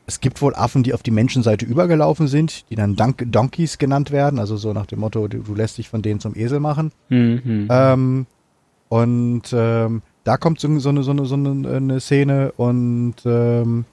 es gibt wohl Affen, die auf die Menschenseite übergelaufen sind, die dann Don Donkeys genannt werden, also so nach dem Motto, du, du lässt dich von denen zum Esel machen. Mhm. Ähm, und ähm, da kommt so, so, eine, so, eine, so eine Szene und ähm,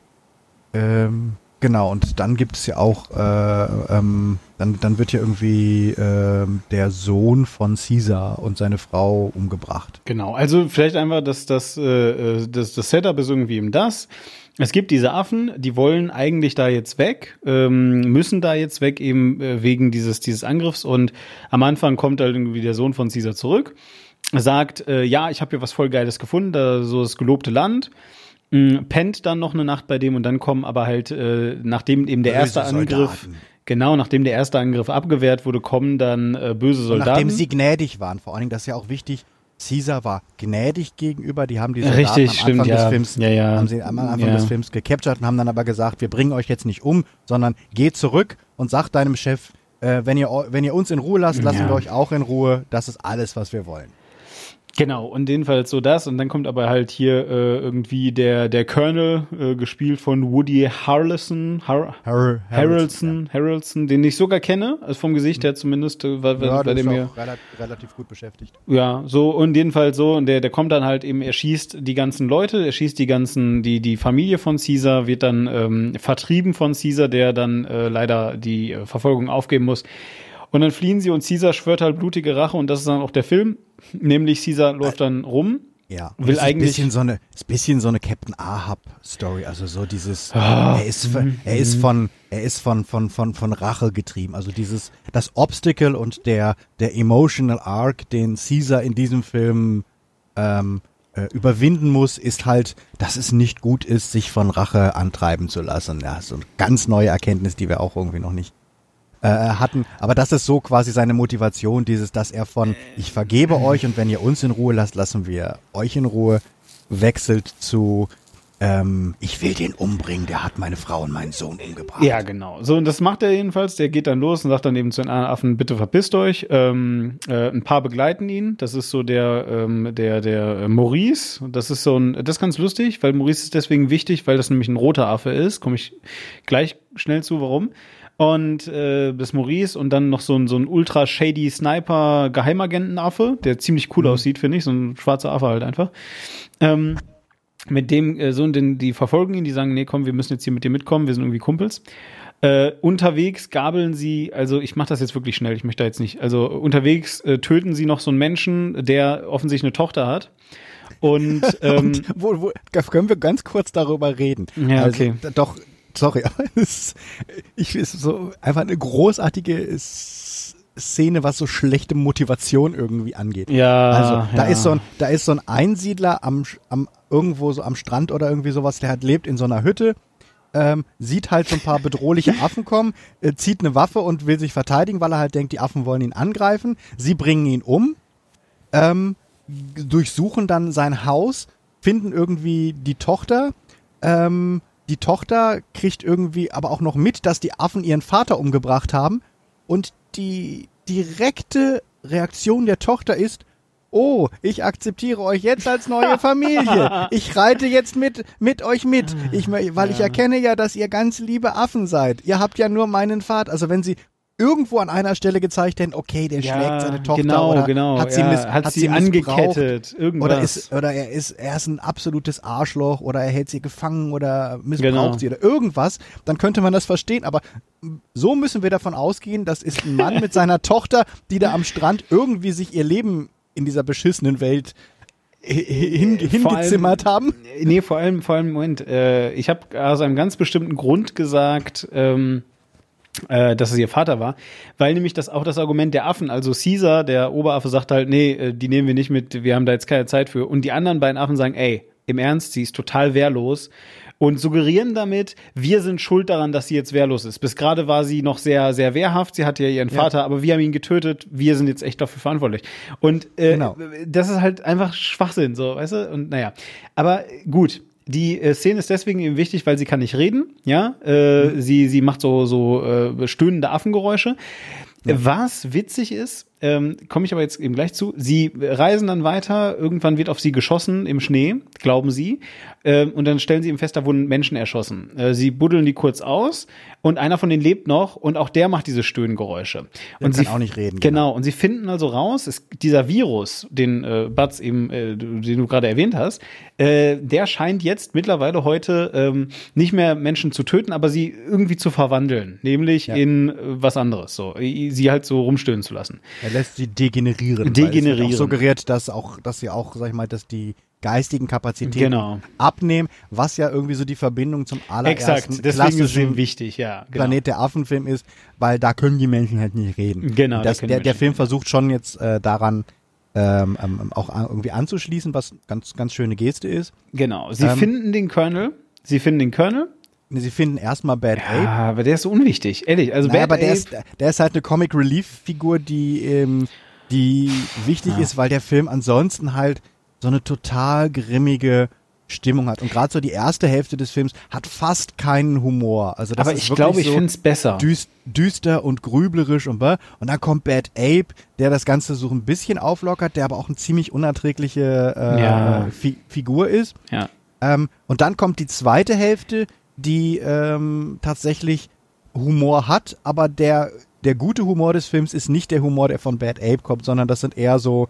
ähm, genau, und dann gibt es ja auch, äh, ähm, dann, dann wird ja irgendwie äh, der Sohn von Caesar und seine Frau umgebracht. Genau, also vielleicht einfach, dass das, äh, äh das, das Setup ist irgendwie eben das es gibt diese Affen, die wollen eigentlich da jetzt weg, ähm, müssen da jetzt weg, eben äh, wegen dieses, dieses Angriffs. Und am Anfang kommt halt irgendwie der Sohn von Caesar zurück, sagt, äh, ja, ich habe hier was voll Geiles gefunden, da so das gelobte Land. Mh, pennt dann noch eine Nacht bei dem und dann kommen aber halt, äh, nachdem eben der erste Angriff, genau, nachdem der erste Angriff abgewehrt wurde, kommen dann äh, böse Soldaten. Und nachdem sie gnädig waren, vor allen Dingen, das ist ja auch wichtig, Caesar war gnädig gegenüber, die haben die Soldaten Richtig, am stimmt, Anfang ja. des Films, ja, ja. haben sie am Anfang des Films gecaptured und haben dann aber gesagt, wir bringen euch jetzt nicht um, sondern geht zurück und sagt deinem Chef, äh, wenn ihr wenn ihr uns in Ruhe lasst, lassen wir euch auch in Ruhe. Das ist alles, was wir wollen. Genau, und jedenfalls so das. Und dann kommt aber halt hier äh, irgendwie der, der Colonel, äh, gespielt von Woody Harrelson, Har Har Harrelson, ja. Harrelson, den ich sogar kenne, also vom Gesicht her zumindest, äh, weil, ja, weil der mir relativ, relativ gut beschäftigt. Ja, so und jedenfalls so und der der kommt dann halt eben, er schießt die ganzen Leute, er schießt die ganzen die die Familie von Caesar wird dann ähm, vertrieben von Caesar, der dann äh, leider die äh, Verfolgung aufgeben muss. Und dann fliehen sie und Caesar schwört halt blutige Rache und das ist dann auch der Film. Nämlich Caesar läuft dann rum. Ja, will eigentlich ist bisschen so eine ist bisschen so eine Captain Ahab Story, also so dieses oh. er ist er ist von er ist von von von von Rache getrieben, also dieses das Obstacle und der der emotional arc, den Caesar in diesem Film ähm, äh, überwinden muss, ist halt, dass es nicht gut ist, sich von Rache antreiben zu lassen. Ja, so eine ganz neue Erkenntnis, die wir auch irgendwie noch nicht äh, hatten. Aber das ist so quasi seine Motivation, dieses, dass er von ich vergebe euch und wenn ihr uns in Ruhe lasst, lassen wir euch in Ruhe, wechselt zu ähm, ich will den umbringen, der hat meine Frau und meinen Sohn umgebracht. Ja, genau. So, und das macht er jedenfalls. Der geht dann los und sagt dann eben zu den anderen Affen, bitte verpisst euch. Ähm, äh, ein paar begleiten ihn. Das ist so der, ähm, der, der Maurice. Das ist so ein, das ist ganz lustig, weil Maurice ist deswegen wichtig, weil das nämlich ein roter Affe ist. Komme ich gleich schnell zu, warum. Und äh, das Maurice und dann noch so ein, so ein ultra shady Sniper Geheimagentenaffe, der ziemlich cool mhm. aussieht, finde ich. So ein schwarzer Affe halt einfach. Ähm, mit dem äh, Sohn, den, die verfolgen ihn, die sagen, nee, komm, wir müssen jetzt hier mit dir mitkommen, wir sind irgendwie Kumpels. Äh, unterwegs gabeln sie, also ich mache das jetzt wirklich schnell, ich möchte da jetzt nicht, also unterwegs äh, töten sie noch so einen Menschen, der offensichtlich eine Tochter hat. Und, ähm, Und wo, wo, können wir ganz kurz darüber reden. Ja, also, okay. Doch, sorry, aber es, ich ist so einfach eine großartige Szene, was so schlechte Motivation irgendwie angeht. Ja. Also da ja. ist so ein, da ist so ein Einsiedler am, am irgendwo so am Strand oder irgendwie sowas, der hat lebt in so einer Hütte, ähm, sieht halt so ein paar bedrohliche Affen kommen, äh, zieht eine Waffe und will sich verteidigen, weil er halt denkt, die Affen wollen ihn angreifen. Sie bringen ihn um, ähm, durchsuchen dann sein Haus, finden irgendwie die Tochter. Ähm, die Tochter kriegt irgendwie aber auch noch mit, dass die Affen ihren Vater umgebracht haben. Und die direkte Reaktion der Tochter ist, oh, ich akzeptiere euch jetzt als neue Familie. Ich reite jetzt mit, mit euch mit. Ich, weil ich erkenne ja, dass ihr ganz liebe Affen seid. Ihr habt ja nur meinen Vater. Also wenn sie irgendwo an einer Stelle gezeigt hätten, okay, der ja, schlägt seine Tochter genau, oder genau, hat sie, ja, miss, hat, hat sie, sie angekettet, irgendwas. Oder, ist, oder er ist, er ist ein absolutes Arschloch oder er hält sie gefangen oder missbraucht genau. sie oder irgendwas, dann könnte man das verstehen, aber so müssen wir davon ausgehen, das ist ein Mann mit seiner Tochter, die da am Strand irgendwie sich ihr Leben in dieser beschissenen Welt hin, hingezimmert allem, haben? Nee, vor allem, vor allem, Moment, äh, ich habe aus einem ganz bestimmten Grund gesagt, ähm, äh, dass es ihr Vater war, weil nämlich das auch das Argument der Affen, also Caesar, der Oberaffe, sagt halt, nee, äh, die nehmen wir nicht mit, wir haben da jetzt keine Zeit für. Und die anderen beiden Affen sagen, ey, im Ernst, sie ist total wehrlos und suggerieren damit, wir sind schuld daran, dass sie jetzt wehrlos ist. Bis gerade war sie noch sehr, sehr wehrhaft. Sie hatte ja ihren Vater, ja. aber wir haben ihn getötet. Wir sind jetzt echt dafür verantwortlich. Und äh, genau. das ist halt einfach Schwachsinn, so, weißt du? Und naja, aber gut. Die äh, Szene ist deswegen eben wichtig, weil sie kann nicht reden, ja. Äh, mhm. Sie sie macht so so äh, stöhnende Affengeräusche. Ja. Was witzig ist, ähm, komme ich aber jetzt eben gleich zu. Sie reisen dann weiter, irgendwann wird auf sie geschossen im Schnee, glauben sie, ähm, und dann stellen sie eben fest, da wurden Menschen erschossen. Äh, sie buddeln die kurz aus und einer von denen lebt noch und auch der macht diese Stöhngeräusche. Der und sie auch nicht reden. Genau. genau. und sie finden also raus, ist dieser Virus, den äh, Batz eben, äh, den du gerade erwähnt hast, äh, der scheint jetzt mittlerweile heute ähm, nicht mehr Menschen zu töten, aber sie irgendwie zu verwandeln, nämlich ja. in äh, was anderes, so sie halt so rumstöhnen zu lassen. Er lässt sie degenerieren. Degenerieren. Auch suggeriert, dass auch, dass sie auch, sag ich mal, dass die geistigen Kapazitäten genau. abnehmen, was ja irgendwie so die Verbindung zum allerersten Exakt, es wichtig, ja. Genau. Planet der Affenfilm ist, weil da können die Menschen halt nicht reden. Genau. Das, da der, der Film versucht schon jetzt äh, daran ähm, ähm, auch irgendwie anzuschließen, was ganz ganz schöne Geste ist. Genau. Sie ähm, finden den Colonel. Sie finden den Colonel. Sie finden erstmal Bad ja, Ape. aber der ist so unwichtig, ehrlich. Also naja, Bad aber der Ape ist, der ist halt eine Comic Relief Figur, die ähm, die wichtig ja. ist, weil der Film ansonsten halt so eine total grimmige Stimmung hat. Und gerade so die erste Hälfte des Films hat fast keinen Humor. Also das Aber ist ich glaube, ich so finde es besser. Düst, düster und grüblerisch und und dann kommt Bad Ape, der das Ganze so ein bisschen auflockert, der aber auch eine ziemlich unerträgliche äh, ja. Fi Figur ist. Ja. Ähm, und dann kommt die zweite Hälfte, die ähm, tatsächlich Humor hat, aber der der gute Humor des Films ist nicht der Humor, der von Bad Ape kommt, sondern das sind eher so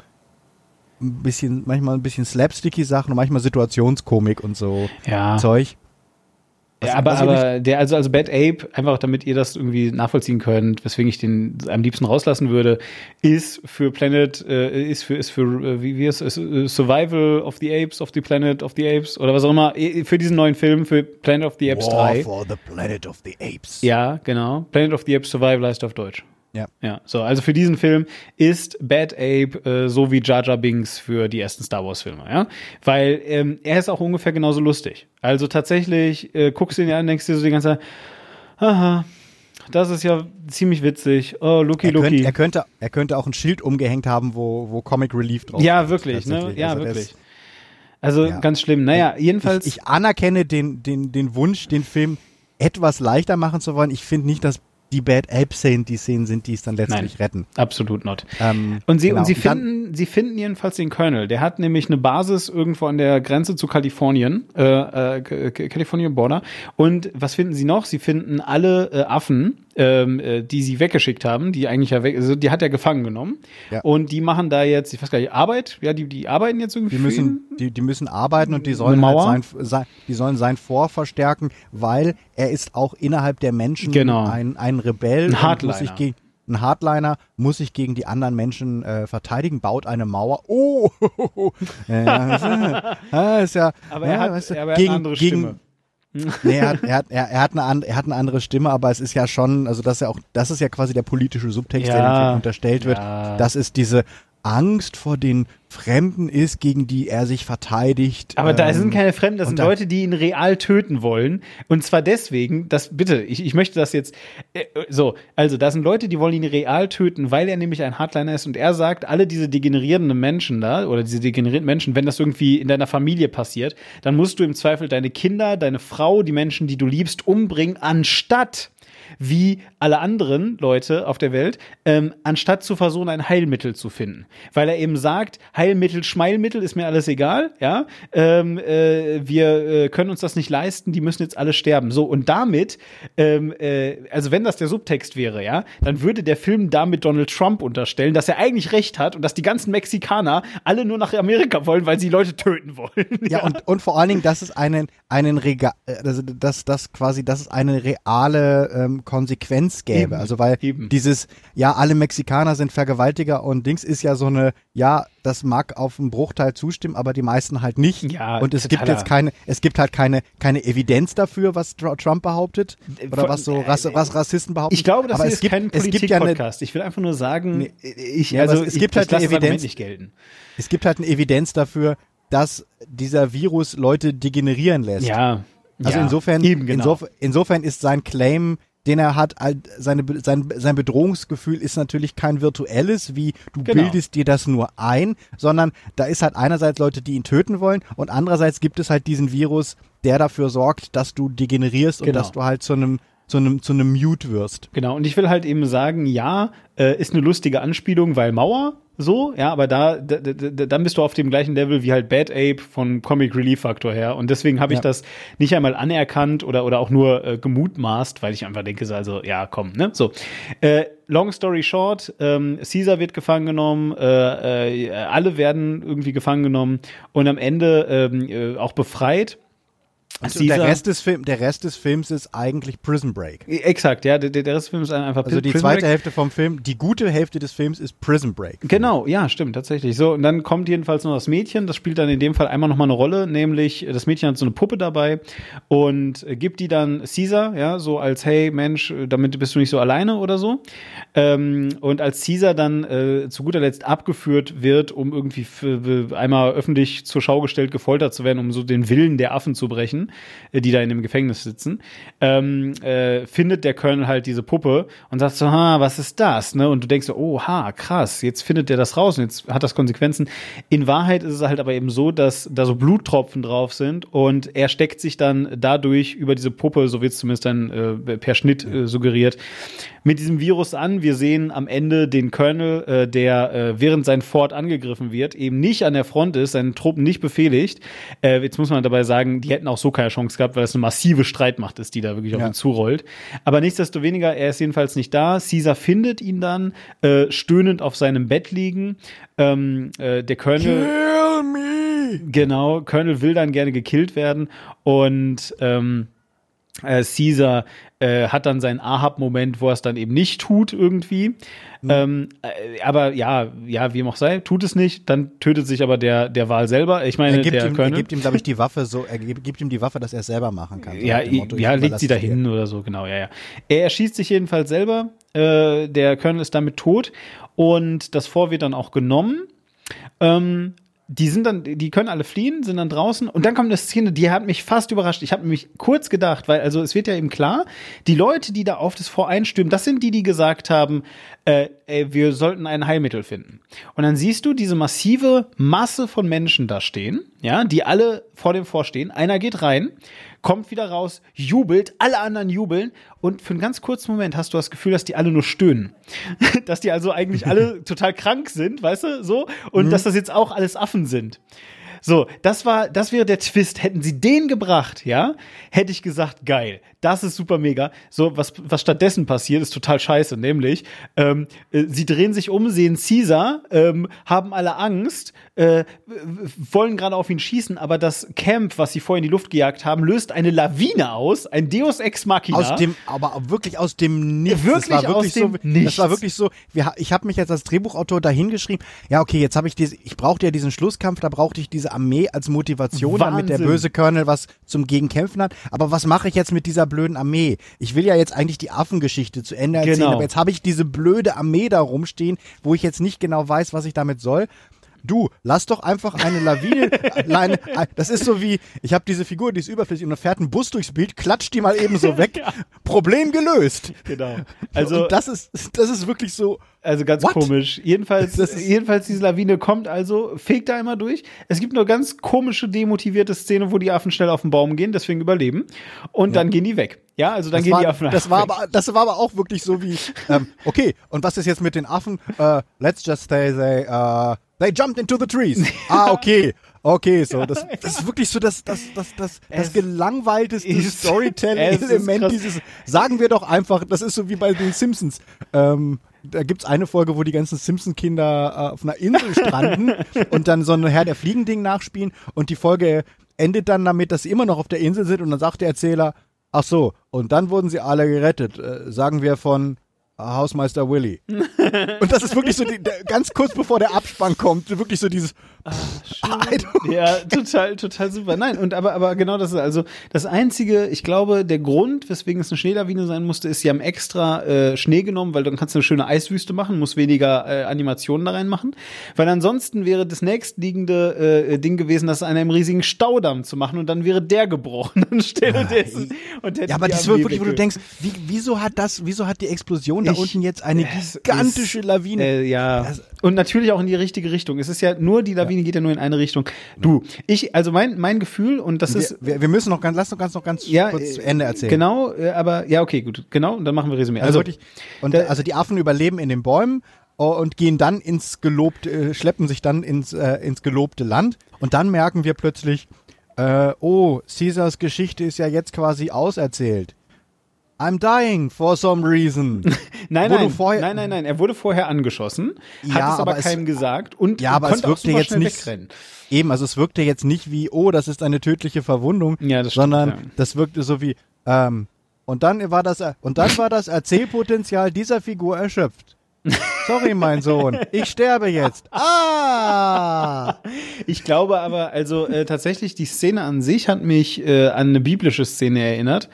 ein bisschen, manchmal ein bisschen slapsticky Sachen und manchmal Situationskomik und so ja. Zeug. Ja, aber, aber der, also, also Bad Ape, einfach damit ihr das irgendwie nachvollziehen könnt, weswegen ich den am liebsten rauslassen würde, ist für Planet, äh, ist für, ist für, äh, wie, wie ist es, äh, Survival of the Apes, of the Planet of the Apes oder was auch immer, für diesen neuen Film, für Planet of the Apes War 3. for the Planet of the Apes. Ja, genau. Planet of the Apes Survival heißt auf Deutsch. Ja. Ja, so, also für diesen Film ist Bad Ape äh, so wie Jar Jar Binks für die ersten Star Wars Filme, ja? Weil ähm, er ist auch ungefähr genauso lustig. Also tatsächlich äh, guckst du ihn an und denkst dir so die ganze Zeit, haha, das ist ja ziemlich witzig. Oh, Lucky Er Lucky. er, könnte, er könnte auch ein Schild umgehängt haben, wo, wo Comic Relief drauf Ja, steht, wirklich, ne? Ja, Also wirklich. Also Ja. ganz schlimm. Naja, jedenfalls. Ich, ich anerkenne den, den, den Wunsch, den Film etwas leichter machen zu wollen. Ich finde nicht, dass die Bad Ape-Szenen die Szenen sind, die es dann letztlich Nein. retten. Absolut not. Ähm, Und sie, genau. und sie dann- finden, sie finden jedenfalls den Colonel. Der hat nämlich eine Basis irgendwo an der Grenze zu Kalifornien, äh, äh, California Border. Und was finden sie noch? Sie finden alle äh, Affen, ähm, äh, die sie weggeschickt haben, die eigentlich ja weg, also die hat er gefangen genommen. Ja. Und die machen da jetzt, ich weiß gar nicht, Arbeit? Ja, die, die arbeiten jetzt irgendwie Die müssen, die, die müssen arbeiten und die sollen, halt sein, sein, die sollen sein Vor verstärken, weil er ist auch innerhalb der Menschen Genau. ein, ein Rebell. Ein Hardliner. Muss sich gegen, ein Hardliner muss sich gegen die anderen Menschen äh, verteidigen, baut eine Mauer. Oh, ja, ist, ja, Aber ja, er hat, weißt du, er hat gegen, eine andere gegen, Stimme. Nee, er hat, er, hat, er, hat eine, er hat eine andere Stimme, aber es ist ja schon, also das ist ja auch, das ist ja quasi der politische Subtext, der Ja. dem Film unterstellt wird. Ja. Das ist diese Angst vor den Fremden ist, gegen die er sich verteidigt. Aber da ähm, sind keine Fremden, das sind da- Leute, die ihn real töten wollen. Und zwar deswegen, dass, bitte, ich, ich möchte das jetzt, äh, so, also da sind Leute, die wollen ihn real töten, weil er nämlich ein Hardliner ist und er sagt, alle diese degenerierenden Menschen da, oder diese degenerierten Menschen, wenn das irgendwie in deiner Familie passiert, dann musst du im Zweifel deine Kinder, deine Frau, die Menschen, die du liebst, umbringen, anstatt wie alle anderen Leute auf der Welt, ähm, anstatt zu versuchen, ein Heilmittel zu finden. Weil er eben sagt, Heilmittel, Schmeilmittel ist mir alles egal, ja. Ähm, äh, wir äh, können uns das nicht leisten, die müssen jetzt alle sterben. So, und damit, ähm, äh, also wenn das der Subtext wäre, ja, dann würde der Film damit Donald Trump unterstellen, dass er eigentlich recht hat und dass die ganzen Mexikaner alle nur nach Amerika wollen, weil sie Leute töten wollen. Ja, und, und vor allen Dingen, dass es einen, einen Rega äh, also dass das quasi, dass es eine reale ähm, Konsequenz gäbe. Eben, also weil eben. dieses, ja, alle Mexikaner sind Vergewaltiger und Dings ist ja so eine, ja, das mag auf einen Bruchteil zustimmen, aber die meisten halt nicht. Ja, und es gibt jetzt keine, es gibt halt keine, keine Evidenz dafür, was Tr- Trump behauptet oder was so äh, Rass, was Rassisten behaupten. Ich glaube, das aber ist gibt, kein gibt ja Politik-Podcast. ich will einfach nur sagen, ich, Ja, also es ich, gibt halt ich lasse eine Evidenz. nicht gelten. es gibt halt eine Evidenz dafür, dass dieser Virus Leute degenerieren lässt. Ja. Also ja, insofern, eben genau. insof insofern ist sein Claim, den er hat, seine, sein, sein Bedrohungsgefühl ist natürlich kein virtuelles, wie du Genau. bildest dir das nur ein, sondern da ist halt einerseits Leute, die ihn töten wollen und andererseits gibt es halt diesen Virus, der dafür sorgt, dass du degenerierst und Genau. dass du halt zu einem, zu einem, zu einem Mute wirst. Genau, und ich will halt eben sagen, ja, äh, ist eine lustige Anspielung, weil Mauer, so, ja, aber da, da, da, da- dann bist du auf dem gleichen Level wie halt Bad Ape von Comic Relief Factor her. Und deswegen habe ich Ja. das nicht einmal anerkannt oder, oder auch nur äh, gemutmaßt, weil ich einfach denke, so, also, ja, komm, ne? So. Äh, long story short, ähm, Caesar wird gefangen genommen, äh, äh, alle werden irgendwie gefangen genommen und am Ende ähm, äh, auch befreit. Also der, Rest des Film, der Rest des Films ist eigentlich Prison Break. Exakt, ja, der, der Rest des Films ist einfach Also die Prison zweite Break. Hälfte vom Film, die gute Hälfte des Films ist Prison Break. Genau, ja, stimmt, tatsächlich. So, und dann kommt jedenfalls noch das Mädchen, das spielt dann in dem Fall einmal noch mal eine Rolle, nämlich das Mädchen hat so eine Puppe dabei und gibt die dann Caesar, ja, so als, hey Mensch, damit bist du nicht so alleine oder so. Ähm, und als Caesar dann äh, zu guter Letzt abgeführt wird, um irgendwie einmal öffentlich zur Schau gestellt, gefoltert zu werden, um so den Willen der Affen zu brechen, äh, die da in dem Gefängnis sitzen, ähm, äh, findet der Colonel halt diese Puppe und sagt so, ha, was ist das? Ne? Und du denkst so, oh, ha, krass, jetzt findet der das raus und jetzt hat das Konsequenzen. In Wahrheit ist es halt aber eben so, dass da so Bluttropfen drauf sind und er steckt sich dann dadurch über diese Puppe, so wird es zumindest dann äh, per Schnitt äh, suggeriert, mit diesem Virus an. Wir sehen am Ende den Colonel, äh, der äh, während sein Fort angegriffen wird, eben nicht an der Front ist, seinen Truppen nicht befehligt. Äh, jetzt muss man dabei sagen, die hätten auch so keine Chance gehabt, weil es eine massive Streitmacht ist, die da wirklich auf Ja. ihn zurollt. Aber nichtsdestoweniger, er ist jedenfalls nicht da. Caesar findet ihn dann, äh, stöhnend auf seinem Bett liegen. Ähm, äh, der Colonel. Kill me! Genau, Colonel will dann gerne gekillt werden und ähm, äh, Caesar äh, hat dann seinen Ahab-Moment, wo er es dann eben nicht tut irgendwie. Mhm. Ähm, äh, aber ja, ja, wie auch sei, tut es nicht. Dann tötet sich aber der der Wal selber. Ich meine, Er gibt der ihm, er gibt ihm, glaube ich, die Waffe so, er gibt ihm die Waffe, dass er es selber machen kann. So ja, Motto, ja, legt sie es dir. dahin oder so, genau, ja, ja. Er erschießt sich jedenfalls selber. Äh, der Colonel ist damit tot und das Vor wird dann auch genommen. Ähm, die sind dann, die können alle fliehen, sind dann draußen und dann kommt eine Szene, die hat mich fast überrascht. Ich habe nämlich kurz gedacht, weil also es wird ja eben klar, die Leute, die da auf das Fort einstürmen, das sind die, die gesagt haben, äh, ey, wir sollten ein Heilmittel finden. Und dann siehst du diese massive Masse von Menschen da stehen, ja, die alle vor dem Fort stehen. Einer geht rein, kommt wieder raus, jubelt, alle anderen jubeln und für einen ganz kurzen Moment hast du das Gefühl, dass die alle nur stöhnen. dass die also eigentlich alle total krank sind, weißt du, so und mhm. dass das jetzt auch alles Affen sind. So, das war, das wäre der Twist. Hätten sie den gebracht, ja, hätte ich gesagt, geil, das ist super mega. So, was, was stattdessen passiert, ist total scheiße, nämlich, ähm, äh, sie drehen sich um, sehen Caesar, ähm, haben alle Angst, äh, wollen gerade auf ihn schießen, aber das Camp, was sie vorher in die Luft gejagt haben, löst eine Lawine aus, ein Deus Ex Machina. Aus dem, aber wirklich aus dem Nichts. Wirklich, das war wirklich aus dem so, Nichts. Das war wirklich so, wir, ich habe mich jetzt als Drehbuchautor dahingeschrieben, ja okay, jetzt habe ich diese, ich brauchte ja diesen Schlusskampf, da brauchte ich diese Armee als Motivation, Wahnsinn. damit der böse Colonel was zum Gegenkämpfen hat. Aber was mache ich jetzt mit dieser blöden Armee? Ich will ja jetzt eigentlich die Affengeschichte zu Ende erzählen, Genau. aber jetzt habe ich diese blöde Armee da rumstehen, wo ich jetzt nicht genau weiß, was ich damit soll. Du, lass doch einfach eine Lawine, alleine, das ist so wie, ich habe diese Figur, die ist überflüssig und da fährt ein Bus durchs Bild, klatscht die mal eben so weg, Problem gelöst. Genau. Also und das ist, das ist wirklich so, also ganz What? komisch. Jedenfalls, jedenfalls diese Lawine kommt also, fegt da einmal durch. Es gibt nur ganz komische, demotivierte Szene, wo die Affen schnell auf den Baum gehen, deswegen überleben. Und dann gehen die weg. Ja, also dann das gehen war, die Affen das war aber, das war aber auch wirklich so wie, ähm, okay, und was ist jetzt mit den Affen? Uh, let's just say they, uh, they jumped into the trees. Ah, okay. Okay, so, das, das ist wirklich so das, das, das, das, das Es gelangweilteste es Storytelling-Element dieses, sagen wir doch einfach, das ist so wie bei den Simpsons. Ähm, da gibt's eine Folge, wo die ganzen Simpson-Kinder äh, auf einer Insel stranden und dann so ein Herr der Fliegen-Ding nachspielen und die Folge endet dann damit, dass sie immer noch auf der Insel sind und dann sagt der Erzähler, ach so, und dann wurden sie alle gerettet, äh, sagen wir von Hausmeister Willy. und das ist wirklich so, die, der, ganz kurz bevor der Abspann kommt, wirklich so dieses, I don't- Ja, total, total super. Nein, und aber, aber genau das ist also das einzige, ich glaube, der Grund, weswegen es eine Schneelawine sein musste, ist, sie haben extra äh, Schnee genommen, weil dann kannst du eine schöne Eiswüste machen, muss weniger äh, Animationen da reinmachen. Weil ansonsten wäre das nächstliegende äh, Ding gewesen, das an einem riesigen Staudamm zu machen und dann wäre der gebrochen anstelle dessen. Und Ja, aber das wird Armee wirklich, wo du denkst, wie, wieso hat das, wieso hat die Explosion da Ich- unten jetzt eine gigantische ist, Lawine? Äh, ja. Das- und natürlich auch in die richtige Richtung. Es ist ja nur, die Lawine geht ja nur in eine Richtung. Du, ich, also mein, mein Gefühl, und das ist. wir, wir, wir müssen noch ganz, lass noch ganz, noch ganz Ja, kurz äh, zu Ende erzählen. Genau, äh, aber ja, okay, gut. Genau, und dann machen wir Resümee. Also, Also, wirklich, und da- also die Affen überleben in den Bäumen oh, und gehen dann ins gelobte, äh, schleppen sich dann ins, äh, ins gelobte Land und dann merken wir plötzlich, äh, oh, Caesars Geschichte ist ja jetzt quasi auserzählt. I'm dying for some reason. nein, nein, nein, nein, nein. Er wurde vorher angeschossen, hat Ja, es aber, aber es- keinem gesagt und Ja, aber es konnte auch wirkte jetzt nicht- wegrennen. Eben, also es wirkte jetzt nicht wie, oh, das ist eine tödliche Verwundung, Ja, das stimmt, sondern ja. das wirkte so wie, ähm, und dann war das, und dann war das Erzählpotenzial dieser Figur erschöpft. Sorry, mein Sohn, ich sterbe jetzt. Ah! Ich glaube aber, also äh, tatsächlich, die Szene an sich hat mich äh, an eine biblische Szene erinnert.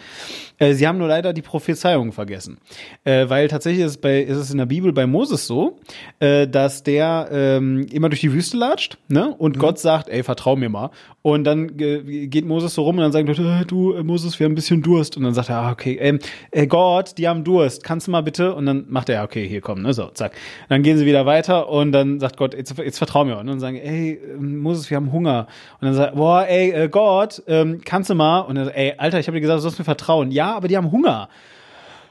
Äh, sie haben nur leider die Prophezeiung vergessen. Äh, weil tatsächlich ist, es bei, ist es in der Bibel bei Moses so, äh, dass der ähm, immer durch die Wüste latscht ne? und Gott sagt, ey, vertrau mir mal. Und dann geht Moses so rum und dann sagen Leute, äh, du, äh, Moses, wir haben ein bisschen Durst. Und dann sagt er, ah, okay, ähm, äh, Gott, die haben Durst, kannst du mal bitte? Und dann macht er, okay, hier komm, ne, so, zack. Dann gehen sie wieder weiter und dann sagt Gott, jetzt, jetzt vertrau mir. Und dann sagen, ey, ähm, Moses, wir haben Hunger. Und dann sagt, boah, ey, äh, Gott, ähm, kannst du mal? Und dann, sagt, ey, Alter, ich habe dir gesagt, du sollst mir vertrauen. Ja, aber die haben Hunger.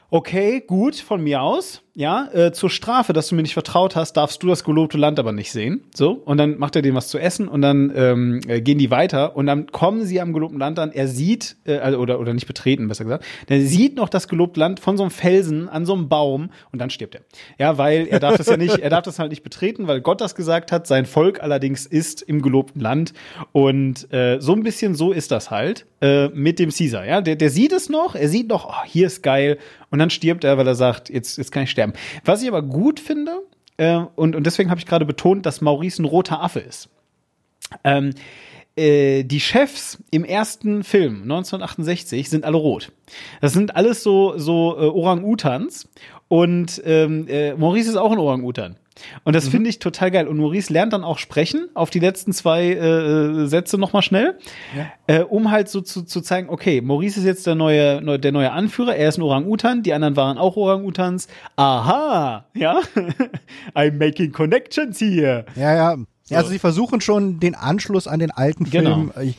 Okay, gut, von mir aus. Ja, äh, zur Strafe, dass du mir nicht vertraut hast, darfst du das gelobte Land aber nicht sehen. So, und dann macht er denen was zu essen und dann ähm, äh, gehen die weiter und dann kommen sie am gelobten Land an. Er sieht, äh, also, oder, oder nicht betreten, besser gesagt, der sieht noch das gelobte Land von so einem Felsen an so einem Baum und dann stirbt er. Ja, weil er darf das ja nicht, er darf das halt nicht betreten, weil Gott das gesagt hat. Sein Volk allerdings ist im gelobten Land und äh, so ein bisschen so ist das halt äh, mit dem Caesar. Ja, der, der sieht es noch, er sieht noch, oh, hier ist geil und dann stirbt er, weil er sagt, jetzt, jetzt kann ich sterben. Was ich aber gut finde, äh, und, und deswegen habe ich gerade betont, dass Maurice ein roter Affe ist. Ähm, äh, die Chefs im ersten Film 1968 sind alle rot. Das sind alles so so äh, Orang-Utans und ähm, äh, Maurice ist auch ein Orang-Utan. Und das mhm. finde ich total geil. Und Maurice lernt dann auch sprechen auf die letzten zwei äh, Sätze nochmal schnell, ja. äh, um halt so zu, zu zeigen, okay, Maurice ist jetzt der neue, der neue Anführer, er ist ein Orang-Utan, die anderen waren auch Orang-Utans. Aha, ja, I'm making connections here. Ja, ja. So. Also sie versuchen schon den Anschluss an den alten genau. Film. Genau. Ich,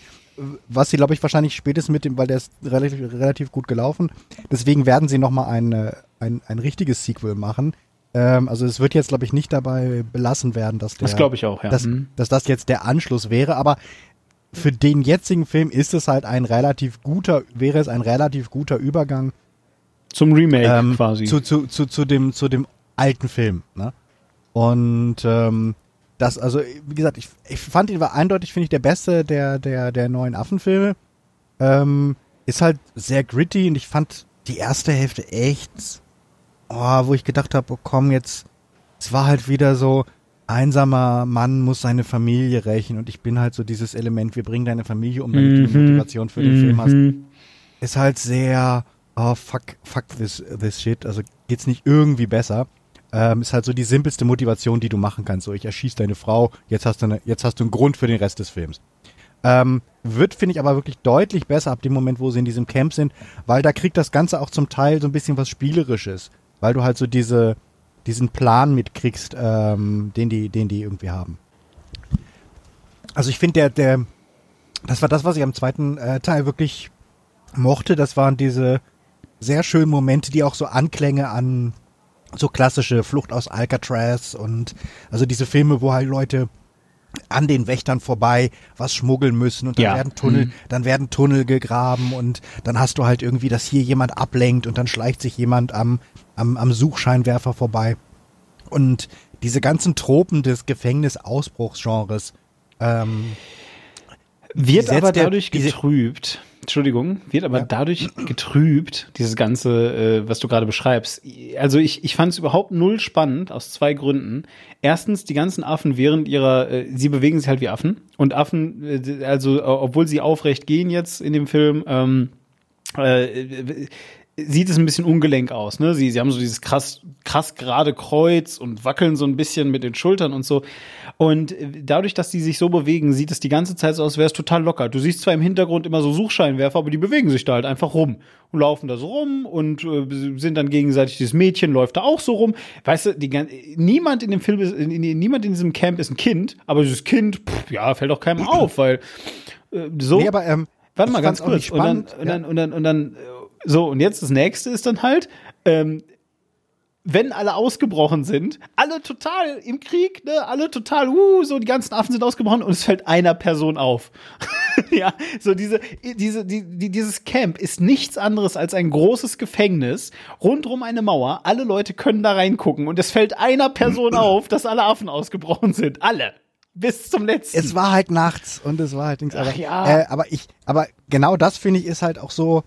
was sie, glaube ich, wahrscheinlich spätestens mit dem, weil der ist relativ, relativ gut gelaufen. Deswegen werden sie nochmal ein, äh, ein, ein richtiges Sequel machen. Ähm, also es wird jetzt, glaube ich, nicht dabei belassen werden, dass der, das glaube ich auch, ja. Dass, mhm. dass das jetzt der Anschluss wäre. Aber für den jetzigen Film ist es halt ein relativ guter, wäre es ein relativ guter Übergang zum Remake ähm, quasi zu, zu, zu, zu dem zu dem alten Film. Ne? Und ähm, das, also, wie gesagt, ich, ich fand ihn war eindeutig, finde ich, der beste der, der, der neuen Affenfilme. Ähm, ist halt sehr gritty und ich fand die erste Hälfte echt, oh, wo ich gedacht habe, oh, komm, jetzt, es war halt wieder so, einsamer Mann muss seine Familie rächen und ich bin halt so dieses Element, wir bringen deine Familie um, damit du mhm. Motivation für den Film hast. Mhm. Ist halt sehr, oh, fuck, fuck this, this shit, also geht's nicht irgendwie besser. Ähm, ist halt so die simpelste Motivation, die du machen kannst. So, ich erschieße deine Frau, jetzt hast du, eine, jetzt hast du einen Grund für den Rest des Films. Ähm, wird, finde ich, aber wirklich deutlich besser ab dem Moment, wo sie in diesem Camp sind, weil da kriegt das Ganze auch zum Teil so ein bisschen was Spielerisches, weil du halt so diese, diesen Plan mitkriegst, ähm, den die, den die irgendwie haben. Also ich finde, der, der, das war das, was ich am zweiten äh, Teil wirklich mochte. Das waren diese sehr schönen Momente, die auch so Anklänge an so klassische Flucht aus Alcatraz und also diese Filme, wo halt Leute an den Wächtern vorbei was schmuggeln müssen und dann ja. werden Tunnel, mhm. dann werden Tunnel gegraben und dann hast du halt irgendwie, dass hier jemand ablenkt und dann schleicht sich jemand am, am, am Suchscheinwerfer vorbei. Und diese ganzen Tropen des Gefängnisausbruchsgenres ähm, wird aber dadurch getrübt. Entschuldigung, wird aber ja. dadurch getrübt, dieses Ganze, äh, was du gerade beschreibst. Also ich, ich fand es überhaupt null spannend, aus zwei Gründen. Erstens, die ganzen Affen während ihrer, äh, sie bewegen sich halt wie Affen. Und Affen, äh, also obwohl sie aufrecht gehen jetzt in dem Film, ähm, äh, sieht es ein bisschen ungelenk aus. Ne? Sie, sie haben so dieses krass, krass gerade Kreuz und wackeln so ein bisschen mit den Schultern und so. Und dadurch, dass die sich so bewegen, sieht es die ganze Zeit so aus, als wäre es total locker. Du siehst zwar im Hintergrund immer so Suchscheinwerfer, aber die bewegen sich da halt einfach rum und laufen da so rum und äh, sind dann gegenseitig. Dieses Mädchen läuft da auch so rum. Weißt du, die, niemand in dem Film ist, in, in, niemand in diesem Camp ist ein Kind, aber dieses Kind, pff, ja, fällt auch keinem auf, weil äh, so. Nee, aber, ähm, Warte mal ganz kurz. Und dann, und, dann, und, dann, und dann so, und jetzt das nächste ist dann halt, ähm, wenn alle ausgebrochen sind, alle total im Krieg, ne, alle total, uh, so die ganzen Affen sind ausgebrochen und es fällt einer Person auf. ja, so diese, diese, die, die, dieses Camp ist nichts anderes als ein großes Gefängnis, rundrum eine Mauer, alle Leute können da reingucken und es fällt einer Person auf, dass alle Affen ausgebrochen sind. Alle bis zum letzten. Es war halt nachts und es war halt nichts. Aber, ja. äh, aber ich, aber genau das finde ich ist halt auch so,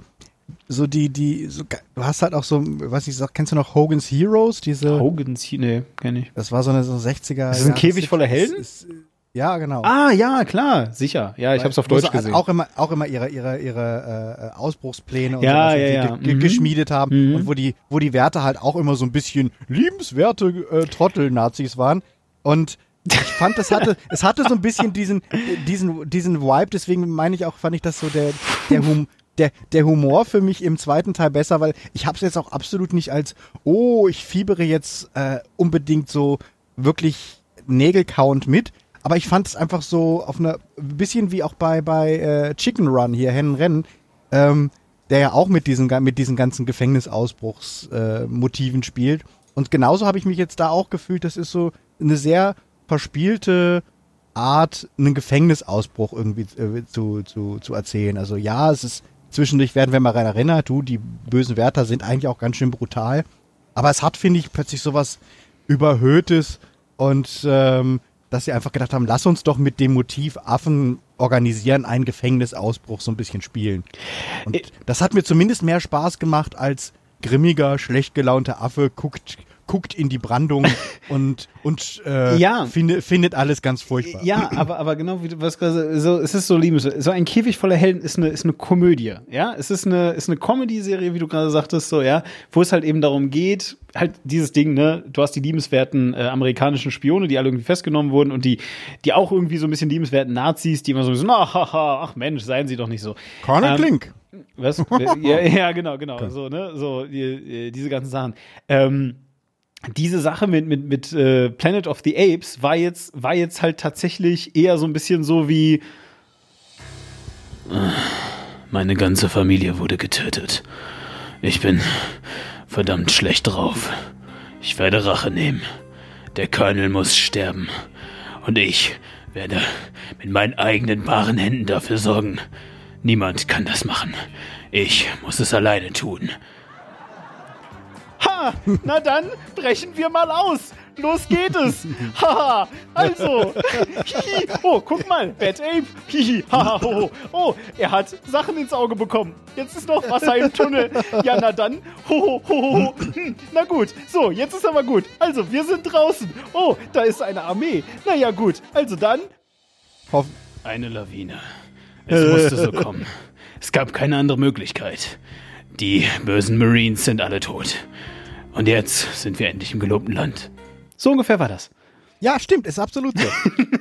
so die, die, so, du hast halt auch so, was ich sag, kennst du noch Hogan's Heroes? Diese. Hogan's, nee, kenn ich. Das war so eine so 60er. Das ist ein Käfig voller Helden? Ist, ja, genau. Ah, ja, klar, sicher. Ja, ich habe es auf Deutsch gesehen. Auch immer, auch immer ihre, ihre, ihre äh, Ausbruchspläne und ja, sowas, ja, ja. Ge mhm. geschmiedet haben mhm. und wo die, wo die Werte halt auch immer so ein bisschen liebenswerte äh, Trottel-Nazis waren. Und ich fand, es hatte, es hatte so ein bisschen diesen, diesen, diesen Vibe, deswegen meine ich auch, fand ich das so der, der, hum, der, der Humor für mich im zweiten Teil besser, weil ich habe es jetzt auch absolut nicht als, oh, ich fiebere jetzt äh, unbedingt so wirklich Nägelcount mit. Aber ich fand es einfach so auf einer, bisschen wie auch bei, bei äh, Chicken Run hier, Hennenrennen, ähm, der ja auch mit diesen, mit diesen ganzen Gefängnisausbruchsmotiven äh, spielt. Und genauso habe ich mich jetzt da auch gefühlt. Das ist so eine sehr verspielte Art, einen Gefängnisausbruch irgendwie äh, zu, zu, zu erzählen. Also ja, es ist Zwischendurch werden wir mal rein erinnert, du, die bösen Wärter sind eigentlich auch ganz schön brutal. Aber es hat, finde ich, plötzlich sowas Überhöhtes und ähm, dass sie einfach gedacht haben, lass uns doch mit dem Motiv Affen organisieren, einen Gefängnisausbruch so ein bisschen spielen. Und das hat mir zumindest mehr Spaß gemacht als grimmiger, schlecht gelaunter Affe guckt, guckt in die Brandung und, und äh, Ja. finde, findet alles ganz furchtbar. Ja, aber, aber genau wie du was gerade so, es ist so liebenswert. So ein Käfig voller Helden ist eine, ist eine Komödie, ja. Es ist eine, ist eine Comedy-Serie, wie du gerade sagtest, so, ja, wo es halt eben darum geht, halt dieses Ding, ne, du hast die liebenswerten äh, amerikanischen Spione, die alle irgendwie festgenommen wurden und die, die auch irgendwie so ein bisschen liebenswerten Nazis, die immer so, so ach, ach, ach Mensch, seien sie doch nicht so. Colonel Ähm, Klink. Was? ja, ja, genau, genau. So, ne? So, die, diese ganzen Sachen. Ähm, diese Sache mit, mit, mit äh, Planet of the Apes war jetzt, war jetzt halt tatsächlich eher so ein bisschen so wie. Meine ganze Familie wurde getötet. Ich bin verdammt schlecht drauf. Ich werde Rache nehmen. Der Colonel muss sterben. Und ich werde mit meinen eigenen baaren Händen dafür sorgen. Niemand kann das machen. Ich muss es alleine tun. Ha! Na dann brechen wir mal aus. Los geht es. Haha. Also. Hihi. Oh, guck mal. Bad Ape. Hihi. Haha. Ho, ho. Oh, er hat Sachen ins Auge bekommen. Jetzt ist noch Wasser im Tunnel. Ja, na dann. Ho, ho, ho, ho, ho. Hm, na gut. So, jetzt ist aber gut. Also, wir sind draußen. Oh, da ist eine Armee. Na ja, gut. Also dann. Hoff Eine Lawine. Es musste so kommen. Es gab keine andere Möglichkeit. Die bösen Marines sind alle tot. Und jetzt sind wir endlich im gelobten Land. So ungefähr war das. Ja, stimmt, ist absolut so.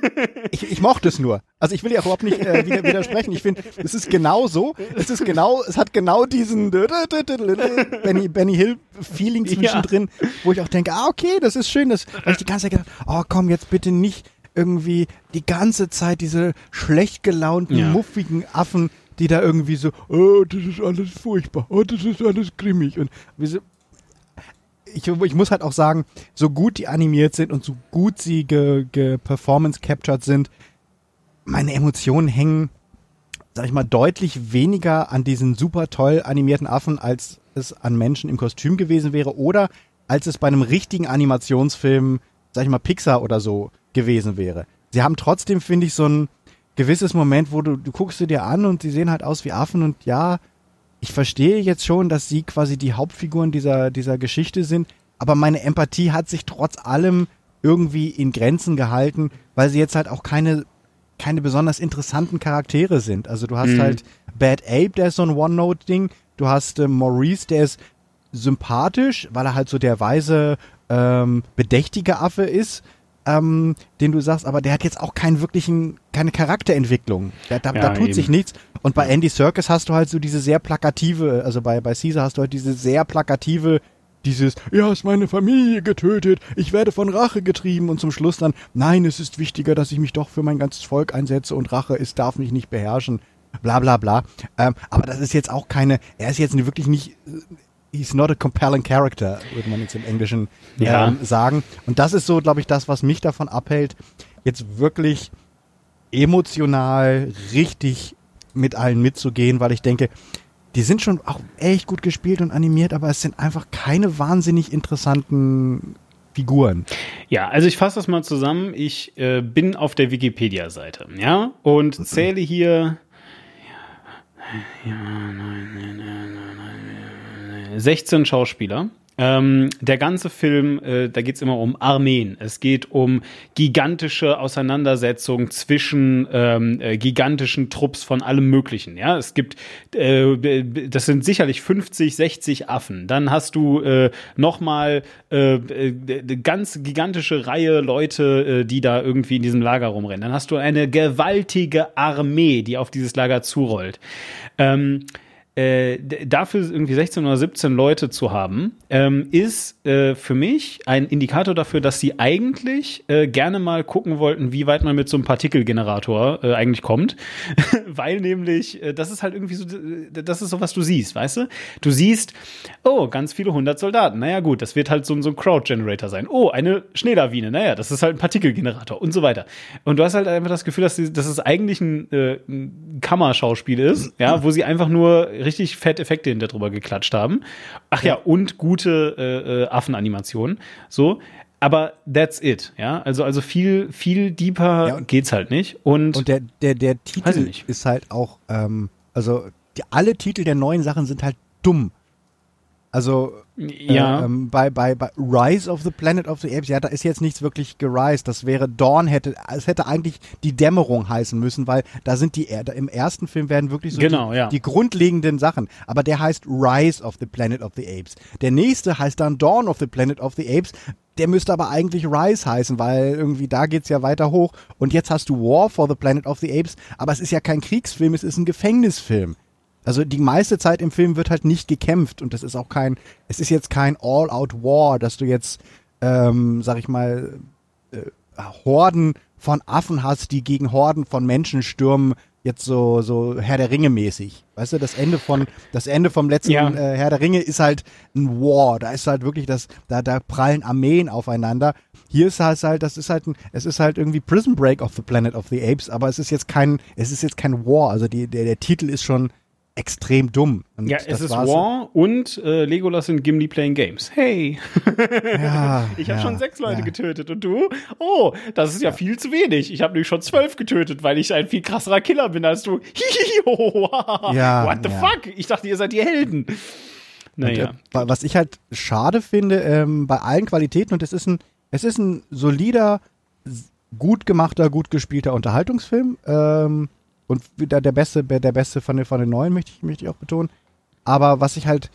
ich, ich mochte es nur. Also ich will ja auch überhaupt nicht äh, wieder, widersprechen. Ich finde, es ist genau so. Es ist genau, es hat genau diesen Benny, Benny Hill Feeling zwischendrin, wo ich auch denke, ah, okay, das ist schön. Das, weil ich die ganze Zeit gedacht, oh komm, jetzt bitte nicht irgendwie die ganze Zeit diese schlecht gelaunten, Ja. muffigen Affen, die da irgendwie so, oh, das ist alles furchtbar, oh, das ist alles grimmig. Und ich, ich muss halt auch sagen, so gut die animiert sind und so gut sie ge, ge performance captured sind, meine Emotionen hängen, sag ich mal, deutlich weniger an diesen super toll animierten Affen, als es an Menschen im Kostüm gewesen wäre oder als es bei einem richtigen Animationsfilm, sag ich mal, Pixar oder so gewesen wäre. Sie haben trotzdem, finde ich, so ein gewisses Moment, wo du, du guckst sie dir an und sie sehen halt aus wie Affen und ja, ich verstehe jetzt schon, dass sie quasi die Hauptfiguren dieser, dieser Geschichte sind, aber meine Empathie hat sich trotz allem irgendwie in Grenzen gehalten, weil sie jetzt halt auch keine, keine besonders interessanten Charaktere sind. Also du hast Mhm. halt Bad Ape, der ist so ein One-Note-Ding, du hast äh, Maurice, der ist sympathisch, weil er halt so der weise, ähm, bedächtige Affe ist, ähm, den du sagst, aber der hat jetzt auch keinen wirklichen, keine Charakterentwicklung. Da, da, Ja, da tut eben. sich nichts. Und bei Andy Serkis hast du halt so diese sehr plakative, also bei, bei Caesar hast du halt diese sehr plakative, dieses, ja, ist meine Familie getötet, ich werde von Rache getrieben und zum Schluss dann, nein, es ist wichtiger, dass ich mich doch für mein ganzes Volk einsetze und Rache, es darf mich nicht beherrschen, bla bla bla. Ähm, aber das ist jetzt auch keine, er ist jetzt wirklich nicht, äh, he's not a compelling character, würde man jetzt im Englischen Ja. ähm, sagen. Und das ist so, glaube ich, das, was mich davon abhält, jetzt wirklich emotional richtig mit allen mitzugehen, weil ich denke, die sind schon auch echt gut gespielt und animiert, aber es sind einfach keine wahnsinnig interessanten Figuren. Ja, also ich fasse das mal zusammen. Ich äh, bin auf der Wikipedia-Seite, ja, und zähle hier ja, nein, nein, nein, 16 Schauspieler. Ähm, der ganze Film, äh, da geht's immer um Armeen. Es geht um gigantische Auseinandersetzungen zwischen ähm, äh, gigantischen Trupps von allem Möglichen. Ja, es gibt, äh, das sind sicherlich 50, 60 Affen. Dann hast du äh, nochmal äh, äh, eine ganz gigantische Reihe Leute, äh, die da irgendwie in diesem Lager rumrennen. Dann hast du eine gewaltige Armee, die auf dieses Lager zurollt. Ähm, äh, dafür irgendwie 16 oder 17 Leute zu haben, ähm, ist äh, für mich ein Indikator dafür, dass sie eigentlich äh, gerne mal gucken wollten, wie weit man mit so einem Partikelgenerator äh, eigentlich kommt. Weil nämlich, äh, das ist halt irgendwie so, das ist so, was du siehst, weißt du? Du siehst, oh, ganz viele hundert Soldaten. Naja, gut, das wird halt so, ein- so ein Crowd-Generator sein. Oh, eine Schneelawine. Naja, das ist halt ein Partikelgenerator und so weiter. Und du hast halt einfach das Gefühl, dass, die, dass es eigentlich ein, äh, ein Kammerschauspiel ist, ja, wo sie einfach nur richtig fett Effekte hinter drüber geklatscht haben. Ach ja, und gute äh, äh, Affenanimationen. So. Aber that's it, ja. Also, also viel, viel deeper Ja, und- geht's halt nicht. Und, Und der, der, der Titel ist halt auch, ähm, also die, alle Titel der neuen Sachen sind halt dumm. Also ja. äh, ähm, bei, bei, bei Rise of the Planet of the Apes, ja, da ist jetzt nichts wirklich gerised. Das wäre Dawn hätte, es hätte eigentlich die Dämmerung heißen müssen, weil da sind die, im ersten Film werden wirklich so Genau, die, ja. die grundlegenden Sachen. Aber der heißt Rise of the Planet of the Apes. Der nächste heißt dann Dawn of the Planet of the Apes. Der müsste aber eigentlich Rise heißen, weil irgendwie da geht's ja weiter hoch. Und jetzt hast du War for the Planet of the Apes, aber es ist ja kein Kriegsfilm, es ist ein Gefängnisfilm. Also die meiste Zeit im Film wird halt nicht gekämpft und das ist auch kein, es ist jetzt kein All-Out-War, dass du jetzt, ähm, sag ich mal, äh, Horden von Affen hast, die gegen Horden von Menschen stürmen, jetzt so so Herr der Ringe mäßig. Weißt du, das Ende von das Ende vom letzten Ja. äh, Herr der Ringe ist halt ein War, da ist halt wirklich das da da prallen Armeen aufeinander. Hier ist halt halt das ist halt ein, es ist halt irgendwie Prison Break of the Planet of the Apes, aber es ist jetzt kein es ist jetzt kein War, also die der der Titel ist schon extrem dumm. Und Ja, es ist. War und äh, Legolas und Gimli playing Games. Hey, Ja, ich habe ja, schon sechs Leute ja. getötet und du? Oh, das ist ja, viel zu wenig. Ich habe nämlich schon zwölf getötet, weil ich ein viel krasserer Killer bin als du. Ja, What the fuck? Ich dachte, ihr seid die Helden. Naja. Und, äh, wa- was ich halt schade finde, ähm, bei allen Qualitäten, und es ist ein, es ist ein solider, gut gemachter, gut gespielter Unterhaltungsfilm. Ähm, und wieder der beste, der beste von den, von den neuen, möchte ich, möchte ich auch betonen. Aber was ich halt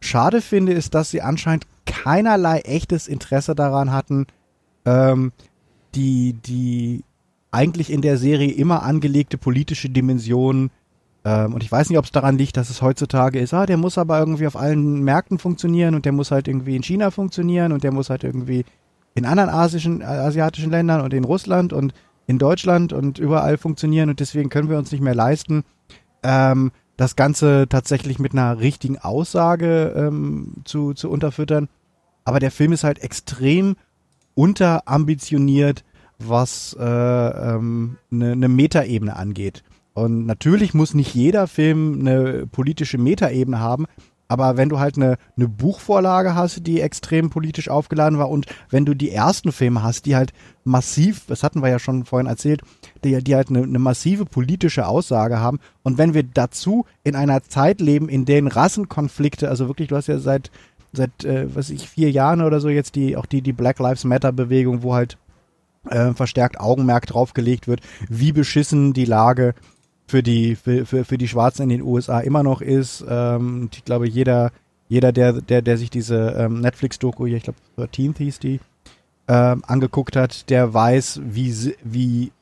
schade finde, ist, dass sie anscheinend keinerlei echtes Interesse daran hatten, ähm, die, die eigentlich in der Serie immer angelegte politische Dimension ähm, und ich weiß nicht, ob es daran liegt, dass es heutzutage ist, ah, der muss aber irgendwie auf allen Märkten funktionieren und der muss halt irgendwie in China funktionieren und der muss halt irgendwie in anderen asischen, asiatischen Ländern und in Russland und in Deutschland und überall funktionieren und deswegen können wir uns nicht mehr leisten, ähm, das Ganze tatsächlich mit einer richtigen Aussage ähm, zu, zu unterfüttern. Aber der Film ist halt extrem unterambitioniert, was eine äh, ähm, ne, ne Metaebene angeht. Und natürlich muss nicht jeder Film eine politische Metaebene haben, aber wenn du halt eine, eine Buchvorlage hast, die extrem politisch aufgeladen war und wenn du die ersten Filme hast, die halt massiv, das hatten wir ja schon vorhin erzählt, die, die halt eine, eine massive politische Aussage haben. Und wenn wir dazu in einer Zeit leben, in denen Rassenkonflikte, also wirklich, du hast ja seit seit äh, was ich vier Jahren oder so jetzt die auch die die Black Lives Matter Bewegung, wo halt äh, verstärkt Augenmerk draufgelegt wird, wie beschissen die Lage für die für, für, für die Schwarzen in den USA immer noch ist. Ähm, ich glaube jeder jeder der der der sich diese ähm, Netflix Doku hier, ich glaube 13 hieß die ähm, angeguckt hat, der weiß wie wie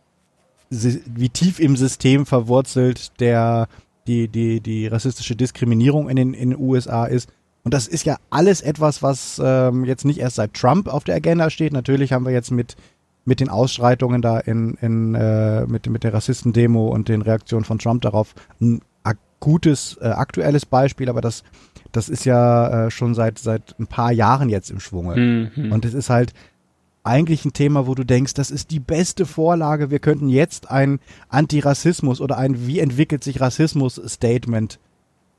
wie tief im System verwurzelt der die die die rassistische Diskriminierung in den in den USA ist. Und das ist ja alles etwas, was ähm, jetzt nicht erst seit Trump auf der Agenda steht. Natürlich haben wir jetzt mit mit den Ausschreitungen da in, in äh, mit, mit der Rassistendemo und den Reaktionen von Trump darauf ein akutes, äh, aktuelles Beispiel, aber das, das ist ja äh, schon seit, seit ein paar Jahren jetzt im Schwunge. Mhm. Und es ist halt eigentlich ein Thema, wo du denkst, das ist die beste Vorlage. Wir könnten jetzt ein Antirassismus oder ein Wie entwickelt sich Rassismus-Statement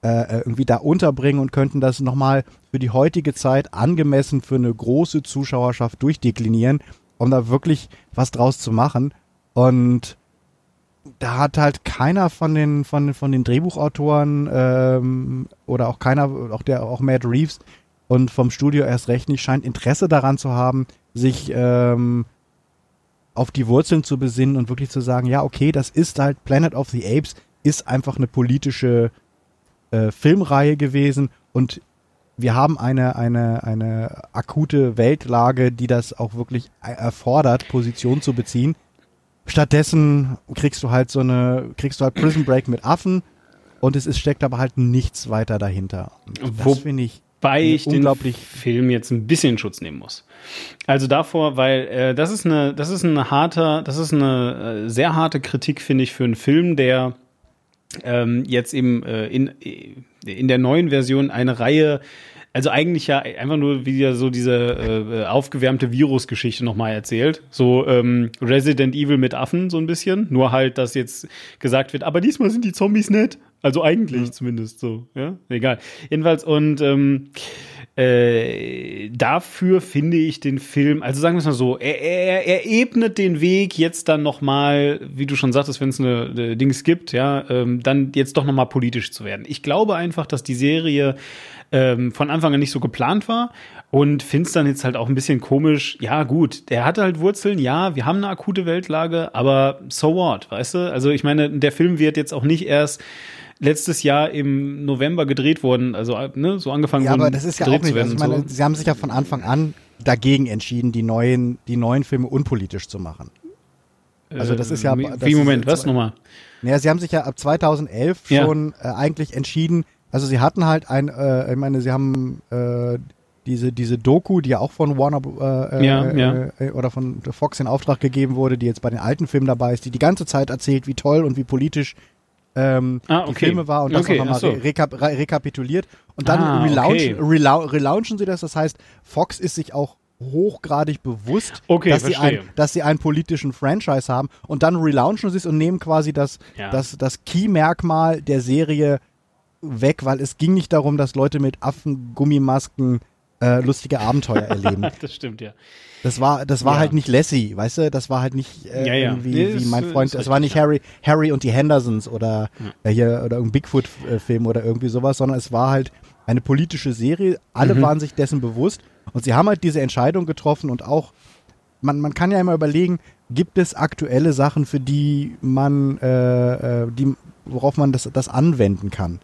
äh, irgendwie da unterbringen und könnten das nochmal für die heutige Zeit angemessen für eine große Zuschauerschaft durchdeklinieren, um da wirklich was draus zu machen. Und da hat halt keiner von den von von den Drehbuchautoren ähm, oder auch keiner auch der auch Matt Reeves und vom Studio erst recht nicht scheint Interesse daran zu haben, sich ähm, auf die Wurzeln zu besinnen und wirklich zu sagen, ja okay, das ist halt Planet of the Apes ist einfach eine politische äh, Filmreihe gewesen und wir haben eine, eine, eine akute Weltlage, die das auch wirklich e- erfordert, Position zu beziehen. Stattdessen kriegst du halt so eine, kriegst du halt Prison Break mit Affen und es ist, steckt aber halt nichts weiter dahinter. Und Wo- das finde ich Wobei ich den Film jetzt ein bisschen Schutz nehmen muss. Also davor, weil äh, das ist eine, das ist eine harter, das ist eine äh, sehr harte Kritik, finde ich, für einen Film, der ähm, jetzt eben äh, in, in der neuen Version eine Reihe, also eigentlich ja einfach nur wieder so diese äh, aufgewärmte Virusgeschichte nochmal erzählt. So ähm, Resident Evil mit Affen so ein bisschen. Nur halt, dass jetzt gesagt wird, aber diesmal sind die Zombies nett. Also eigentlich zumindest so, ja. Egal. Jedenfalls, und ähm, äh, dafür finde ich den Film, also sagen wir es mal so, er, er, er ebnet den Weg jetzt dann noch mal, wie du schon sagtest, wenn es eine, eine Dings gibt, ja, ähm, dann jetzt doch noch mal politisch zu werden. Ich glaube einfach, dass die Serie ähm, von Anfang an nicht so geplant war und finde es dann jetzt halt auch ein bisschen komisch. Ja, gut, der hatte halt Wurzeln, ja, wir haben eine akute Weltlage, aber so what, weißt du? Also ich meine, der Film wird jetzt auch nicht erst letztes Jahr im November gedreht worden, also ne, so angefangen Ja, aber das ist ja auch nicht, also ich meine, so. sie haben sich ja von Anfang an dagegen entschieden, die neuen, die neuen Filme unpolitisch zu machen. Also das ist ja- Äh, das Wie, ist Moment, jetzt- was nochmal? Naja, sie haben sich ja ab 2011 Ja. schon äh, eigentlich entschieden, also sie hatten halt ein, äh, ich meine, sie haben äh, diese, diese Doku, die ja auch von Warner äh, Ja, äh, ja. Äh, oder von Fox in Auftrag gegeben wurde, die jetzt bei den alten Filmen dabei ist, die die ganze Zeit erzählt, wie toll und wie politisch ähm, Ah, die okay. Filme war und das Okay, auch nochmal so. re rekap re rekapituliert. Und dann Ah, relaunchen, okay. relau relaunchen sie das. Das heißt, Fox ist sich auch hochgradig bewusst, Okay, dass, sie ein, dass sie einen politischen Franchise haben und dann relaunchen sie es und nehmen quasi das, Ja. das, das Key-Merkmal der Serie weg, weil es ging nicht darum, dass Leute mit Affengummimasken äh, lustige Abenteuer erleben. Das stimmt, ja. Das war, das war Ja. halt nicht Lassie, weißt du? Das war halt nicht äh, Ja, ja. irgendwie Nee, wie mein Freund. Das richtig, war nicht. Harry, Harry und die Hendersons oder äh, hier oder ein Bigfoot-Film oder irgendwie sowas, sondern es war halt eine politische Serie. Alle Mhm. waren sich dessen bewusst und sie haben halt diese Entscheidung getroffen und auch man, man kann ja immer überlegen, gibt es aktuelle Sachen, für die man, äh, äh, die, worauf man das, das anwenden kann.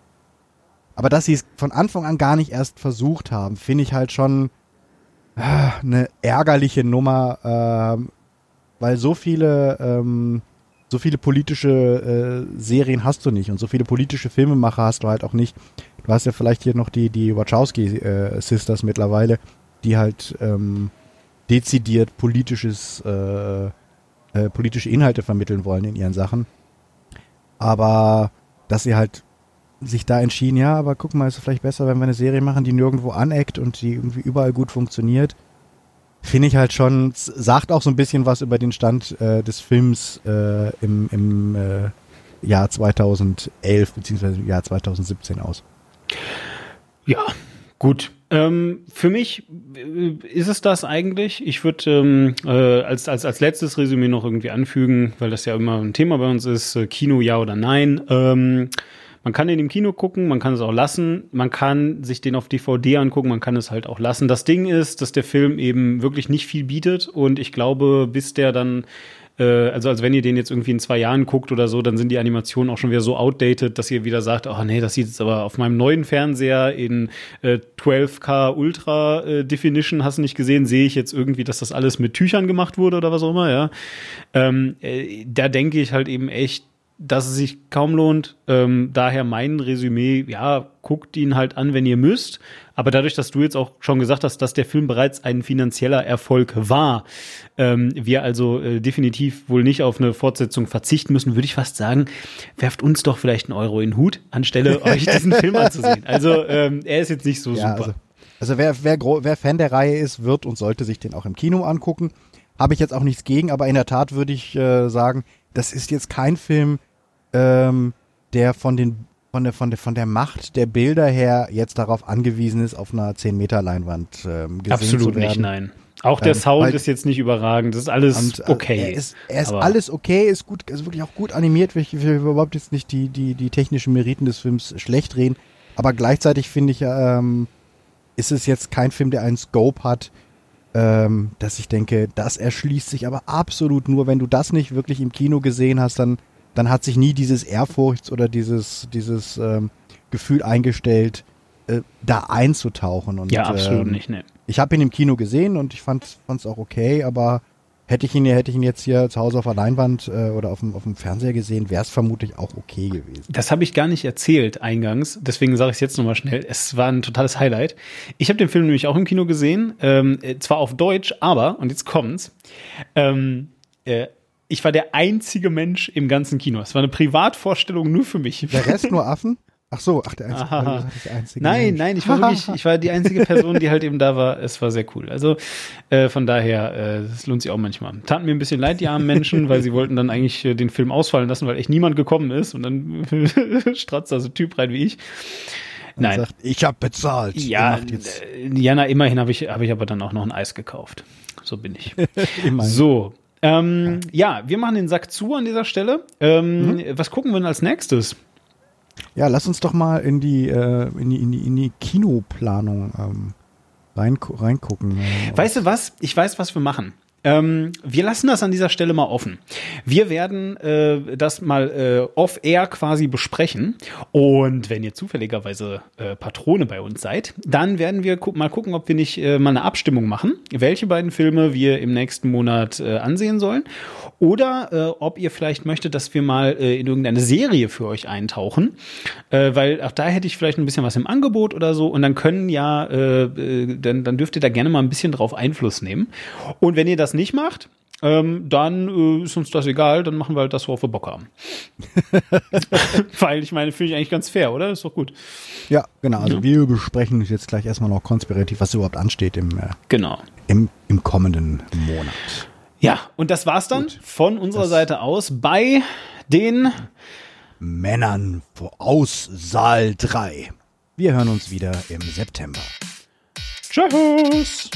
Aber dass sie es von Anfang an gar nicht erst versucht haben, finde ich halt schon eine ärgerliche Nummer, ähm, weil so viele, ähm, so viele politische äh, Serien hast du nicht und so viele politische Filmemacher hast du halt auch nicht. Du hast ja vielleicht hier noch die, die Wachowski-Sisters mittlerweile, die halt ähm, dezidiert politisches, äh, äh, politische Inhalte vermitteln wollen in ihren Sachen. Aber dass sie halt sich da entschieden, ja, aber guck mal, ist es vielleicht besser, wenn wir eine Serie machen, die nirgendwo aneckt und die irgendwie überall gut funktioniert. Finde ich halt schon, sagt auch so ein bisschen was über den Stand äh, des Films äh, im, im äh, Jahr 2011 beziehungsweise im Jahr 2017 aus. Ja, gut. Ähm, für mich äh, ist es das eigentlich. Ich würde ähm, äh, als, als, als letztes Resümee noch irgendwie anfügen, weil das ja immer ein Thema bei uns ist, äh, Kino ja oder nein. Ähm, man kann den im Kino gucken, man kann es auch lassen, man kann sich den auf DVD angucken, man kann es halt auch lassen. Das Ding ist, dass der Film eben wirklich nicht viel bietet und ich glaube, bis der dann äh, also als wenn ihr den jetzt irgendwie in zwei Jahren guckt oder so, dann sind die Animationen auch schon wieder so outdated, dass ihr wieder sagt, oh nee, das sieht jetzt aber auf meinem neuen Fernseher in äh, 12K Ultra äh, Definition, hast du nicht gesehen, sehe ich jetzt irgendwie, dass das alles mit Tüchern gemacht wurde oder was auch immer, ja. Ähm, äh, da denke ich halt eben echt, dass es sich kaum lohnt. Ähm, daher mein Resümee, ja, guckt ihn halt an, wenn ihr müsst. Aber dadurch, dass du jetzt auch schon gesagt hast, dass der Film bereits ein finanzieller Erfolg war, ähm, wir also äh, definitiv wohl nicht auf eine Fortsetzung verzichten müssen, würde ich fast sagen, werft uns doch vielleicht einen Euro in den Hut, anstelle euch diesen Film anzusehen. Also ähm, er ist jetzt nicht so Ja, super. also, also wer, wer, wer Fan der Reihe ist, wird und sollte sich den auch im Kino angucken. Habe ich jetzt auch nichts gegen, aber in der Tat würde ich äh, sagen, das ist jetzt kein Film, ähm, der von den von der, von, der, von der Macht der Bilder her jetzt darauf angewiesen ist, auf einer 10-Meter-Leinwand ähm, gesehen zu Absolut werden. nicht, nein. Auch der Ähm, Sound ist jetzt nicht überragend. Das ist alles Und, äh, okay. Er ist, er ist alles okay, ist gut, ist wirklich auch gut animiert. Ich will überhaupt jetzt nicht die, die, die technischen Meriten des Films schlecht reden. Aber gleichzeitig finde ich, ähm, ist es jetzt kein Film, der einen Scope hat, ähm, dass ich denke, das erschließt sich aber absolut nur, wenn du das nicht wirklich im Kino gesehen hast, dann, dann hat sich nie dieses Ehrfurchts- oder dieses, dieses ähm, Gefühl eingestellt, äh, da einzutauchen. Und, ja, absolut ähm, nicht, ne. ich habe ihn im Kino gesehen und ich fand es auch okay, aber hätte ich ihn, hätte ich ihn jetzt hier zu Hause auf der Leinwand äh, oder auf dem, auf dem Fernseher gesehen, wäre es vermutlich auch okay gewesen. Das habe ich gar nicht erzählt eingangs, deswegen sage ich es jetzt nochmal schnell. Es war ein totales Highlight. Ich habe den Film nämlich auch im Kino gesehen, ähm, äh, zwar auf Deutsch, aber, und jetzt kommt's, ähm, äh, ich war der einzige Mensch im ganzen Kino. Es war eine Privatvorstellung nur für mich. Der Rest nur Affen? Ach so, ach, der einzige. Aha. der einzige Nein, Mensch. nein, ich war wirklich, ich war die einzige Person, die halt eben da war. Es war sehr cool. Also äh, von daher, äh, es lohnt sich auch manchmal. Taten mir ein bisschen leid, die armen Menschen, weil sie wollten dann eigentlich äh, den Film ausfallen lassen, weil echt niemand gekommen ist und dann stratzt da so ein Typ rein wie ich. und Nein. sagt, ich habe bezahlt. Ja, äh, ja, na, immerhin habe ich, habe ich aber dann auch noch ein Eis gekauft. So bin ich. So. Ähm, ja, wir machen den Sack zu an dieser Stelle. Ähm, Mhm. Was gucken wir denn als nächstes? Ja, lass uns doch mal in die, äh, in die, in die, in die Kinoplanung ähm, reingu reingucken. Äh, Weißt du was? Ich weiß, was wir machen. Ähm, wir lassen das an dieser Stelle mal offen. Wir werden äh, das mal äh, off-air quasi besprechen. Und wenn ihr zufälligerweise äh, Patrone bei uns seid, dann werden wir gu mal gucken, ob wir nicht äh, mal eine Abstimmung machen, welche beiden Filme wir im nächsten Monat äh, ansehen sollen. Oder äh, ob ihr vielleicht möchtet, dass wir mal in irgendeine Serie für euch eintauchen. Weil auch da hätte ich vielleicht ein bisschen was im Angebot oder so. Und dann können ja, dann, dann dürft ihr da gerne mal ein bisschen drauf Einfluss nehmen. Und wenn ihr das nicht macht, ähm, dann äh, ist uns das egal, dann machen wir halt das, worauf wir Bock haben. Weil ich meine, finde ich eigentlich ganz fair, oder? Ist doch gut. ja, genau. Also wir besprechen jetzt gleich erstmal noch konspirativ, was überhaupt ansteht im, äh, Genau. im, im kommenden Monat. Ja, und das war's dann von unserer Seite aus bei den Männern aus Saal 3. Wir hören uns wieder im September. Tschüss.